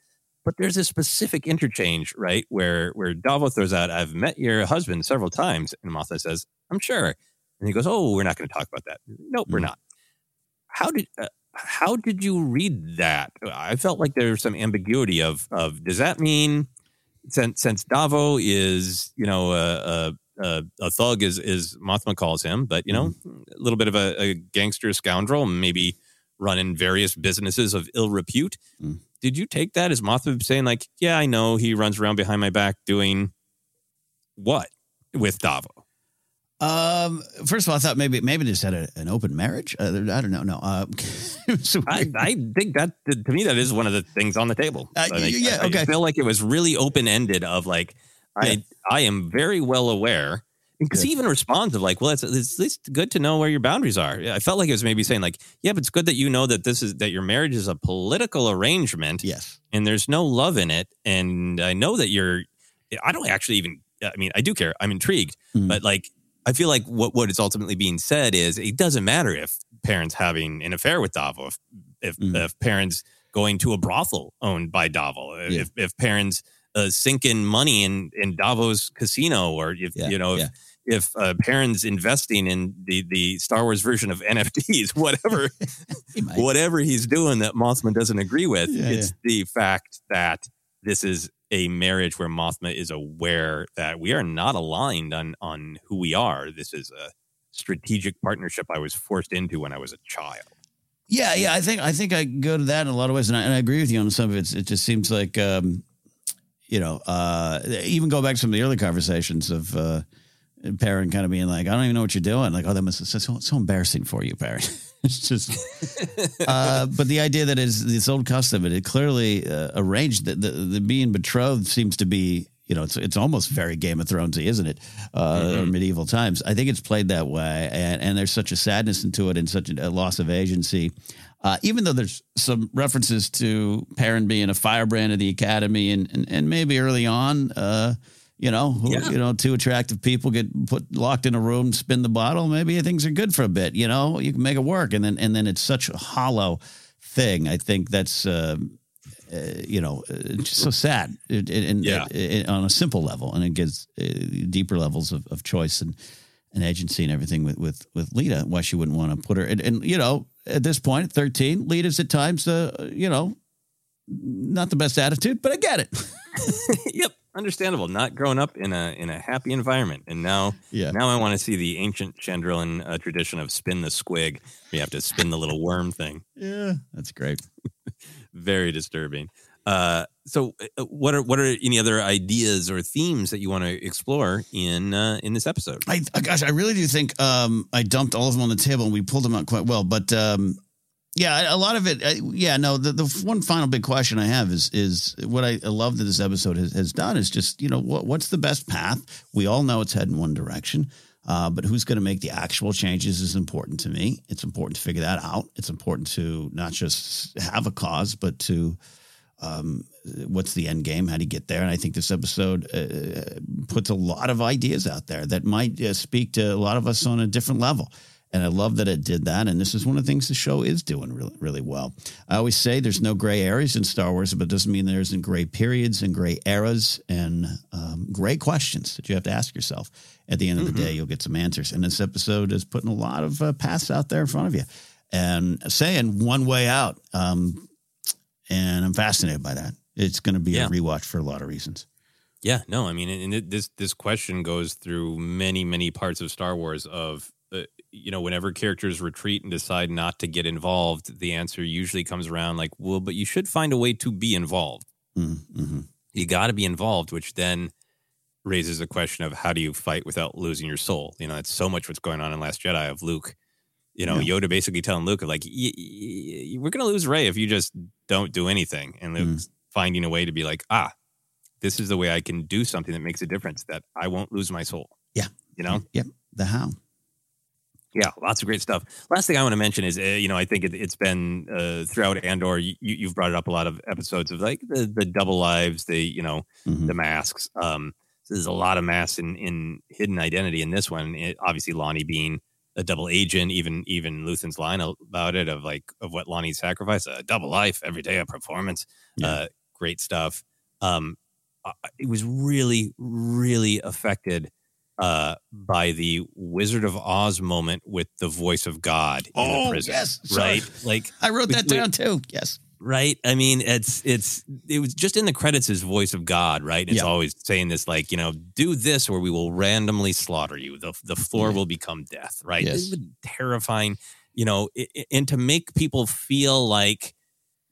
But there's a specific interchange, right, where where Davo throws out, "I've met your husband several times," and Mothma says, "I'm sure," and he goes, "Oh, we're not going to talk about that." Nope, we're Mhm. not. How did uh, how did you read that? I felt like there was some ambiguity of of does that mean since since Davo is you know a a, a, a thug is as Mothma calls him, but you know a little bit of a, a gangster scoundrel, maybe running various businesses of ill repute. Mm. Did you take that as Mothma saying like, yeah, I know he runs around behind my back doing what with Davo? Um. First of all, I thought maybe maybe they just had a, an open marriage. Uh, I don't know. No. Uh, it was I. I think that to me that is one of the things on the table. Uh, I yeah, I- okay. I feel like it was really open ended. Of like, Yeah. I I am very well aware because he even responds of like, well, it's, it's at least good to know where your boundaries are. I felt like it was maybe saying like, yeah, but it's good that you know that this is that your marriage is a political arrangement yes. and there's no love in it, and I know that you're. I don't actually even. I mean, I do care. I'm intrigued, Mhm. but like. I feel like what, what is ultimately being said is it doesn't matter if Perrin's having an affair with Davo, if if, Mhm. if Perrin's going to a brothel owned by Davo, Yeah. if if Perrin's uh, sinking money in in Davo's casino, or if Yeah, you know if yeah. if uh, Perrin's investing in the the Star Wars version of NFTs, whatever He whatever he's doing that Mothma doesn't agree with, Yeah, it's the fact that this is a marriage where Mothma is aware that we are not aligned on on who we are. This is a strategic partnership I was forced into when I was a child. Yeah, yeah. I think I think I go to that in a lot of ways, and I, and I agree with you on some of it. It just seems like, um, you know, uh, even go back to some of the early conversations of uh, Perrin kind of being like, "I don't even know what you're doing." Like, "Oh, that must so, so embarrassing for you, Perrin." it's just, uh, but the idea that is this old custom, and it clearly uh, arranged that the, the being betrothed seems to be. You know, it's it's almost very Game of Thronesy, isn't it? Uh, Or medieval times. I think it's played that way, and, and there's such a sadness into it, and such a, a loss of agency. Uh, even though there's some references to Perrin being a firebrand of the academy, and and, and maybe early on, uh, you know, who, Yeah. you know, two attractive people get put locked in a room, spin the bottle, maybe things are good for a bit. You know, you can make it work, and then and then it's such a hollow thing. I think that's. Um, uh, you know, uh, it's so sad. It, it, and Yeah. it- it- on a simple level, and it gives uh, deeper levels of, of choice and, and agency and everything with with with Leida. Why she wouldn't want to put her and, and you know at this point, thirteen, Leida's at times uh, you know not the best attitude, but I get it. yep, understandable. Not growing up in a in a happy environment, and now Yeah. now I want to see the ancient Chandrilan uh, tradition of spin the squig. You have to spin the little worm thing. Yeah, that's great. Very disturbing. Uh, so, uh, what are what are any other ideas or themes that you want to explore in uh, in this episode? I uh, gosh, I really do think um, I dumped all of them on the table and we pulled them out quite well. But um, yeah, a lot of it. Uh, yeah, no. The, the one final big question I have is is what I love that this episode has, has done is just you know what what's the best path? We all know it's heading one direction. Uh, but who's going to make the actual changes is important to me. It's important to figure that out. It's important to not just have a cause, but to um, what's the end game? How do you get there? And I think this episode uh, puts a lot of ideas out there that might uh, speak to a lot of us on a different level. And I love that it did that. And this is one of the things the show is doing really, really well. I always say there's no gray areas in Star Wars, but it doesn't mean there isn't gray periods and gray eras and um, gray questions that you have to ask yourself. At the end of the day, you'll get some answers. And this episode is putting a lot of uh, paths out there in front of you and saying one way out. Um, and I'm fascinated by that. It's going to be Yeah. a rewatch for a lot of reasons. Yeah, no, I mean, and it, this this question goes through many many parts of Star Wars. Of you know, whenever characters retreat and decide not to get involved, the answer usually comes around like, "Well, but you should find a way to be involved. Mm-hmm. You got to be involved," which then raises a question of how do you fight without losing your soul? You know, that's so much what's going on in Last Jedi of Luke. You know, Yeah. Yoda basically telling Luke like, y- y- "We're going to lose Rey if you just don't do anything," and Mm. Finding a way to be like, "Ah." this is the way I can do something that makes a difference that I won't lose my soul. Yeah. You know? Yep. The how. Yeah. Lots of great stuff. Last thing I want to mention is, uh, you know, I think it, it's been uh, throughout Andor, you, you've brought it up a lot of episodes of like the, the double lives, the, you know, Mhm. the masks. Um, so there's a lot of masks in, in hidden identity in this one. It, obviously, Lonni being a double agent, even even Luthen's line about it of like of what Lonni sacrificed, a double life every day, a performance. Yeah. Uh, great stuff. Um, it was really, really affected uh, by the Wizard of Oz moment with the voice of God in Oh, the prison. yes. Sorry. right? Like I wrote that we- down too. Yes. right? I mean, it's it's it was just in the credits his voice of God, right? It's Yeah. always saying this like, you know, do this or we will randomly slaughter you. The the floor Yeah. will become death, right? Yes. It terrifying, you know, i- i- and to make people feel like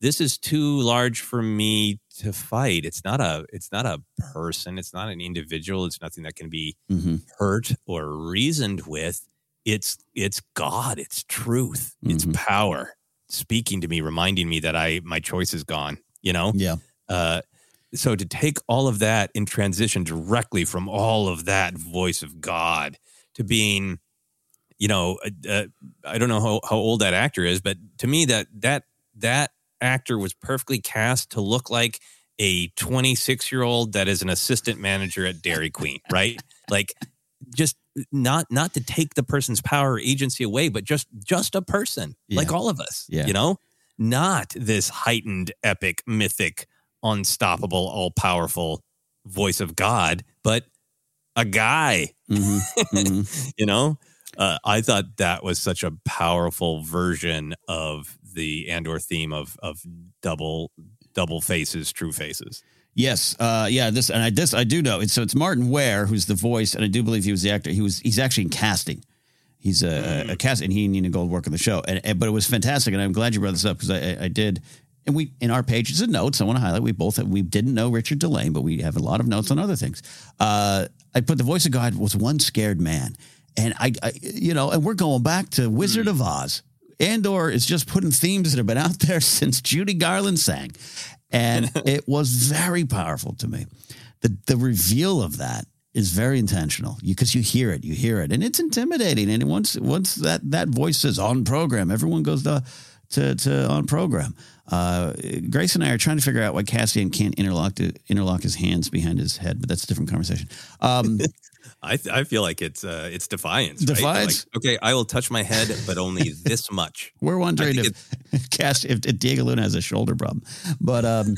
this is too large for me to fight. It's not a it's not a person, it's not an individual, it's nothing that can be Mm-hmm. hurt or reasoned with it's it's god it's truth it's Mhm. power speaking to me reminding me that i my choice is gone you know Yeah. uh so to take all of that and transition directly from all of that voice of god to being you know uh, uh, i don't know how, how old that actor is but to me that that that actor was perfectly cast to look like a 26 year old that is an assistant manager at dairy queen right? Like just not not to take the person's power or agency away but just just a person like all of us Yeah. you know? Not this heightened epic mythic unstoppable all powerful voice of god but a guy. Mm-hmm. hmm you know? Uh, i thought that was such a powerful version of the andor theme of of double double faces true faces Yes, uh, yeah. This and I this I do know. So it's Martin Ware who's the voice, and I do believe he was the actor. He was he's actually in casting. He's a, a cast, and he and Nina Gold work on the show. And, and but it was fantastic, and I'm glad you brought this up because I, I, I did. And we in our pages of notes, I want to highlight we both we didn't know Richard Dillane, but we have a lot of notes on other things. Uh, I put the voice of God was one scared man, and I, I you know, and we're going back to Wizard of Oz. Andor is just putting themes that have been out there since Judy Garland sang. And it was very powerful to me. The the reveal of that is very intentional because you, hear it, you hear it, and it's intimidating. And once once that that voice is on program, everyone goes to to, to on program. Uh, Grace and I are trying to figure out why Cassian can't interlock to, interlock his hands behind his head, but that's a different conversation. Um, I th- I feel like it's uh it's defiance. right? Defiance? Like, okay, I will touch my head, but only this much. We're wondering if, think if if, if Diego Luna has a shoulder problem, but um,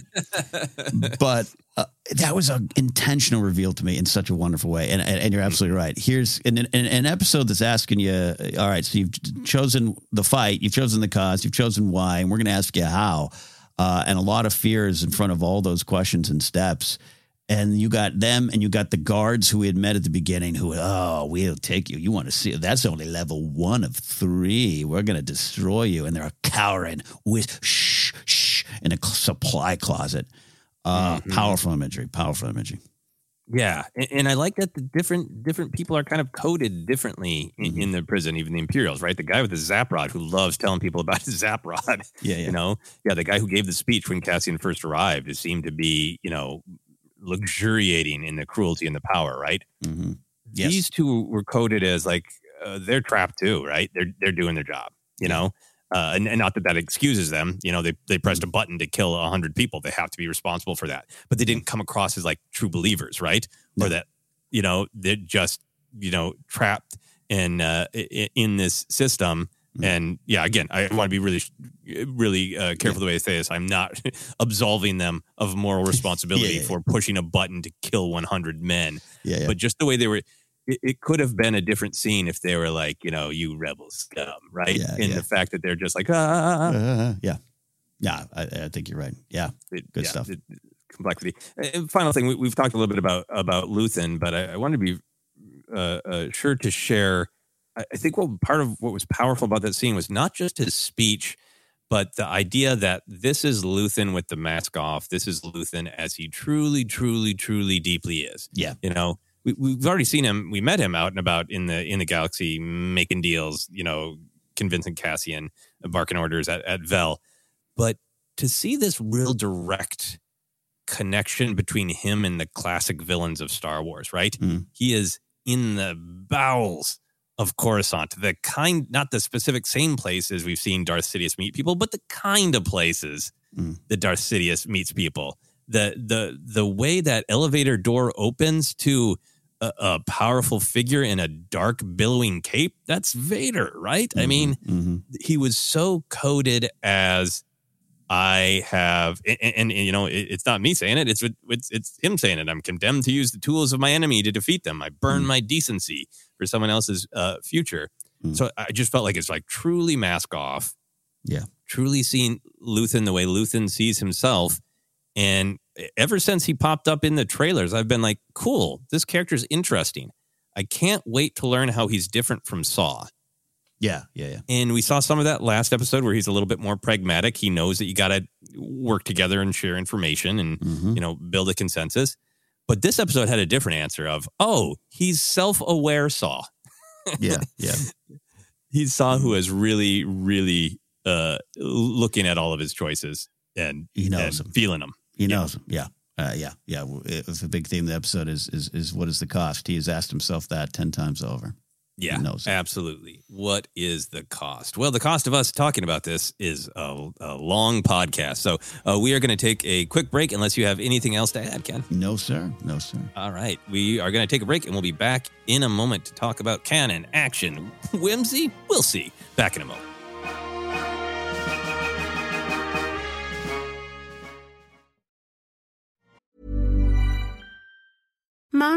but uh, that was an intentional reveal to me in such a wonderful way, and and, and you're absolutely right. Here's an, an, an episode that's asking you, all right, so you've chosen the fight, you've chosen the cause, you've chosen why, and we're going to ask you how. uh, and a lot of fears in front of all those questions and steps. And you got them, and you got the guards who we had met at the beginning, who, oh, we'll take you. You want to see? That's only level one of three. We're going to destroy you. And they're cowering with shh, shh, in a supply closet. Uh, mm-hmm. Powerful imagery, powerful imagery. Yeah, and, and, I like that the different different people are kind of coded differently in, mm-hmm. in, the prison, even the Imperials, right? The guy with the zap rod who loves telling people about his zap rod. Yeah, yeah. You know, yeah, the guy who gave the speech when Cassian first arrived, it seemed to be, you know, luxuriating in the cruelty and the power, right? Mm-hmm. Yes. These two were coded as like uh, they're trapped too, right? They're they're doing their job, you know. Uh, and, and, not that that excuses them. You know, they, they pressed a mm-hmm. button to kill 100 people. They have to be responsible for that. But they didn't come across as like true believers, right? No. Or that, you know, they're just, you know, trapped in, uh, in this system. Mm-hmm. And yeah, again, I want to be really, really uh, careful the way I say this. I'm not absolving them of moral responsibility yeah, yeah, yeah. for pushing a button to kill 100 men. Yeah, But just the way they were, it, it, could have been a different scene if they were like, you know, you rebel scum, right? Yeah, In the fact that they're just like, ah, uh, yeah, yeah. I, I, think you're right. Yeah, it, good stuff. It, complexity. And final thing, we, have talked a little bit about about Luthen, but I, I wanted to be uh, uh, sure to share. I, think what part of what was powerful about that scene was not just his speech but the idea that this is Luthen with the mask off, this is Luthen as he truly, truly, truly deeply is. Yeah. You know, we, have already seen him. We met him out and about in the in the galaxy, making deals. You know, convincing Cassian, barking orders at, at Vel. But to see this real direct connection between him and the classic villains of Star Wars, right? Mm. He is in the bowels of Coruscant, the kind, not the specific same places we've seen Darth Sidious meet people, but the kind of places mm. that Darth Sidious meets people. The the the way that elevator door opens to a, a, powerful figure in a dark billowing cape that's vader right mm-hmm, i mean mm-hmm. he was so coded as i have and, and, and you know it, it's not me saying it it's, it's it's him saying it i'm condemned to use the tools of my enemy to defeat them i burn mm-hmm. my decency for someone else's uh, future mm. so i just felt like it's like truly mask off yeah truly seeing luthen the way luthen sees himself and ever since he popped up in the trailers, I've been like, cool, this character's interesting. I can't wait to learn how he's different from Saw. Yeah, yeah, yeah. And we saw some of that last episode where he's a little bit more pragmatic. He knows that you got to work together and share information and, mm-hmm. you know, build a consensus. But this episode had a different answer of, oh, he's self aware Saw. yeah, yeah. he's Saw who is really, really uh, looking at all of his choices and, he knows and feeling them. He knows them. Yeah. Uh, yeah, yeah. It's a big theme of the episode is, is is what is the cost? He has asked himself that ten times over. Yeah, absolutely. What is the cost? Well, the cost of us talking about this is a, a long podcast. So uh, we are going to take a quick break unless you have anything else to add, Ken. No, sir. No, sir. All right. We are going to take a break and we'll be back in a moment to talk about canon, action, whimsy. We'll see. Back in a moment.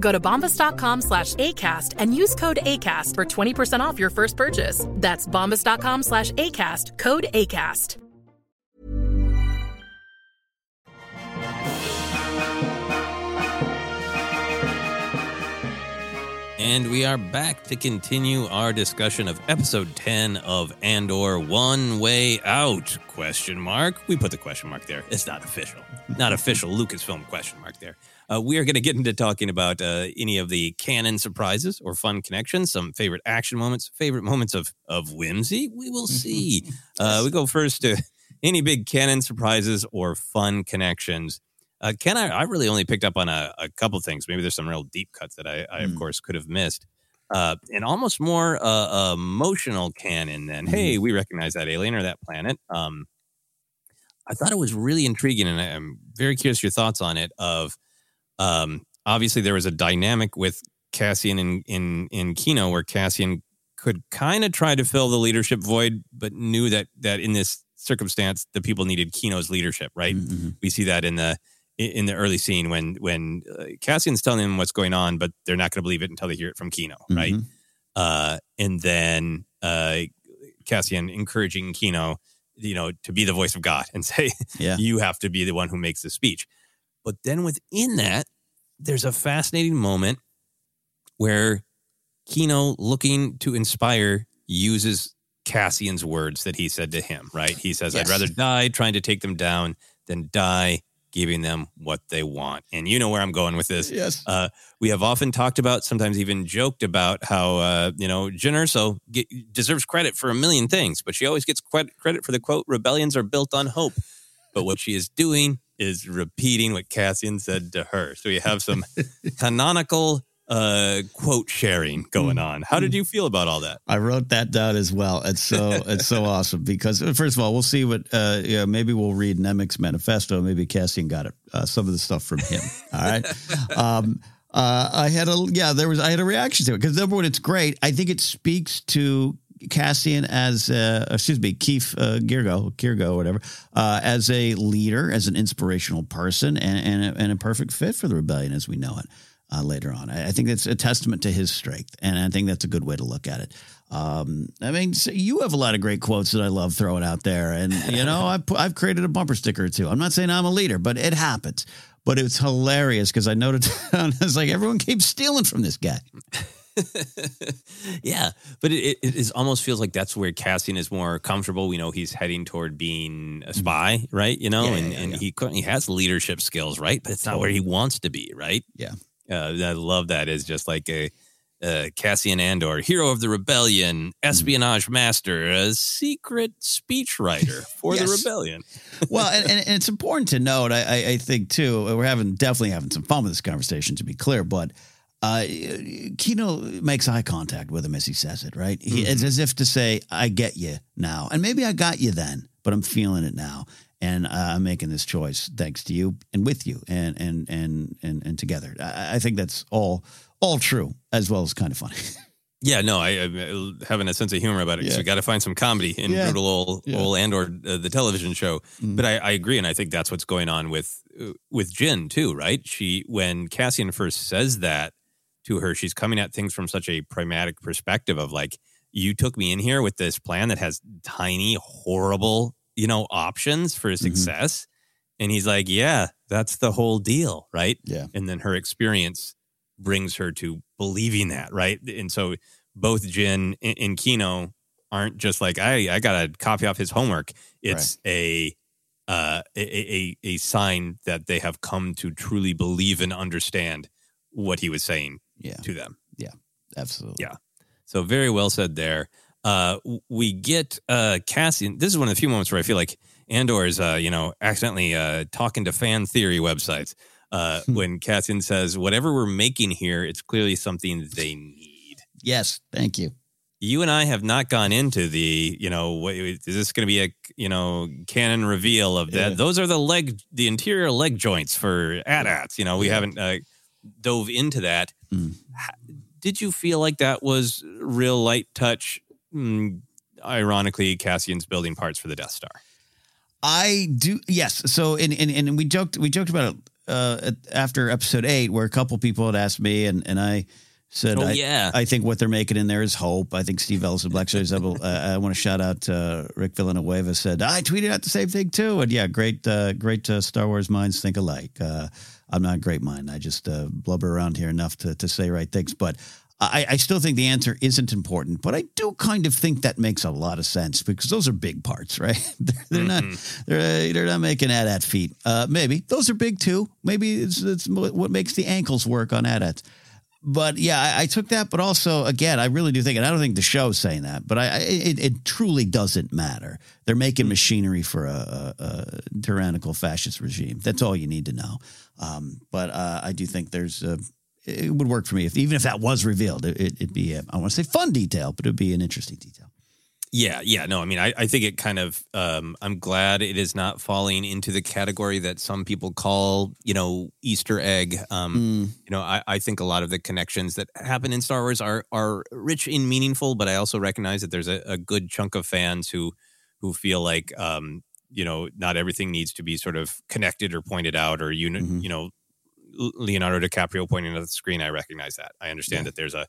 Go to bombas.com slash ACAST and use code ACAST for 20% off your first purchase. That's bombas.com slash ACAST, code ACAST. And we are back to continue our discussion of episode 10 of Andor One Way Out question mark. We put the question mark there. It's not official. Not official Lucasfilm question mark there. Uh, we are going to get into talking about uh, any of the canon surprises or fun connections, some favorite action moments, favorite moments of of whimsy. We will see. uh, we go first to any big canon surprises or fun connections. Uh, Ken, I, I really only picked up on a, a couple things. Maybe there's some real deep cuts that I, I of course, could have missed. Uh, and almost more uh, emotional canon than, hey, we recognize that alien or that planet. Um, I thought it was really intriguing, and I'm very curious your thoughts on it. Of um, obviously there was a dynamic with Cassian in in in Kino where Cassian could kind of try to fill the leadership void, but knew that that in this circumstance the people needed Kino's leadership. Right? We see that in the in the early scene when when uh, Cassian's telling them what's going on, but they're not going to believe it until they hear it from Kino. Right? Mhm. Uh, and then uh, Cassian encouraging Kino, you know, to be the voice of God and say, Yeah. you have to be the one who makes the speech. But then within that, there's a fascinating moment where Kino, looking to inspire, uses Cassian's words that he said to him, right? He says, I'd rather die trying to take them down than die giving them what they want. And you know where I'm going with this. Yes. Uh, we have often talked about, sometimes even joked about how, uh, you know, Jyn Erso get, deserves credit for a million things, but she always gets credit for the quote, rebellions are built on hope. But what she is doing is repeating what Cassian said to her. So you have some canonical uh, quote sharing going on. How did you feel about all that? I wrote that down as well. It's so it's so awesome because uh, first of all, we'll see what uh, yeah, maybe we'll read Nemik's manifesto. Maybe Cassian got it uh, some of the stuff from him. All right. Um, uh, I had a yeah, there was I had a reaction to it because number one, it's great. I think it speaks to Cassian as uh, excuse me, Keith uh, Girgo, Kirgo, whatever, uh, as a leader, as an inspirational person, and and a, and a perfect fit for the rebellion as we know it uh, later on. I, I think that's a testament to his strength, and I think that's a good way to look at it. Um, I mean, so you have a lot of great quotes that I love throwing out there, and you know, I've I've created a bumper sticker or two. I'm not saying I'm a leader, but it happens. But it's hilarious because I noted down it's like everyone keeps stealing from this guy. yeah, but it, it, it is almost feels like that's where Cassian is more comfortable. We know he's heading toward being a spy, right? You know, Mm-hmm. Yeah, and, yeah, and yeah. he currently has leadership skills, right? But it's not where he wants to be, right? Yeah. Uh, I love that. Is just like a uh, Cassian Andor, hero of the rebellion, espionage master, a secret speechwriter for the rebellion. well, and, and, and it's important to note, I, I, I think too, we're having definitely having some fun with this conversation, to be clear, but uh, Kino makes eye contact with him as he says it, right? He, It's as if to say, I get you now. And maybe I got you then, but I'm feeling it now. And uh, I'm making this choice thanks to you and with you and and and and, and together. I, I think that's all all true as well as kind of funny. Yeah, no, I, I having a sense of humor about it. So Yeah. we got to find some comedy in Yeah. brutal old, Yeah. old Andor, uh, the television show. Mm. But I, I agree, and I think that's what's going on with uh, with Jyn too, right? She when Cassian first says that to her, she's coming at things from such a pragmatic perspective of like, you took me in here with this plan that has tiny, horrible, you know, options for Mm-hmm. success, and he's like, yeah, that's the whole deal, right? Yeah. and then her experience brings her to believing that, right? And so both Jyn and, and Kino aren't just like I I got to copy off his homework. It's a uh a, a a sign that they have come to truly believe and understand what he was saying Yeah. to them. Yeah, absolutely. Yeah. So very well said there. Uh, we get uh, Cassian. This is one of the few moments where I feel like Andor is, uh, you know, accidentally uh, talking to fan theory websites. Uh, when Cassian says, "Whatever we're making here, it's clearly something they need." Yes, thank you. You and I have not gone into the, you know, what, is this going to be a, you know, canon reveal of that? Yeah. Those are the leg, the interior leg joints for AT-ATs. You know, we haven't uh, dove into that. Mm. Did you feel like that was real light touch? Mm, ironically, Cassian's building parts for the Death Star. I do yes. So and and, and we joked we joked about it uh, after episode eight, where a couple people had asked me, and and I said, Oh, I, yeah. I think what they're making in there is hope. I think Steve Ellis of Black Series Uh, I want to shout out uh, Rick Villanueva said I tweeted out the same thing too, and yeah, great, uh, great uh, Star Wars minds think alike. I'm not a great mind. I just uh, blubber around here enough to to say right things, but. I, I still think the answer isn't important, but I do kind of think that makes a lot of sense because those are big parts, right? they're, they're not they're, uh, they're not making AT-AT feet. Uh, maybe those are big too. Maybe it's, it's what makes the ankles work on AT-ATs. But yeah, I, I took that. But also, again, I really do think, and I don't think the show's saying that, but I, I it, it truly doesn't matter. They're making machinery for a, a, a tyrannical fascist regime. That's all you need to know. Um, but uh, I do think there's a, it would work for me if even if that was revealed. It, it, it'd be a, I want to say fun detail, but it'd be an interesting detail. Yeah, yeah. No, I mean, I, I think it kind of, um, I'm glad it is not falling into the category that some people call, you know, Easter egg. Um, You know, I, I think a lot of the connections that happen in Star Wars are are rich and meaningful, but I also recognize that there's a, a good chunk of fans who who feel like, um, you know, not everything needs to be sort of connected or pointed out, or you, Mm-hmm. you know, Leonardo DiCaprio pointing at the screen. I recognize that. I understand that there's a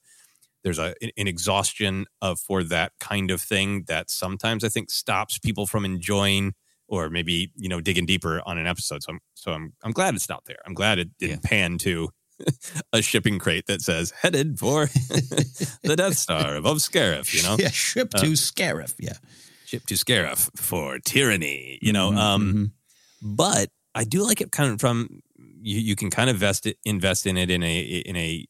there's a an exhaustion of for that kind of thing that sometimes I think stops people from enjoying or maybe you know digging deeper on an episode. So I'm so I'm I'm glad it's not there. I'm glad it didn't pan to a shipping crate that says headed for the Death Star above Scarif. You know, Yeah, ship Uh, to Scarif. Yeah. ship to Scarif for tyranny. You know, Mhm, um, but I do like it kind of from you. You can kind of invest it, invest in it in a in a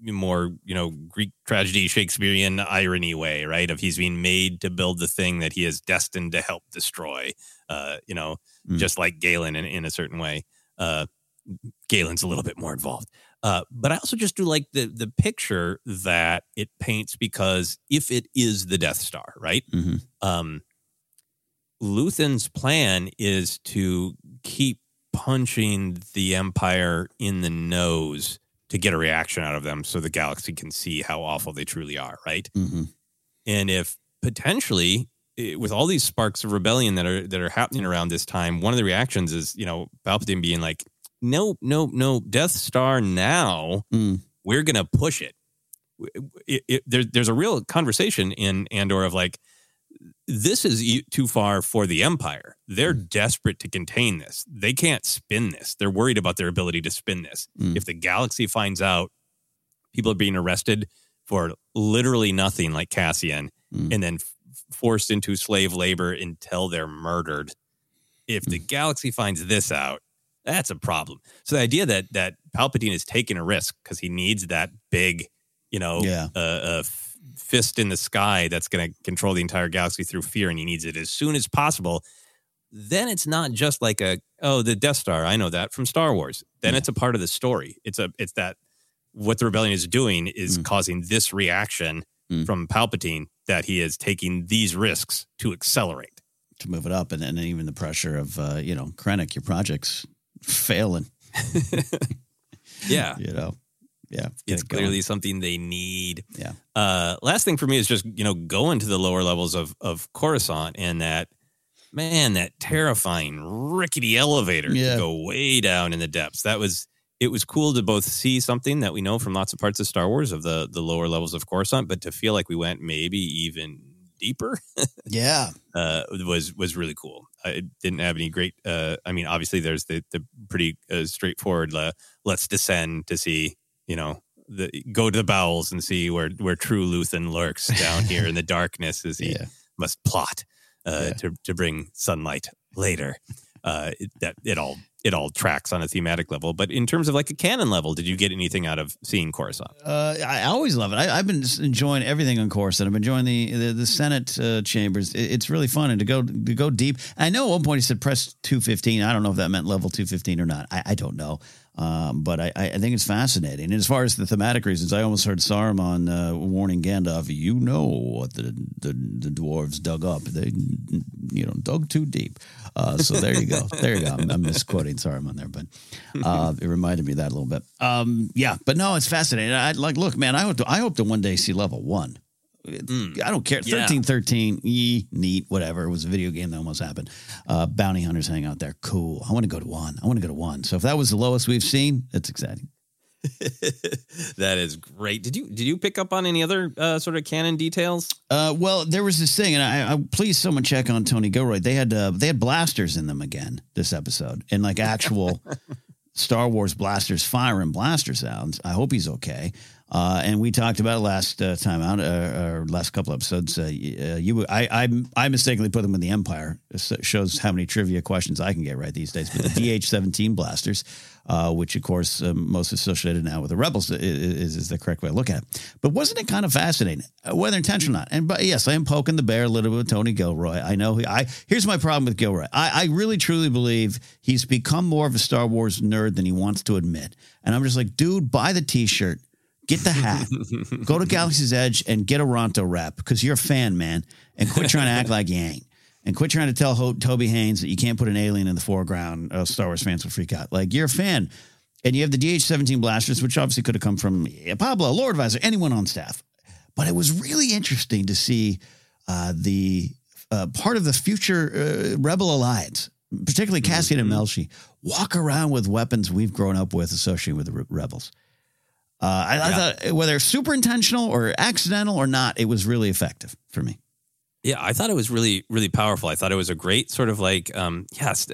more you know Greek tragedy, Shakespearean irony way, right? Of he's being made to build the thing that he is destined to help destroy. Uh, you know, Mm. just like Galen in, in a certain way. Uh, Galen's a little bit more involved. Uh, but I also just do like the the picture that it paints because if it is the Death Star, right? Mhm. Um, Luthen's plan is to keep punching the Empire in the nose to get a reaction out of them, so the galaxy can see how awful they truly are, right? Mm-hmm. And if potentially with all these sparks of rebellion that are that are happening around this time, one of the reactions is you know Palpatine being like, "No, no, no, Death Star now. Mm. We're gonna push it." It, it, there, there's a real conversation in Andor of like, this is too far for the Empire. They're desperate to contain this. They can't spin this. They're worried about their ability to spin this. Mm. If the galaxy finds out people are being arrested for literally nothing, like Cassian, Mm. and then f- forced into slave labor until they're murdered. If the galaxy finds this out, that's a problem. So the idea that that Palpatine is taking a risk because he needs that big you know, Yeah. a f- fist in the sky that's going to control the entire galaxy through fear, and he needs it as soon as possible. Then it's not just like a oh the Death Star. I know that from Star Wars. Then it's a part of the story. It's a it's that what the rebellion is doing is causing this reaction from Palpatine that he is taking these risks to accelerate. to move it up, and then even the pressure of uh, you know Krennic, your project's failing. Yeah. you know, yeah, it's it going. clearly something they need. Yeah. Uh, last thing for me is just you know going to the lower levels of of Coruscant and that man that terrifying rickety elevator Yeah. to go way down in the depths. That was it was cool to both see something that we know from lots of parts of Star Wars of the the lower levels of Coruscant, but to feel like we went maybe even deeper yeah, uh, was was really cool. I didn't have any great. Uh, I mean, obviously, there's the the pretty uh, straightforward. Uh, let's descend to see, you know, the go to the bowels and see where where true Luthen lurks down here in the darkness as he must plot uh, to to bring sunlight later. Uh, it, that it all it all tracks on a thematic level, but in terms of like a canon level, did you get anything out of seeing Coruscant? Uh, I always love it. I, I've been enjoying everything on Coruscant. I've been enjoying the the, the Senate uh, chambers. It- it's really fun and to go to go deep. I know at one point he said press two fifteen. I don't know if that meant level two fifteen or not. I, I don't know. Um, but I, I think it's fascinating. And as far as the thematic reasons, I almost heard Saruman uh, warning Gandalf, "You know what the, the the dwarves dug up? They you know dug too deep." Uh, so there you go. There you go. I'm, I'm misquoting Saruman there, but uh, it reminded me of that a little bit. Um, yeah, but no, it's fascinating. I like look, man. I hope to, I hope to one day see level one. I don't care. Yeah. Thirteen, thirteen, yee, neat, whatever. It was a video game that almost happened. Uh, bounty hunters hang out there. Cool. I want to go to one. I want to go to one. So if that was the lowest we've seen, it's exciting. that is great. Did you did you pick up on any other uh, sort of canon details? Uh, well, there was this thing, and I, I please someone check on Tony Gilroy. They had uh, they had blasters in them again this episode, and like actual Star Wars blasters firing blaster sounds. I hope he's okay. Uh, and we talked about it last uh, time out, uh, or last couple episodes. Uh, uh, you, I, I, I mistakenly put them in the Empire. This shows how many trivia questions I can get right these days. But the DH-17 blasters, uh, which of course um, most associated now with the rebels, is, is the correct way to look at it. But wasn't it kind of fascinating, whether intentional or not? And but yes, I am poking the bear a little bit with Tony Gilroy. I know. He, I here's my problem with Gilroy. I, I really truly believe he's become more of a Star Wars nerd than he wants to admit. And I'm just like, dude, buy the T-shirt. Get the hat. Go to Galaxy's Edge and get a Ronto wrap because you're a fan, man. And quit trying to act like you ain't. And quit trying to tell Ho- Toby Haynes that you can't put an alien in the foreground. Uh, Star Wars fans will freak out. Like you're a fan, and you have the DH-17 blasters, which obviously could have come from Pablo, Lord Visor, anyone on staff. But it was really interesting to see uh, the uh, part of the future uh, Rebel Alliance, particularly Cassian and Melshi, walk around with weapons we've grown up with associated with the re- rebels. Uh, I, I thought whether super intentional or accidental or not, it was really effective for me. Yeah, I thought it was really, really powerful. I thought it was a great sort of like, um, yes,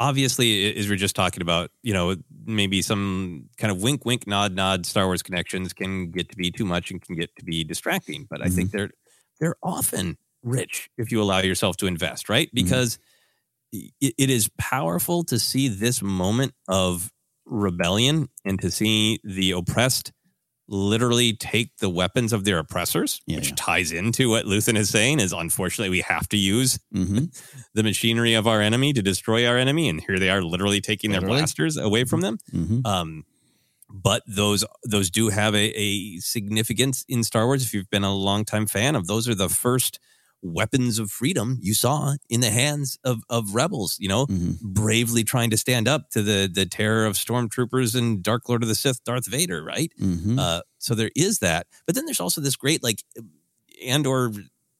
obviously, as we are just talking about, you know, maybe some kind of wink, wink, nod, nod Star Wars connections can get to be too much and can get to be distracting. But I think they're they're often rich if you allow yourself to invest, right? Because it, it is powerful to see this moment of rebellion and to see the oppressed literally take the weapons of their oppressors, which ties into what Luthen is saying is unfortunately we have to use Mm-hmm. the machinery of our enemy to destroy our enemy. And here they are literally taking their blasters away from them. Mm-hmm. Um, but those those do have a, a significance in Star Wars. If you've been a longtime fan of, those are the first weapons of freedom you saw in the hands of of rebels. You know, bravely trying to stand up to the the terror of stormtroopers and Dark Lord of the Sith, Darth Vader. Right. Mm-hmm. Uh, so there is that, but then there's also this great like, and or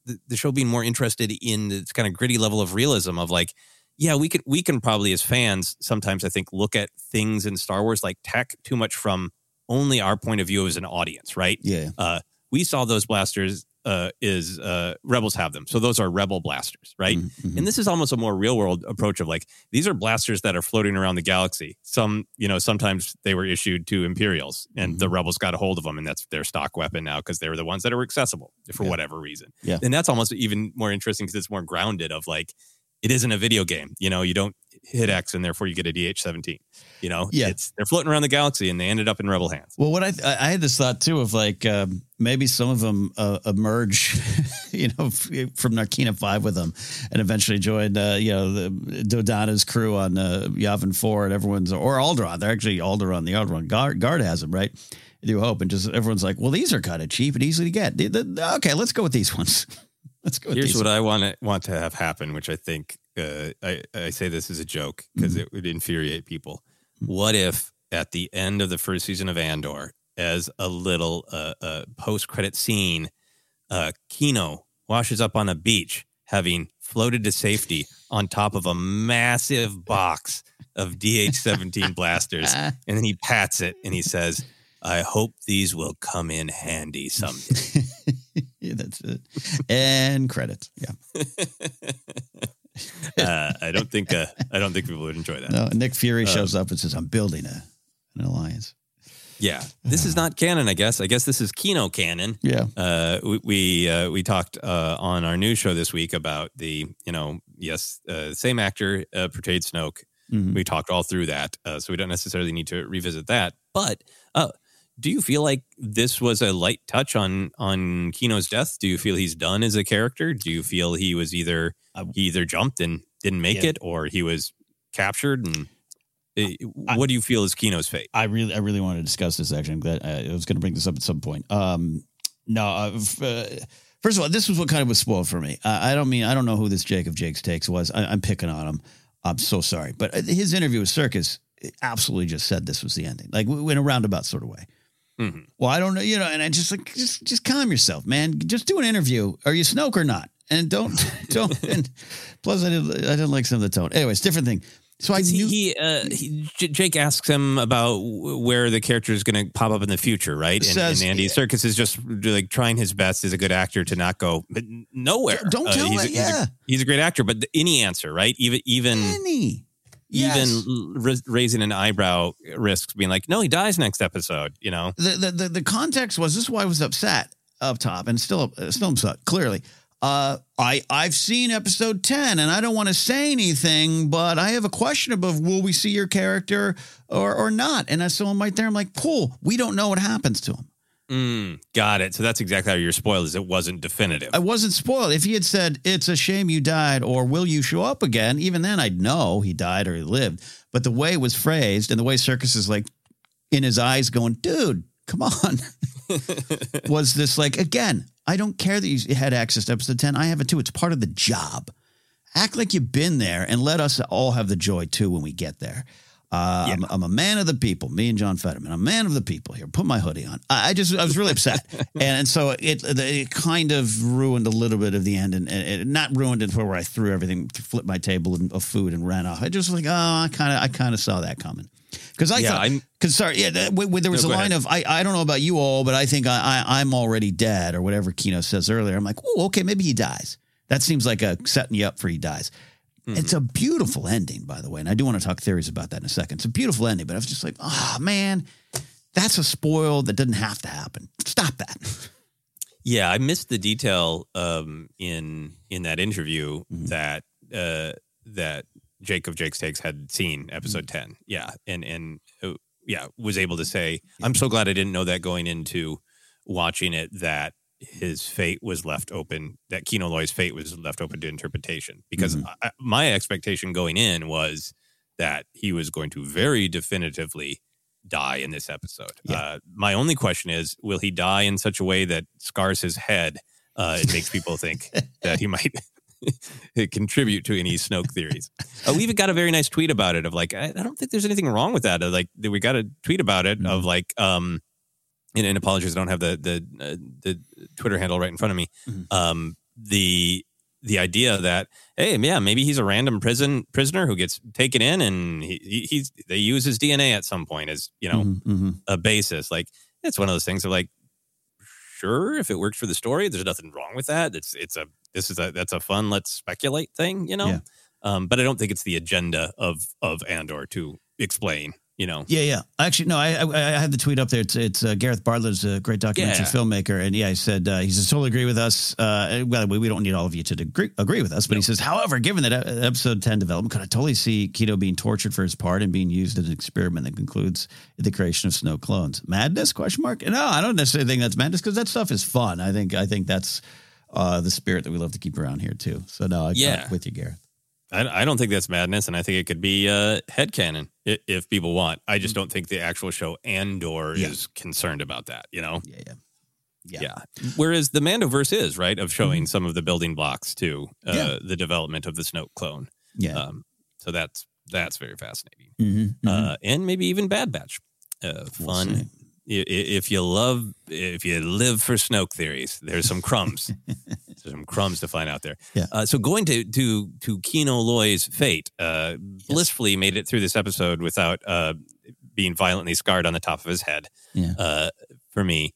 the, the show being more interested in this kind of gritty level of realism of like, yeah, we could we can probably as fans sometimes I think look at things in Star Wars like tech too much from only our point of view as an audience, right? Yeah. Uh, we saw those blasters uh, is uh, rebels have them, so those are rebel blasters, right? Mm-hmm. And this is almost a more real world approach of like these are blasters that are floating around the galaxy. Some, you know, sometimes they were issued to Imperials, and the Mm-hmm. rebels got a hold of them, and that's their stock weapon now because they were the ones that are accessible for Yeah. whatever reason. Yeah. And that's almost even more interesting because it's more grounded of like it isn't a video game. You know, you don't hit X and therefore you get a DH17. You know, Yeah. it's they're floating around the galaxy and they ended up in rebel hands. Well, what I I I had this thought too of like um, maybe some of them uh, emerge, you know, f- from Narkina Five with them, and eventually join, uh, you know, the Dodonna's crew on uh, Yavin Four, and everyone's or Alderaan. They're actually Alderaan. The Alderaan guard, guard has them, right? Do hope, and just everyone's like, well, these are kind of cheap and easy to get. Okay, let's go with these ones. Let's go. Here's what ones. I want to want to have happen, which I think uh, I I say this as a joke because Mm-hmm. it would infuriate people. What if at the end of the first season of Andor, as a little uh, uh, post credit scene, uh, Kino washes up on a beach, having floated to safety on top of a massive box of DH-17 blasters, and then he pats it and he says. I hope these will come in handy someday. yeah. And credits. Yeah. uh, I don't think uh, I don't think people would enjoy that. No, Nick Fury Uh, shows up and says, "I'm building a an alliance." Yeah, this is not canon. I guess. I guess this is Kino canon. Yeah. Uh, we we, uh, we talked uh, on our news show this week about the you know yes uh, same actor uh, portrayed Snoke. Mhm. We talked all through that, uh, so we don't necessarily need to revisit that. But uh, do you feel like this was a light touch on on Kino's death? Do you feel he's done as a character? Do you feel he was either he either jumped and didn't make Yeah. it, or he was captured? And uh, what do you feel is Kino's fate? I really, I really want to discuss this. Actually, I'm glad uh, I was going to bring this up at some point. Um, no, uh, uh, first of all, this was what kind of was spoiled for me. I, I don't mean I don't know who this Jacob Jakes takes was. I, I'm picking on him. I'm so sorry, but uh, his interview with Serkis absolutely just said this was the ending, like in a roundabout sort of way. Mhm. Well, I don't know, you know, and I just like just just calm yourself, man. Just do an interview. Are you Snoke or not? And don't don't. And plus, I didn't I didn't like some of the tone. Anyways, different thing. So I knew he, uh, he J- Jake asks him about where the character is going to pop up in the future, right? And, Says- and Andy Serkis is just like trying his best as a good actor to not go but nowhere. Don't Uh, tell he's, it, a, he's, a, yeah. he's a great actor, but any answer, right? Even even any. Yes. even ra- raising an eyebrow risks being like, no, he dies next episode. You know, the, the the the context was this is why I was upset up top and still uh, still upset clearly. Uh, I I've seen episode ten and I don't want to say anything, but I have a question of will we see your character or or not? And I saw I'm right there. I'm like, cool. We don't know what happens to him. Mm, got it. So that's exactly how you're spoiled. Is it wasn't definitive. I wasn't spoiled. If he had said it's a shame you died or will you show up again, even then I'd know he died or he lived. But the way it was phrased and the way Serkis is like in his eyes going, dude, come on. was this like again i don't care that you had access to episode 10 i have it too it's part of the job act like you've been there and let us all have the joy too when we get there uh, I'm, I'm a man of the people me and john fetterman i'm a man of the people here put my hoodie on i, I just i was really upset and, and so it, it kind of ruined a little bit of the end and, and it, not ruined it where i threw everything flipped my table of food and ran off i just was like oh i kind of i kind of saw that coming because I Yeah, thought, I'm- because sorry, yeah, that, w- w- there was No, a line ahead. of I, I don't know about you all, but I think I, I I'm already dead or whatever Kino says earlier. I'm like, oh, okay, maybe he dies. That seems like a setting you up for he dies. Mm-hmm. It's a beautiful ending, by the way, and I do want to talk theories about that in a second. It's a beautiful ending, but I was just like, oh man, that's a spoil that didn't have to happen. Stop that. Yeah, I missed the detail um, in in that interview Mm-hmm. that uh, that Jake of Jake's Takes had seen episode Mm-hmm. ten. Yeah, and and uh, yeah, was able to say, I'm so glad I didn't know that going into watching it that his fate was left open. That Kino Loy's fate was left open to interpretation because Mhm. I, my expectation going in was that he was going to very definitively die in this episode. Uh, my only question is, will he die in such a way that scars his head? Uh, it makes people think that he might contribute to any Snoke theories. Uh, we even got a very nice tweet about it of like, I, I don't think there's anything wrong with that. Like we got a tweet about it of like, um, and, and apologies, I don't have the the uh, the Twitter handle right in front of me. Um, the the idea that hey, yeah, maybe he's a random prison prisoner who gets taken in, and he, he, he's they use his DNA at some point as you know Mhm. a basis. Like it's one of those things of like, sure, if it works for the story, there's nothing wrong with that. It's it's a this is a that's a fun let's speculate thing, you know. Yeah. Um, but I don't think it's the agenda of of Andor to explain, you know. Yeah, yeah. Actually, no, I I, I have the tweet up there. It's, it's uh, Gareth Bartlett's a great documentary Yeah. filmmaker, and yeah, he said uh, he says totally agree with us. Uh, well, we we don't need all of you to agree, agree with us, but he says, however, given that uh, episode ten development, could I totally see Kino being tortured for his part and being used as an experiment that concludes the creation of Snoke clones? Madness? Question mark. No, I don't necessarily think that's madness because that stuff is fun. I think I think that's uh, the spirit that we love to keep around here too. So no, I, Yeah. I'm with you, Gareth. I, I don't think that's madness, and I think it could be uh, headcanon i- if people want. I just don't think the actual show Andor Yeah. is concerned about that, you know? Yeah, yeah. Yeah. Whereas the Mandoverse is, right, of showing some of the building blocks to uh, Yeah. the development of the Snoke clone. Yeah. Um, so that's that's very fascinating. Mm-hmm, Uh, and maybe even Bad Batch. Uh, fun. See. I- i- If you love, if you live for Snoke theories, there's some crumbs. there's some crumbs to find out there. Yeah. Uh, so going to to to Kino Loy's fate, uh, blissfully made it through this episode without uh, being violently scarred on the top of his head. Yeah. Uh, for me,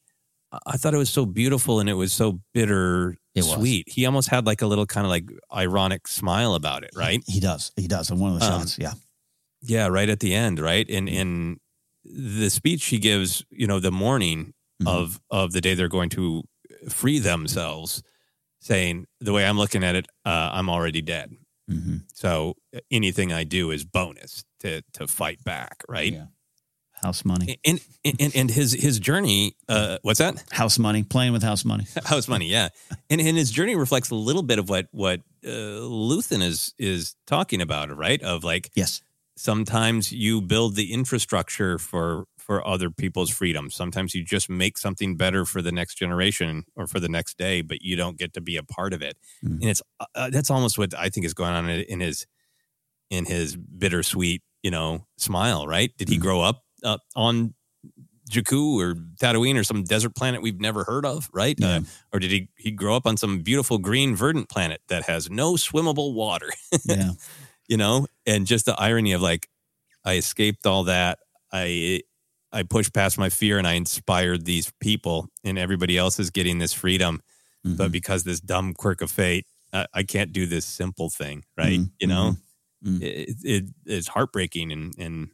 I- thought it was so beautiful and it was so bitter was. sweet. He almost had like a little kind of like ironic smile about it, right? He does. He does. On one of the Um, shots. Yeah. Yeah, right at the end, right? And Mm-hmm. The speech he gives, you know, the morning Mm-hmm. of of the day they're going to free themselves, saying the way I'm looking at it, uh, I'm already dead. Mm-hmm. So uh, anything I do is bonus to to fight back, right? Yeah. House money. And, and and his his journey, uh, what's that? House money. Playing with house money. House money, yeah. And and his journey reflects a little bit of what what uh, Luthen is is talking about, right? Of like Yes. Sometimes you build the infrastructure for for other people's freedom. Sometimes you just make something better for the next generation or for the next day, but you don't get to be a part of it. Mm. And it's uh, uh, that's almost what I think is going on in, his in his bittersweet, you know, smile. Right? Did he grow up uh, on Jakku or Tatooine or some desert planet we've never heard of? Right? Uh, or did he he grow up on some beautiful green verdant planet that has no swimmable water? Yeah. you know? And just the irony of like i escaped all that. I i pushed past my fear and i inspired these people and everybody else is getting this freedom. Mm-hmm. but because this dumb quirk of fate I, I can't do this simple thing right? Mhm, you know? Mhm, it, it it's heartbreaking and and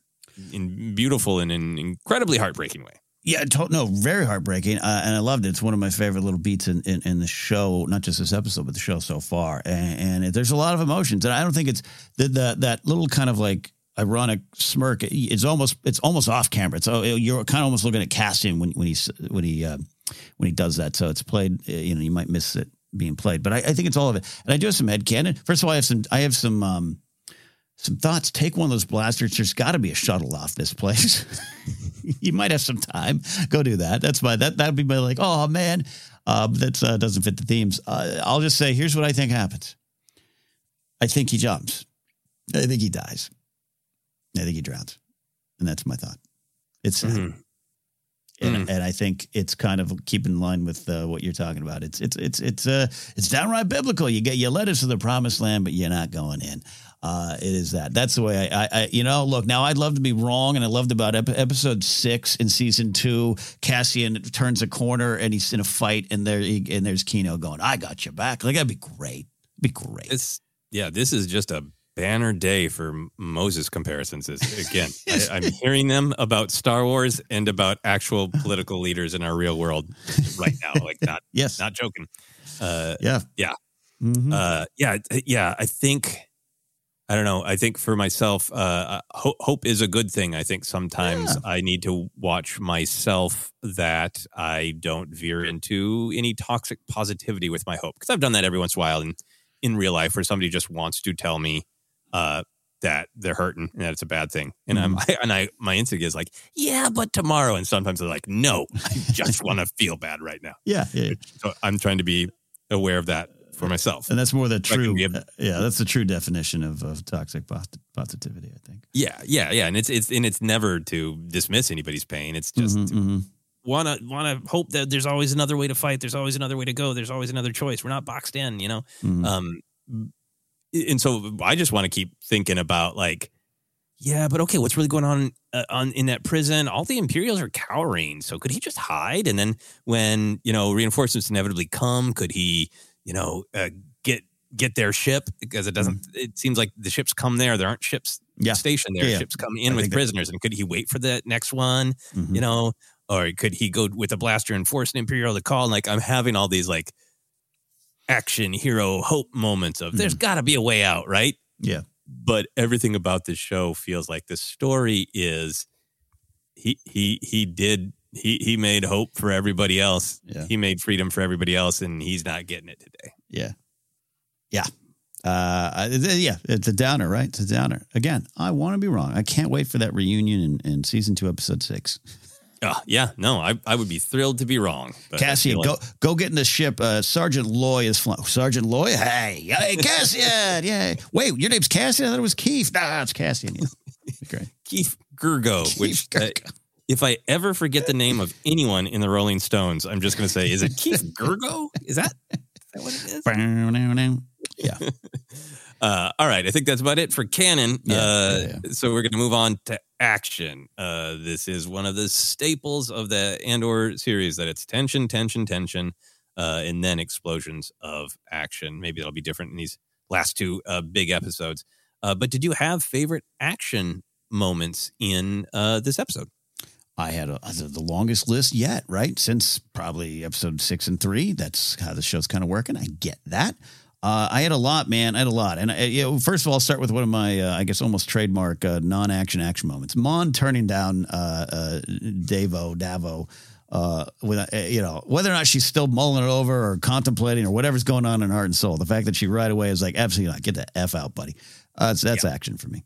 in beautiful and in incredibly heartbreaking way Yeah, to- no, very heartbreaking, uh, and I loved it. It's one of my favorite little beats in, in, in the show, not just this episode, but the show so far. And, and there's a lot of emotions, and I don't think it's the, the that little kind of like ironic smirk. It's almost it's almost off camera. It's oh, you're kind of almost looking at Cassian when when he's when he uh, when he does that. So it's played. uh, You know, you might miss it being played, but I, I think it's all of it. And I do have some headcanon. First of all, I have some I have some. Um, some thoughts. Take one of those blasters. There's got to be a shuttle off this place. you might have some time. Go do that. That's my that that'd be my like. Oh man, uh, that uh, doesn't fit the themes. Uh, I'll just say here's what I think happens. I think he jumps. I think he dies. I think he drowns, and that's my thought. It's sad. Mhm. And, and I think it's kind of keep in line with uh, what you're talking about. It's it's it's it's uh it's downright biblical. You get you led us to the promised land, but you're not going in. Uh, it is that. That's the way I, I, I, you know, look, now I'd love to be wrong. And I loved about ep- episode six in season two, Cassian turns a corner and he's in a fight and there, he, and there's Kino going, I got your back. Like, that'd be great. Be great. It's yeah, this is just a banner day for Moses comparisons. Is again, I, I'm hearing them about Star Wars and about actual political leaders in our real world right now. Like not, yes, not joking. Uh, yeah, yeah, Mhm. uh, yeah, yeah. I think I don't know. I think for myself, uh, hope, hope is a good thing. I think sometimes I need to watch myself that I don't veer into any toxic positivity with my hope because I've done that every once in a while in in real life where somebody just wants to tell me uh, that they're hurting and that it's a bad thing, and I'm and I my instinct is like, yeah, but tomorrow, and sometimes they're like, no, I just want to feel bad right now. Yeah, yeah. So I'm trying to be aware of that for myself. And that's more the So I can true, uh, yeah, that's the true definition of, of toxic positivity, I think. Yeah, yeah, yeah, and it's it's and it's never to dismiss anybody's pain. It's just Mhm, mhm. want to want to hope that there's always another way to fight. There's always another way to go. There's always another choice. We're not boxed in, you know. Mhm. Um, and so I just want to keep thinking about like, yeah, but okay, what's really going on uh, on in that prison? All the Imperials are cowering. So could he just hide? And then when you know reinforcements inevitably come, could he, you know, uh, get get their ship because it doesn't? It seems like the ships come there. There aren't ships Yeah. station there. Yeah, yeah. Ships come in I with prisoners, and could he wait for the next one? Mhm. You know, or could he go with a blaster and force an Imperial to call? And like I'm having all these like action hero hope moments of there's got to be a way out, right? Mm-hmm. Yeah. But everything about this show feels like the story is he he he did he he made hope for everybody else. Yeah. He made freedom for everybody else, and he's not getting it today. Yeah. Yeah. Uh, yeah, it's a downer, right? It's a downer. Again, I want to be wrong. I can't wait for that reunion in, in season two, episode six. Oh, yeah, no, I, I would be thrilled to be wrong. Cassian, feel go go get in the ship. Uh, Sergeant Loy is flying. Sergeant Loy, hey, hey, Cassian, yeah. Wait, your name's Cassian? I thought it was Keith. Nah, it's Cassian. Yeah. Great. Keith Gergo, which uh, if I ever forget the name of anyone in the Rolling Stones, I'm just going to say, is it Keith Gergo? Is that, is that what it is? Yeah. Uh, all right, I think that's about it for canon. Yeah, uh, yeah, So we're going to move on to action. Uh, this is one of the staples of the Andor series that it's tension, tension, tension, uh, and then explosions of action. Maybe that'll be different in these last two uh, big episodes. Uh, but did you have favorite action moments in uh, this episode? I had a, the longest list yet, right? Since probably episode six and three. That's how the show's kind of working. I get that. Uh, I had a lot, man. I had a lot. And I, you know, first of all, I'll start with one of my, uh, I guess, almost trademark uh, non action action moments. Mon turning down uh, uh, Davo, Davo, uh, with, uh, you know, whether or not she's still mulling it over or contemplating or whatever's going on in her heart and soul. The fact that she right away is like, absolutely not, get the F out, buddy. Uh, so that's action for me.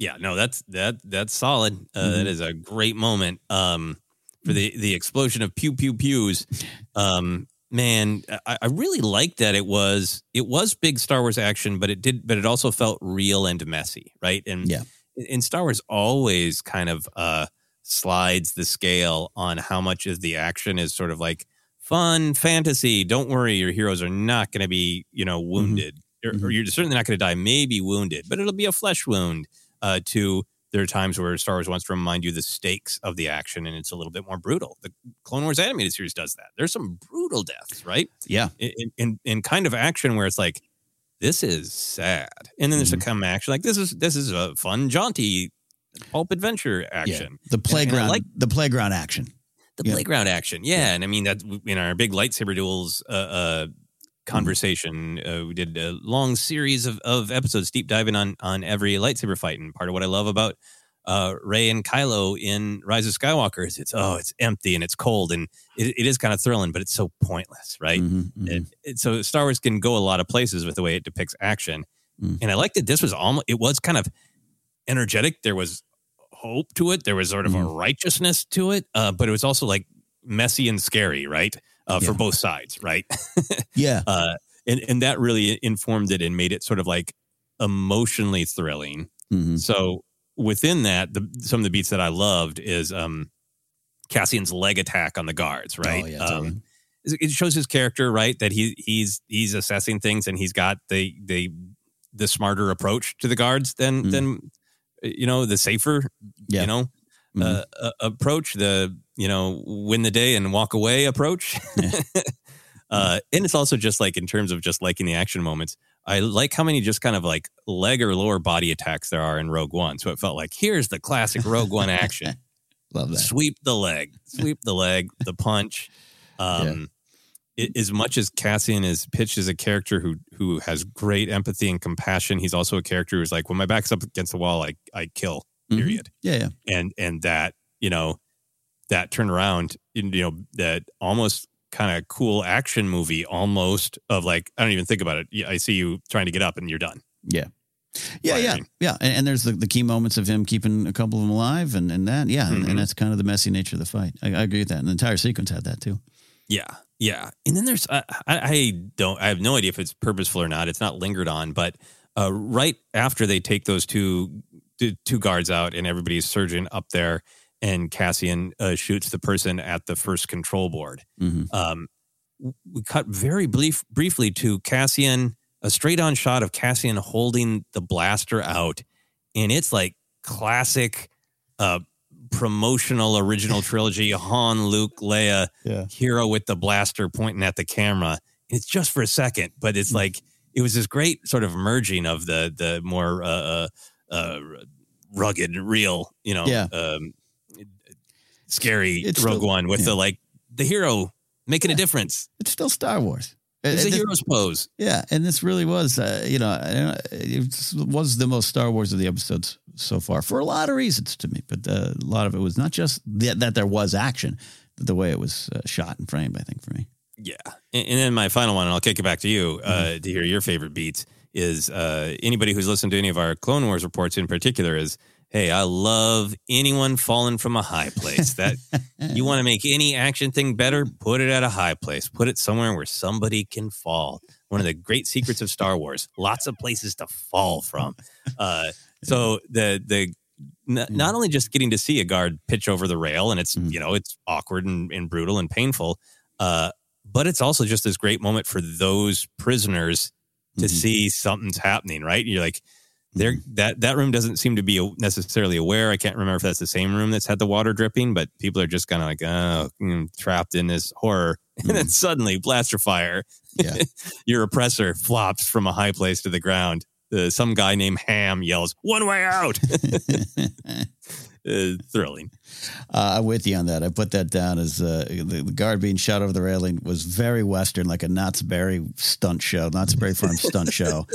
Yeah, no, that's that that's solid. Uh, Mhm. That is a great moment. Um, for the the explosion of pew pew pews. Um, man, I, I really liked that it was it was big Star Wars action, but it did, but it also felt real and messy, right? And Yeah. and Star Wars always kind of uh slides the scale on how much of the action is sort of like fun fantasy. Don't worry, your heroes are not going to be you know wounded, or, or you're certainly not going to die. Maybe wounded, but it'll be a flesh wound. Uh, to there are times where Star Wars wants to remind you the stakes of the action, and it's a little bit more brutal. The Clone Wars animated series does that. There's some brutal deaths, right? Yeah. In in, in kind of action where it's like this is sad, and then there's a come action like this is this is a fun, jaunty pulp adventure action. The And- and playground, like the playground action. the Yeah. playground action. Yeah, and I mean that in our big lightsaber duels uh, uh, conversation, uh, we did a long series of, of episodes deep diving on on every lightsaber fight. And part of what I love about uh, Rey and Kylo in Rise of Skywalker is it's oh it's empty and it's cold and it, it is kind of thrilling, but it's so pointless, right? Mm-hmm, It, it, so Star Wars can go a lot of places with the way it depicts action, Mm. and I liked that this was almost it was kind of energetic. There was hope to it. There was sort of Mm-hmm. a righteousness to it, uh, but it was also like messy and scary, right? Uh, For both sides, right? Yeah. uh, and and that really informed it and made it sort of like emotionally thrilling. Mhm. So within that, the, some of the beats that I loved is um, Cassian's leg attack on the guards, right? Oh, yeah, totally. um, it shows his character, right? That he he's he's assessing things and he's got the the the smarter approach to the guards than Mm. than you know the safer Yeah. you know Mhm. uh, uh, approach the you know win the day and walk away approach. uh, and it's also just like in terms of just liking the action moments. I like how many just kind of like leg or lower body attacks there are in Rogue One. So it felt like here's the classic Rogue One action. Love that. Sweep the leg, sweep the leg, the punch. Um, i- As much as Cassian is pitched as a character who who has great empathy and compassion, he's also a character who's like, when my back's up against the wall, I I kill. Mhm. Period. Yeah, yeah. And and that you know that turnaround, you know that almost kind of cool action movie, almost of like I don't even think about it. I see you trying to get up and you're done. Yeah. Yeah, yeah, yeah. And, and there's the, the key moments of him keeping a couple of them alive and, and that. Yeah. And, Mhm. and that's kind of the messy nature of the fight. I, I agree with that. And the entire sequence had that too. Yeah, yeah. And then there's I, I I don't I have no idea if it's purposeful or not. It's not lingered on, but uh, right after they take those two two guards out and everybody's surging up there, and Cassian uh, shoots the person at the first control board. Mhm. Um, we cut very brief briefly to Cassian, a straight on shot of Cassian holding the blaster out, and it's like classic. Uh, promotional original trilogy Han, Luke, Leia, Yeah. hero with the blaster pointing at the camera. It's just for a second, but Mm. it's like it was this great sort of merging of the the more uh, uh, uh, rugged, real, you know, Yeah. um, scary It's Rogue still- One with yeah. the like the hero making a difference. It's still Star Wars. It's a And- hero's pose. Yeah, and this really was, uh, you know, it was the most Star Wars of the episodes so far for a lot of reasons to me. But uh, a lot of it was not just that, that there was action, but the way it was uh, shot and framed. I think for me. Yeah. And, and then my final one, and I'll kick it back to you uh, Mm-hmm. to hear your favorite beats, is uh, anybody who's listened to any of our Clone Wars reports in particular is, hey, I love anyone falling from a high place. That you want to make any action thing better, put it at a high place. Put it somewhere where somebody can fall. One of the great secrets of Star Wars, lots of places to fall from. Uh, so the the n- not only just getting to see a guard pitch over the rail and it's you know it's awkward and, and brutal and painful uh, but it's also just this great moment for those prisoners to see something's happening right you're like there that that room doesn't seem to be necessarily aware. I can't remember if that's the same room that's had the water dripping but people are just kind of like oh mm, trapped in this horror. And then suddenly blaster fire. Yeah. your oppressor flops from a high place to the ground. Uh, some guy named ham yells one way out uh, thrilling Uh, I'm with you on that. I put that down as uh, the, the guard being shot over the railing was very Western, like a Knott's Berry stunt show, Knott's Berry Farm stunt show,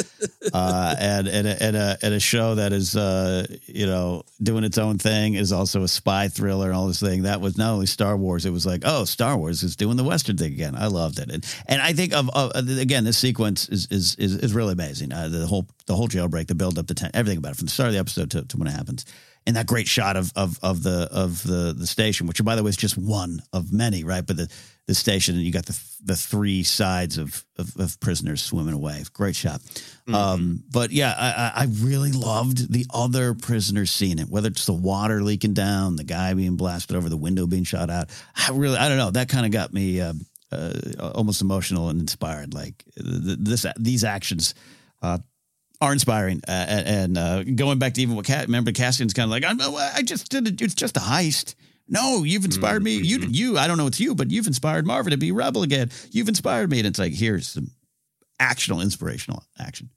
uh, and and a, and, a, and a show that is uh, you know doing its own thing is also a spy thriller and all this thing. That was not only Star Wars; it was like oh, Star Wars is doing the Western thing again. I loved it, and and I think of, of again this sequence is is is, is really amazing. Uh, the whole the whole jailbreak, the build up, the ten, everything about it from the start of the episode to, to when it happens and that great shot of of of the of the the station, which by the way is just one of many, right? But the the station, and you got the the three sides of of, of prisoners swimming away. Great shot. Um, but yeah, I, I I really loved the other prisoners seeing it, whether it's the water leaking down, the guy being blasted over, the window being shot out. I really, I don't know, that kind of got me uh, uh, almost emotional and inspired. Like th- this, these actions. Uh, are inspiring. Uh, and uh, going back to even what Cat, remember Cassian's kind of like, I'm, I just did it. It's just a heist. No, you've inspired me. You, you, I don't know it's you, but you've inspired Marvin to be rebel again. You've inspired me. And it's like, here's some actional, inspirational action.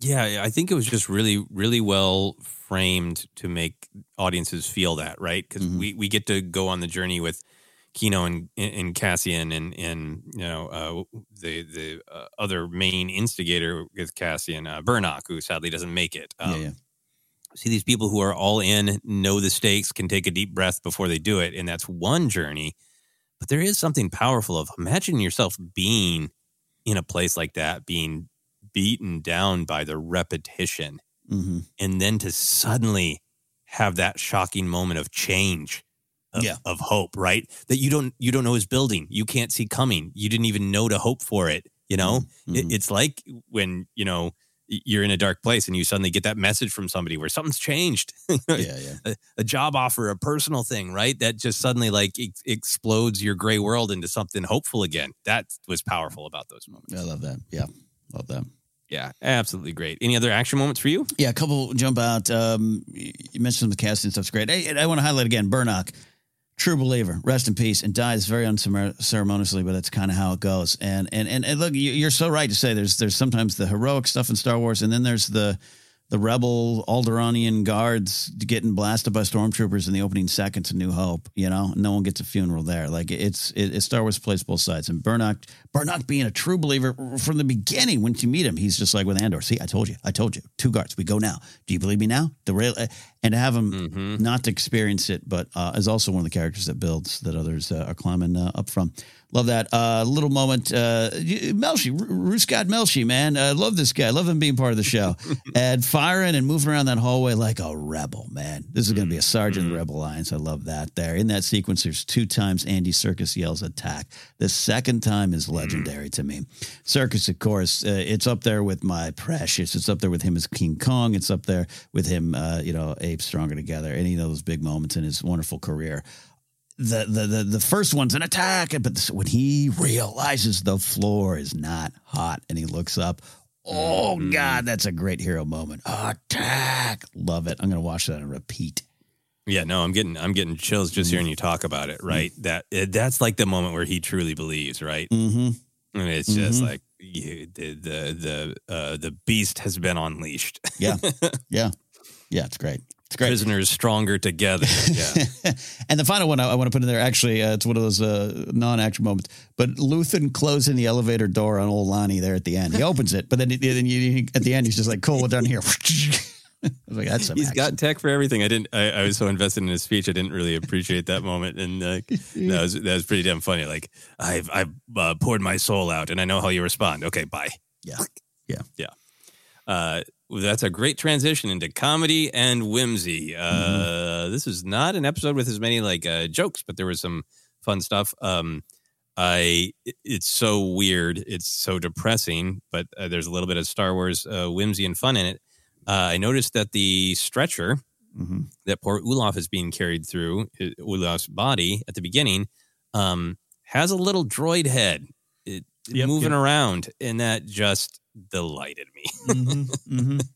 Yeah, I think it was just really, really well framed to make audiences feel that, right? Because we, we get to go on the journey with Kino and, and Cassian and and you know uh, the the uh, other main instigator with Cassian, uh, Burnock, who sadly doesn't make it. Um, yeah, yeah. See these people who are all in, know the stakes, can take a deep breath before they do it, and that's one journey. But there is something powerful of imagine yourself being in a place like that, being beaten down by the repetition, Mm-hmm. and then to suddenly have that shocking moment of change. Of, Yeah. of hope, right? That you don't you don't know is building. You can't see coming. You didn't even know to hope for it. You know, Mm-hmm. It- it's like when you know you're in a dark place and you suddenly get that message from somebody where something's changed. Yeah, yeah. a, a job offer, a personal thing, right? That just suddenly like ex- explodes your gray world into something hopeful again. That was powerful about those moments. I love that. Yeah, love that. Yeah, absolutely great. Any other action moments for you? Yeah, a couple jump out. Um, you mentioned the Cassian stuff's great. And I want to highlight again Burnock, true believer, rest in peace, and dies very unceremoniously, but that's kind of how it goes. And and and, and look, you- you're so right to say there's there's sometimes the heroic stuff in Star Wars, and then there's the the rebel Alderanian guards getting blasted by stormtroopers in the opening seconds of New Hope. You know, no one gets a funeral there. Like it's it, it Star Wars plays both sides, and Burnock Burnock being a true believer from the beginning. Once you meet him, he's just like with Andor. See, I told you, I told you. Two guards, we go now. Do you believe me now? The rail, and to have him not to experience it, but uh, is also one of the characters that builds that others uh, are climbing uh, up from. Love that uh, little moment. Uh, Melshi, Ruescott Melshi, man, I love this guy. love him being part of the show and firing and moving around that hallway like a rebel, man. This is going to be a sergeant of the Rebel Alliance. I love that. There in that sequence, there's two times Andy Serkis yells attack. The second time is legendary to me. Serkis, of course, uh, it's up there with my precious. It's up there with him as King Kong. It's up there with him, uh, you know, Ape Stronger Together. Any of those big moments in his wonderful career the the the, the first one's an attack, but when he realizes the floor is not hot and he looks up, oh god, that's a great hero moment. Attack, love it. I'm gonna watch that and repeat. Yeah, no, I'm getting I'm getting chills just hearing you talk about it. Right, that that's like the moment where he truly believes, right? Mm-hmm. And it's just Mhm. like you, the the the uh, the beast has been unleashed. Yeah, yeah, Yeah, it's great. Prisoners stronger together. Yeah. and the final one I, I want to put in there, actually, uh, it's one of those uh, non-action moments. But Luthen closing the elevator door on old Lonni there at the end. He opens it, but then, then you, at the end he's just like, "Cool, we're done here." I was like, "That's He's action." got tech for everything. I didn't. I, I was so invested in his speech. I didn't really appreciate that moment, and uh, that was that was pretty damn funny. Like I've I've uh, poured my soul out, and I know how you respond. Okay, bye. Yeah, yeah, yeah. Uh, that's a great transition into comedy and whimsy. Uh, Mm-hmm. This is not an episode with as many like uh, jokes, but there was some fun stuff. Um, I it's so weird, it's so depressing, but uh, there's a little bit of Star Wars uh, whimsy and fun in it. Uh, I noticed that the stretcher Mm-hmm. that poor Olaf is being carried through, uh, Olaf's body at the beginning, um, has a little droid head it, Yep, moving yep. around, and that just delighted me. Mm-hmm, mm-hmm.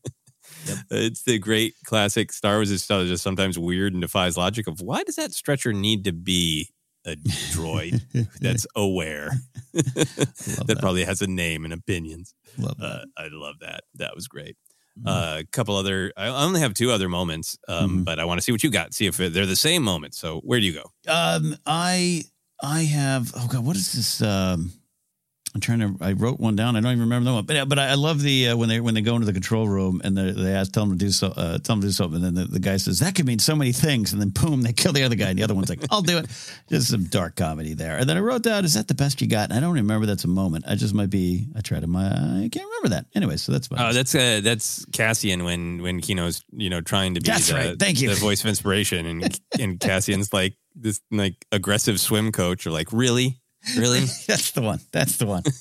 It's the great classic Star Wars is just sometimes weird and defies logic of why does that stretcher need to be a droid that's aware that, probably has a name and opinions. Love Uh, I love that. That was great. Mm-hmm. Uh, a couple other, I only have two other moments, um, Mm-hmm. but I want to see what you got. See if they're the same moments. So where do you go? Um, I I have oh god, what is this? Um, I'm trying to. I wrote one down. I don't even remember the one, but but I, I love the uh, when they when they go into the control room and they they ask tell them to do so uh, tell them to do something, and then the, the guy says that could mean so many things, and then boom, they kill the other guy, and the other one's like, I'll do it. Just some dark comedy there, and then I wrote down, is that the best you got? And I don't remember that's a moment. I just might be. I tried to my. I can't remember that. Anyway, so that's my. Oh, that's uh, that's Cassian when when Kino's you know trying to be That's the, right. Thank you. the voice of inspiration, and and Cassian's like this like aggressive swim coach. Or like really, really, that's the one. That's the one.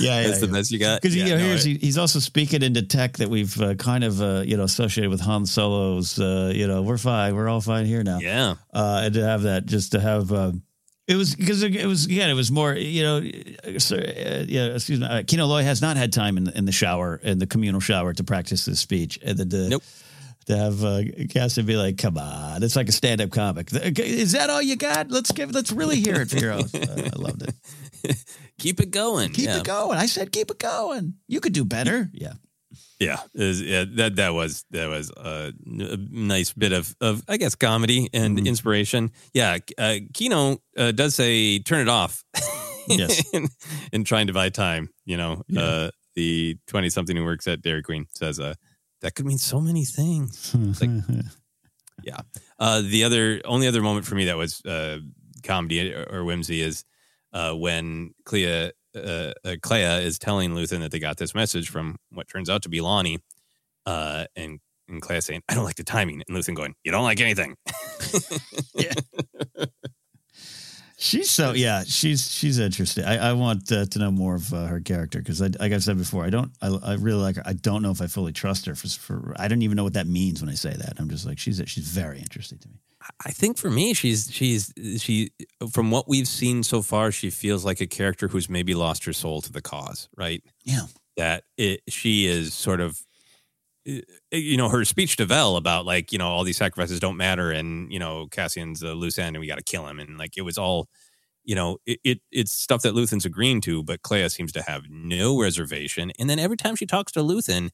Yeah, that's the best you got. Because Yeah, you know, no, he- he's also speaking into tech that we've uh, kind of uh, you know associated with Han Solo's. Uh, you know, we're fine. We're all fine here now. yeah. Uh, and to have that, just to have. Uh, it was because it was again. It was more, you know. uh, uh, yeah, excuse me. Uh, Kino Loy has not had time in the, in the shower, in the communal shower, to practice his speech. Then to, Nope. To have uh, Cassidy be like, "Come on, it's like a stand-up comic." Is that all you got? Let's give. Let's really hear it for your own. Uh, I loved it. Keep it going. Keep yeah. it going. I said, keep it going. You could do better. Yeah. Yeah, was- yeah, that that was that was a, a nice bit of of I guess comedy and Mm-hmm. inspiration. Yeah, uh, Kino uh, does say turn it off. Yes. in, in trying to buy time, you know, Yeah. uh, the twenty something who works at Dairy Queen says, uh, that could mean so many things. Like, yeah. Uh, the other only other moment for me that was uh, comedy or, or whimsy is uh, when Kleya uh, uh, Kleya is telling Luthen that they got this message from what turns out to be Lonni, uh, and and Kleya saying, "I don't like the timing," and Luthen going, "You don't like anything." She's so yeah. She's she's interesting. I, I want uh, to know more of uh, her character because, I, like I said before, I don't. I, I really like her. I don't know if I fully trust her for, for. I don't even know what that means when I say that. I'm just like she's she's very interesting to me. I think for me, she's she's she from what we've seen so far, she feels like a character who's maybe lost her soul to the cause, right? Yeah. That it, she is sort of, Uh, you know, her speech to Vel about like you know all these sacrifices don't matter, and you know Cassian's a loose end, and we got to kill him, and like it was all, you know, it, it it's stuff that Luthen's agreeing to, but Kleya seems to have no reservation, and then every time she talks to Luthen,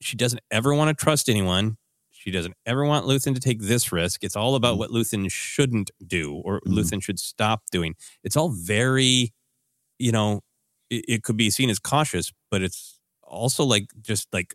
she doesn't ever want to trust anyone. She doesn't ever want Luthen to take this risk. It's all about mm. what Luthen shouldn't do or mm. Luthen should stop doing. It's all very, you know, it, it could be seen as cautious, but it's also like just like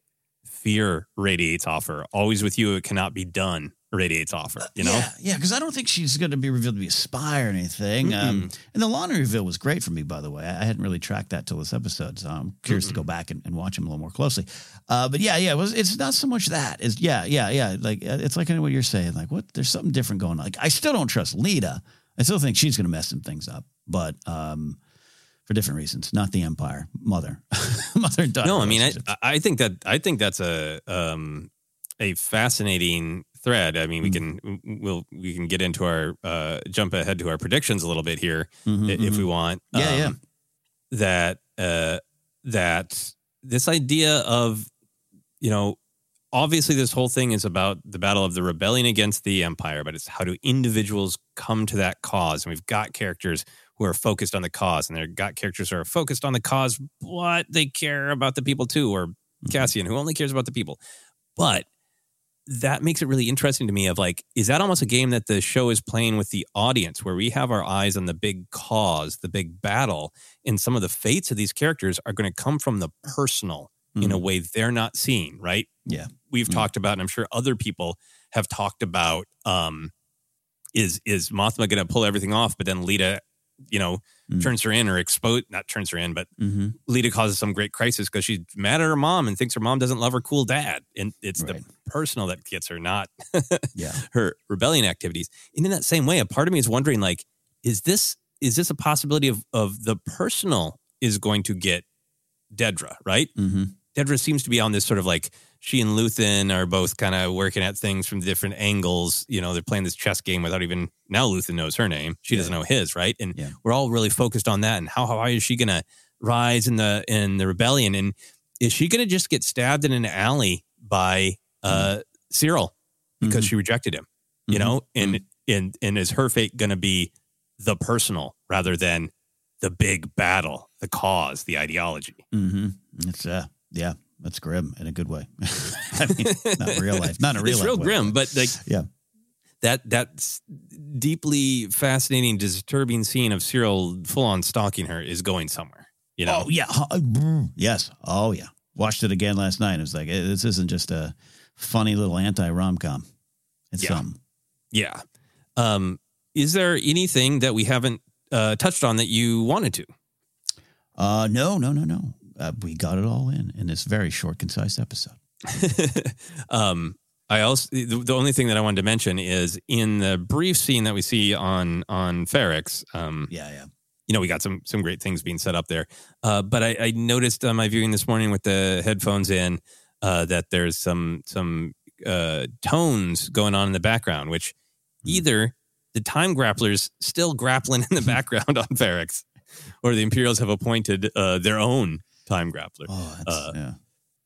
fear radiates off her. Always with you, it cannot be done radiates off her, you know? Yeah, yeah. Because I don't think she's going to be revealed to be a spy or anything. Um, and the Lonni reveal was great for me, by the way. I hadn't really tracked that till this episode, so I'm curious to go back and, and watch him a little more closely. Uh, but yeah, yeah, it was. It's not so much that. It's yeah, yeah, yeah. Like uh, it's like what you're saying. Like what? There's something different going on. Like I still don't trust Leida. I still think she's going to mess some things up, but um, for different reasons. Not the Empire, mother, mother and daughter. No, I mean, I. I think that I think that's a um, a fascinating thread. I mean, we Mm. can we'll we can get into our uh, jump ahead to our predictions a little bit here Mhm, if we mhm. want. Yeah, yeah. That uh, that this idea of you know obviously this whole thing is about the battle of the rebellion against the empire but it's how do individuals come to that cause and we've got characters who are focused on the cause and they've got characters who are focused on the cause but they care about the people too or cassian who only cares about the people but that makes it really interesting to me of like is that almost a game that the show is playing with the audience where we have our eyes on the big cause the big battle and some of the fates of these characters are going to come from the personal mm-hmm. in a mm-hmm. way they're not seeing right yeah we've mm-hmm. talked about and i'm sure other people have talked about um is is mothma going to pull everything off but then Leida you know, mm. turns her in or expose not turns her in, but mm-hmm. Leida causes some great crisis because she's mad at her mom and thinks her mom doesn't love her cool dad. And it's right. the personal that gets her, not yeah. her rebellion activities. And in that same way, a part of me is wondering, like, is this is this a possibility of of the personal is going to get Dedra, right? Mm-hmm. Dedra seems to be on this sort of like she and Luthen are both kind of working at things from different angles. You know, they're playing this chess game without even now Luthen knows her name. She yeah. doesn't know his, right? And yeah. we're all really focused on that and how how is she gonna rise in the in the rebellion? And is she gonna just get stabbed in an alley by uh mm-hmm. Syril because mm-hmm. she rejected him? You mm-hmm. know, and mm-hmm. and and is her fate gonna be the personal rather than the big battle, the cause, the ideology? Mm-hmm. It's uh yeah, that's grim in a good way. I mean, not real life, not a real. It's real way, grim, but like yeah, that that deeply fascinating, disturbing scene of Syril full on stalking her is going somewhere. You know? Oh yeah, uh, yes. Oh yeah. Watched it again last night. It was like this isn't just a funny little anti rom com. It's yeah. something. Yeah. Um, is there anything that we haven't uh, touched on that you wanted to? Uh, no, no, no, no uh, we got it all in in this very short, concise episode. um, I also the, the, only thing that I wanted to mention is in the brief scene that we see on on Ferrix. Um, yeah, yeah. You know, we got some some great things being set up there. Uh, but I, I noticed on my viewing this morning with the headphones in uh, that there's some some uh, tones going on in the background, which hmm. either the time grapplers still grappling in the background on Ferrix, or the Imperials have appointed uh, their own Time Grappler. Oh, uh, yeah.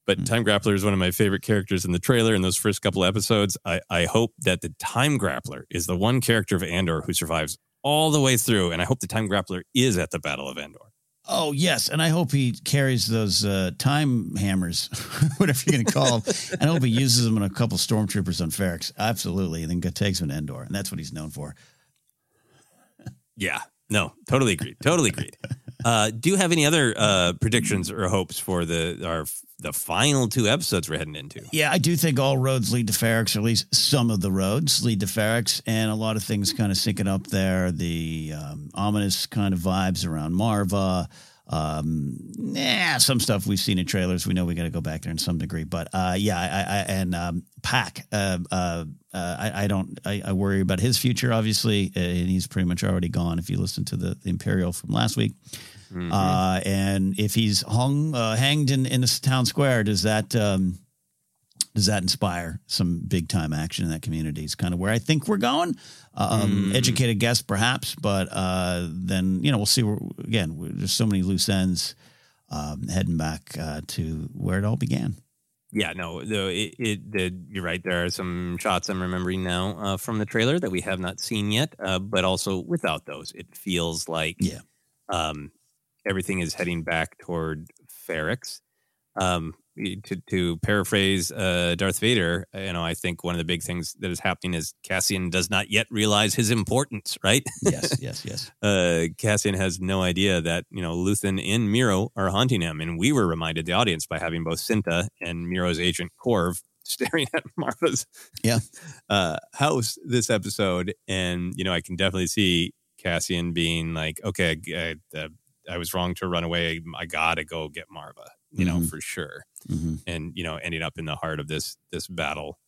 But mm-hmm. Time Grappler is one of my favorite characters in the trailer. In those first couple episodes, I, I hope that the Time Grappler is the one character of Andor who survives all the way through, and I hope the Time Grappler is at the Battle of Endor. Oh yes, and I hope he carries those uh, time hammers, whatever you're going to call them. and I hope he uses them on a couple stormtroopers on Ferrix. Absolutely, and then takes them to Endor, and that's what he's known for. yeah, no, totally agreed. Totally agreed. Uh, do you have any other uh, predictions or hopes for the our the final two episodes we're heading into? Yeah, I do think all roads lead to Ferrix, or at least some of the roads lead to Ferrix, and a lot of things kind of syncing up there. The um, ominous kind of vibes around Marva. Um, yeah, some stuff we've seen in trailers. We know we got to go back there in some degree, but uh, yeah, I, I and um, Pack. Uh, uh, uh, I, I, don't. I, I, worry about his future, obviously, and he's pretty much already gone. If you listen to the, the Imperial from last week, mm-hmm. Uh, and if he's hung, uh, hanged in in the town square, does that um, does that inspire some big time action in that community? Is kind of where I think we're going. Um, mm. Educated guess, perhaps, but uh, then you know we'll see. Where, again, there's so many loose ends um, heading back uh, to where it all began. Yeah, no, the, it, it the, you're right. There are some shots I'm remembering now uh, from the trailer that we have not seen yet, uh, but also without those, it feels like yeah, um, everything is heading back toward Ferrix. Um, to, to paraphrase uh, Darth Vader, you know, I think one of the big things that is happening is Cassian does not yet realize his importance, right? Yes, yes, yes. uh, Cassian has no idea that, you know, Luthen and Meero are haunting him. And we were reminded, the audience, by having both Cinta and Meero's agent Corv staring at Marva's yeah. uh, house this episode. And, you know, I can definitely see Cassian being like, okay, I, uh, I was wrong to run away. I got to go get Marva you know, mm-hmm. for sure. Mm-hmm. And, you know, ending up in the heart of this this battle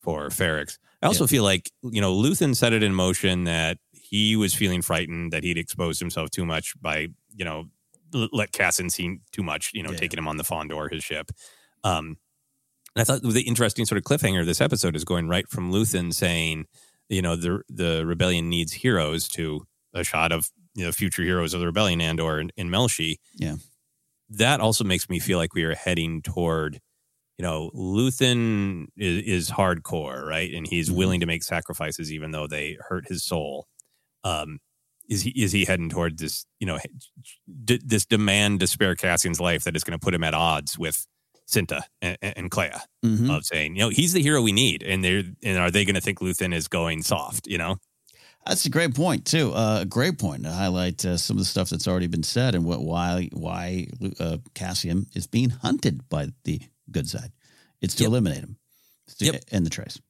for Ferrix. I also yeah. feel like, you know, Luthen set it in motion that he was feeling frightened that he'd exposed himself too much by, you know, let Cassian see too much, you know, yeah. taking him on the Fondor, his ship. Um, and I thought the interesting sort of cliffhanger of this episode is going right from Luthen saying, you know, the the rebellion needs heroes to a shot of you know future heroes of the rebellion and or in, in Melshi. Yeah that also makes me feel like we are heading toward you know luthen is, is hardcore right and he's mm-hmm. willing to make sacrifices even though they hurt his soul um is he is he heading toward this you know d- this demand to spare cassian's life that is going to put him at odds with Cinta and, and Kleya Mhm. of saying, you know, he's the hero we need, and they're and are they going to think Luthen is going soft? You know, That's a great point too. Uh, a great point to highlight uh, some of the stuff that's already been said and what why why uh, Cassian is being hunted by the good side. It's to Yep. eliminate him. It's to Yep. end the trace.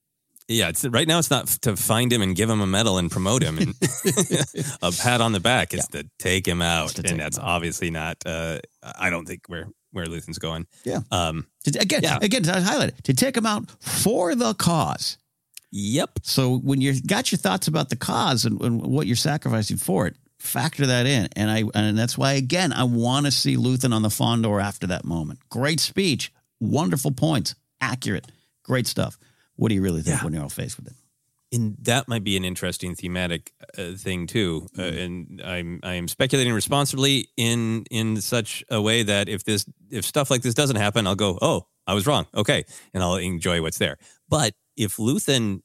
yeah. It's right now. It's not to find him and give him a medal and promote him and a pat on the back. It's to take him out, take and that's obviously not. Uh, I don't think where where Luthen's going. Yeah. Um. To- again, Yeah. again, to highlight it, to take him out for the cause. Yep. So when you got your thoughts about the cause and, and what you're sacrificing for it, factor that in. And I and that's why again I want to see Luthen on the Fondor after that moment. Great speech, wonderful points, accurate, great stuff. What do you really think Yeah. when you're all faced with it? And that might be an interesting thematic uh, thing too. Uh, and I'm I am speculating responsibly in in such a way that if this if stuff like this doesn't happen, I'll go, oh, I was wrong, okay, and I'll enjoy what's there. But if Luthen,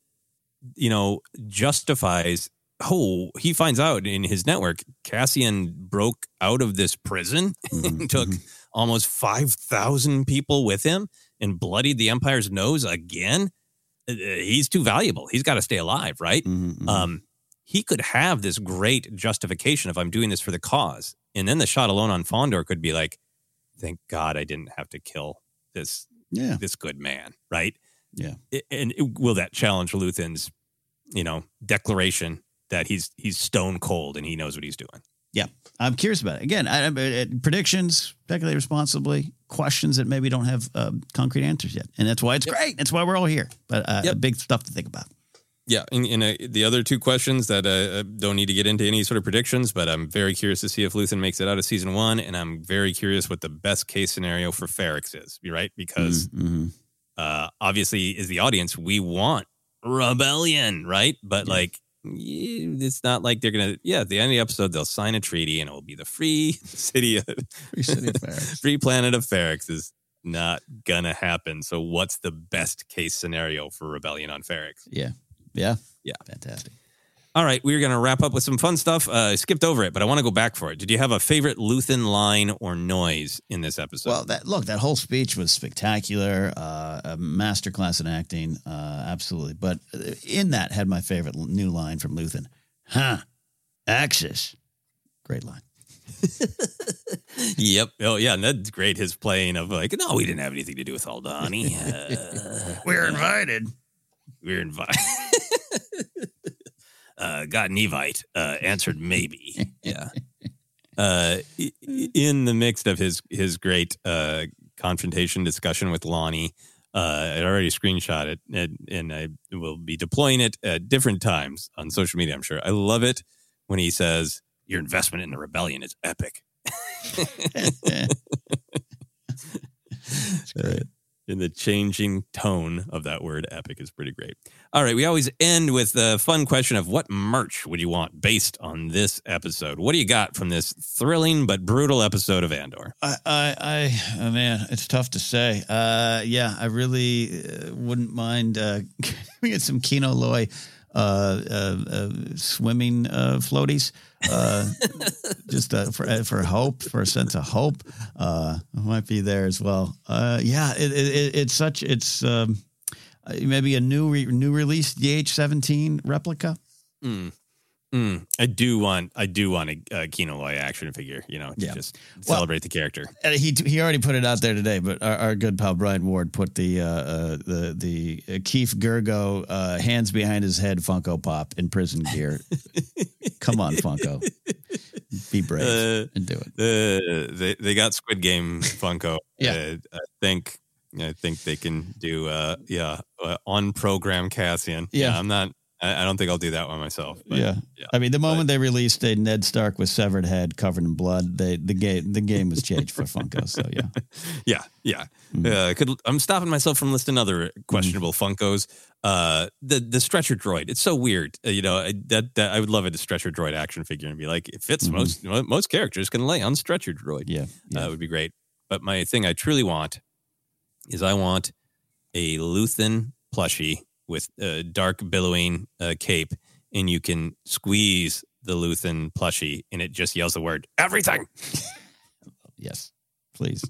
you know, justifies, oh, he finds out in his network, Cassian broke out of this prison and took almost five thousand people with him and bloodied the Empire's nose again. uh, He's too valuable. He's got to stay alive, right? Mm-hmm, Um, he could have this great justification if I'm doing this for the cause. And then the shot alone on Fondor could be like, thank God I didn't have to kill this Yeah. this good man, right? Yeah. And it- will that challenge Luthen's, you know, declaration that he's he's stone cold and he knows what he's doing? Yeah, I'm curious about it. Again, I, I, I- predictions, speculate responsibly, questions that maybe don't have um, concrete answers yet, and that's why it's great. That's why we're all here. But uh, big stuff to think about. Yeah, and, and uh, the other two questions that uh, uh, don't need to get into any sort of predictions, but I'm very curious to see if Luthen makes it out of season one, and I'm very curious what the best case scenario for Ferrix is. Right because Mhm. Uh, obviously, is the audience, we want rebellion, right? But like, it's not like they're gonna. Yeah, at the end of the episode, they'll sign a treaty, and it will be the free city, of, Free city of free planet of Ferrix is not gonna happen. So, what's the best case scenario for rebellion on Ferrix? Yeah, yeah, yeah, fantastic. All right, we're going to wrap up with some fun stuff. Uh, I skipped over it, but I want to go back for it. Did you have a favorite Luthen line or noise in this episode? Well, that look, that whole speech was spectacular, uh, a masterclass in acting, uh, absolutely. But uh, in that had my favorite new line from Luthen, "Huh, Axis." Great line. yep. Oh, yeah. And that's great. His playing of like, no, we didn't have anything to do with Aldhani. Uh, We're invited. we're invited. uh, got an Evite. Uh, answered maybe. Yeah. Uh, in the midst of his his great uh, confrontation discussion with Lonni, uh, I already screenshot it, and, and I will be deploying it at different times on social media. I'm sure. I love it when he says, "Your investment in the rebellion is epic." Uh, in the changing tone of that word epic is pretty great. All right, we always end with the fun question of what merch would you want based on this episode? What do you got from this thrilling but brutal episode of Andor? I, I, I oh man, it's tough to say. Uh, yeah, I really uh, wouldn't mind uh, it some Kino Loy swimming uh, floaties, uh, just uh, for uh, for hope, for a sense of hope. Uh, might be there as well. Uh, yeah, it, it, it, it's such it's um, uh, maybe a new re- new release DH seventeen replica. Mm. Mm. I do want, I do want a, a Kino Loy action figure. You know, to Yeah. just Well- celebrate the character. Uh, he he already put it out there today, but our, our good pal Brian Ward put the uh, uh, the the uh, Keef Girgo uh, hands behind his head Funko Pop in prison gear. Come on, Funko, be brave Uh, and do it. Uh, they they got Squid Game Funko. Yeah. uh, I think I think they can do uh yeah uh, on program Cassian. Yeah. I'm not. I, I don't think I'll do that one myself. but- yeah. I mean, the moment they released a Ned Stark with severed head covered in blood, they the game the game was changed for Funko. So yeah, yeah, yeah. Mm-hmm. Uh, could I'm stopping myself from listing other questionable Funkos. Uh, the the stretcher droid. It's so weird. Uh, you know I, that, that I would love a stretcher droid action figure and be like, it fits Mhm. most most characters can lay on stretcher droid. yeah, Uh, it would be great. But my thing I truly want is I want a Luthen plushie with a dark billowing uh, cape, and you can squeeze the Luthen plushie, and it just yells the word everything. yes, please.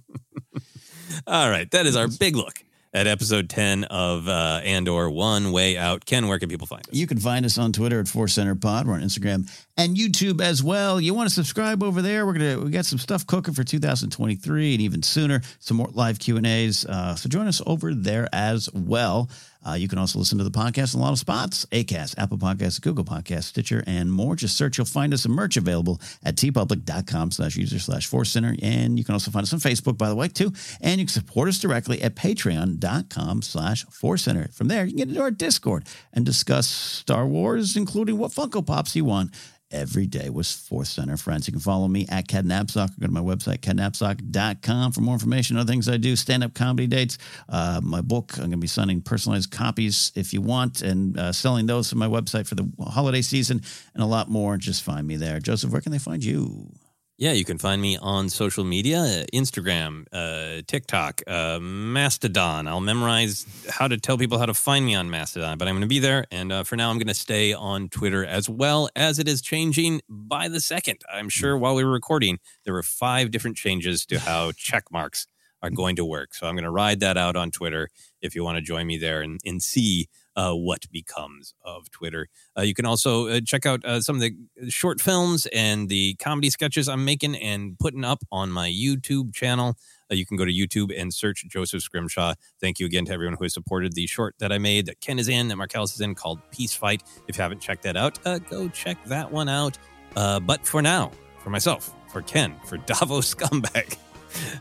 All right, that is our big look at episode 10 of uh, Andor One Way Out. Ken, where can people find us? You can find us on Twitter at Force Center Pod. We're on Instagram and YouTube as well. You want to subscribe over there? We're gonna we got some stuff cooking for 2023 and even sooner. Some more live Q and A's. Uh, so join us over there as well. Uh, you can also listen to the podcast in a lot of spots Acast, Apple Podcasts, Google Podcasts, Stitcher, and more. Just search, you'll find us some merch available at teepublic.com slash user slash force center. And you can also find us on Facebook, by the way, too. And you can support us directly at patreon.com slash force center. From there, you can get into our Discord and discuss Star Wars, including what Funko Pops you want every day was Force Center Friends. You can follow me at Ken Napzok or go to my website, kennapzok.com for more information, other things I do, stand-up comedy dates, uh, my book. I'm going to be sending personalized copies if you want and uh, selling those from my website for the holiday season and a lot more. Just find me there. Joseph, where can they find you? Yeah, you can find me on social media uh, Instagram, uh, TikTok, uh, Mastodon. I'll memorize how to tell people how to find me on Mastodon, but I'm going to be there. And uh, for now, I'm going to stay on Twitter as well as it is changing by the second. I'm sure while we were recording, there were five different changes to how check marks are going to work. So I'm going to ride that out on Twitter if you want to join me there and, and see uh, what becomes of Twitter. Uh, you can also uh, check out uh, some of the short films and the comedy sketches I'm making and putting up on my YouTube channel. Uh, you can go to YouTube and search Joseph Scrimshaw. Thank you again to everyone who has supported the short that I made that Ken is in, that Marcellus is in, called Peace Fight. If you haven't checked that out, uh, go check that one out. but for now, for myself, for Ken, for Davos Scumbag,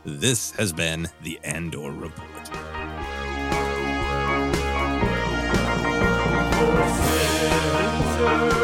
this has been the Andor Report. sins.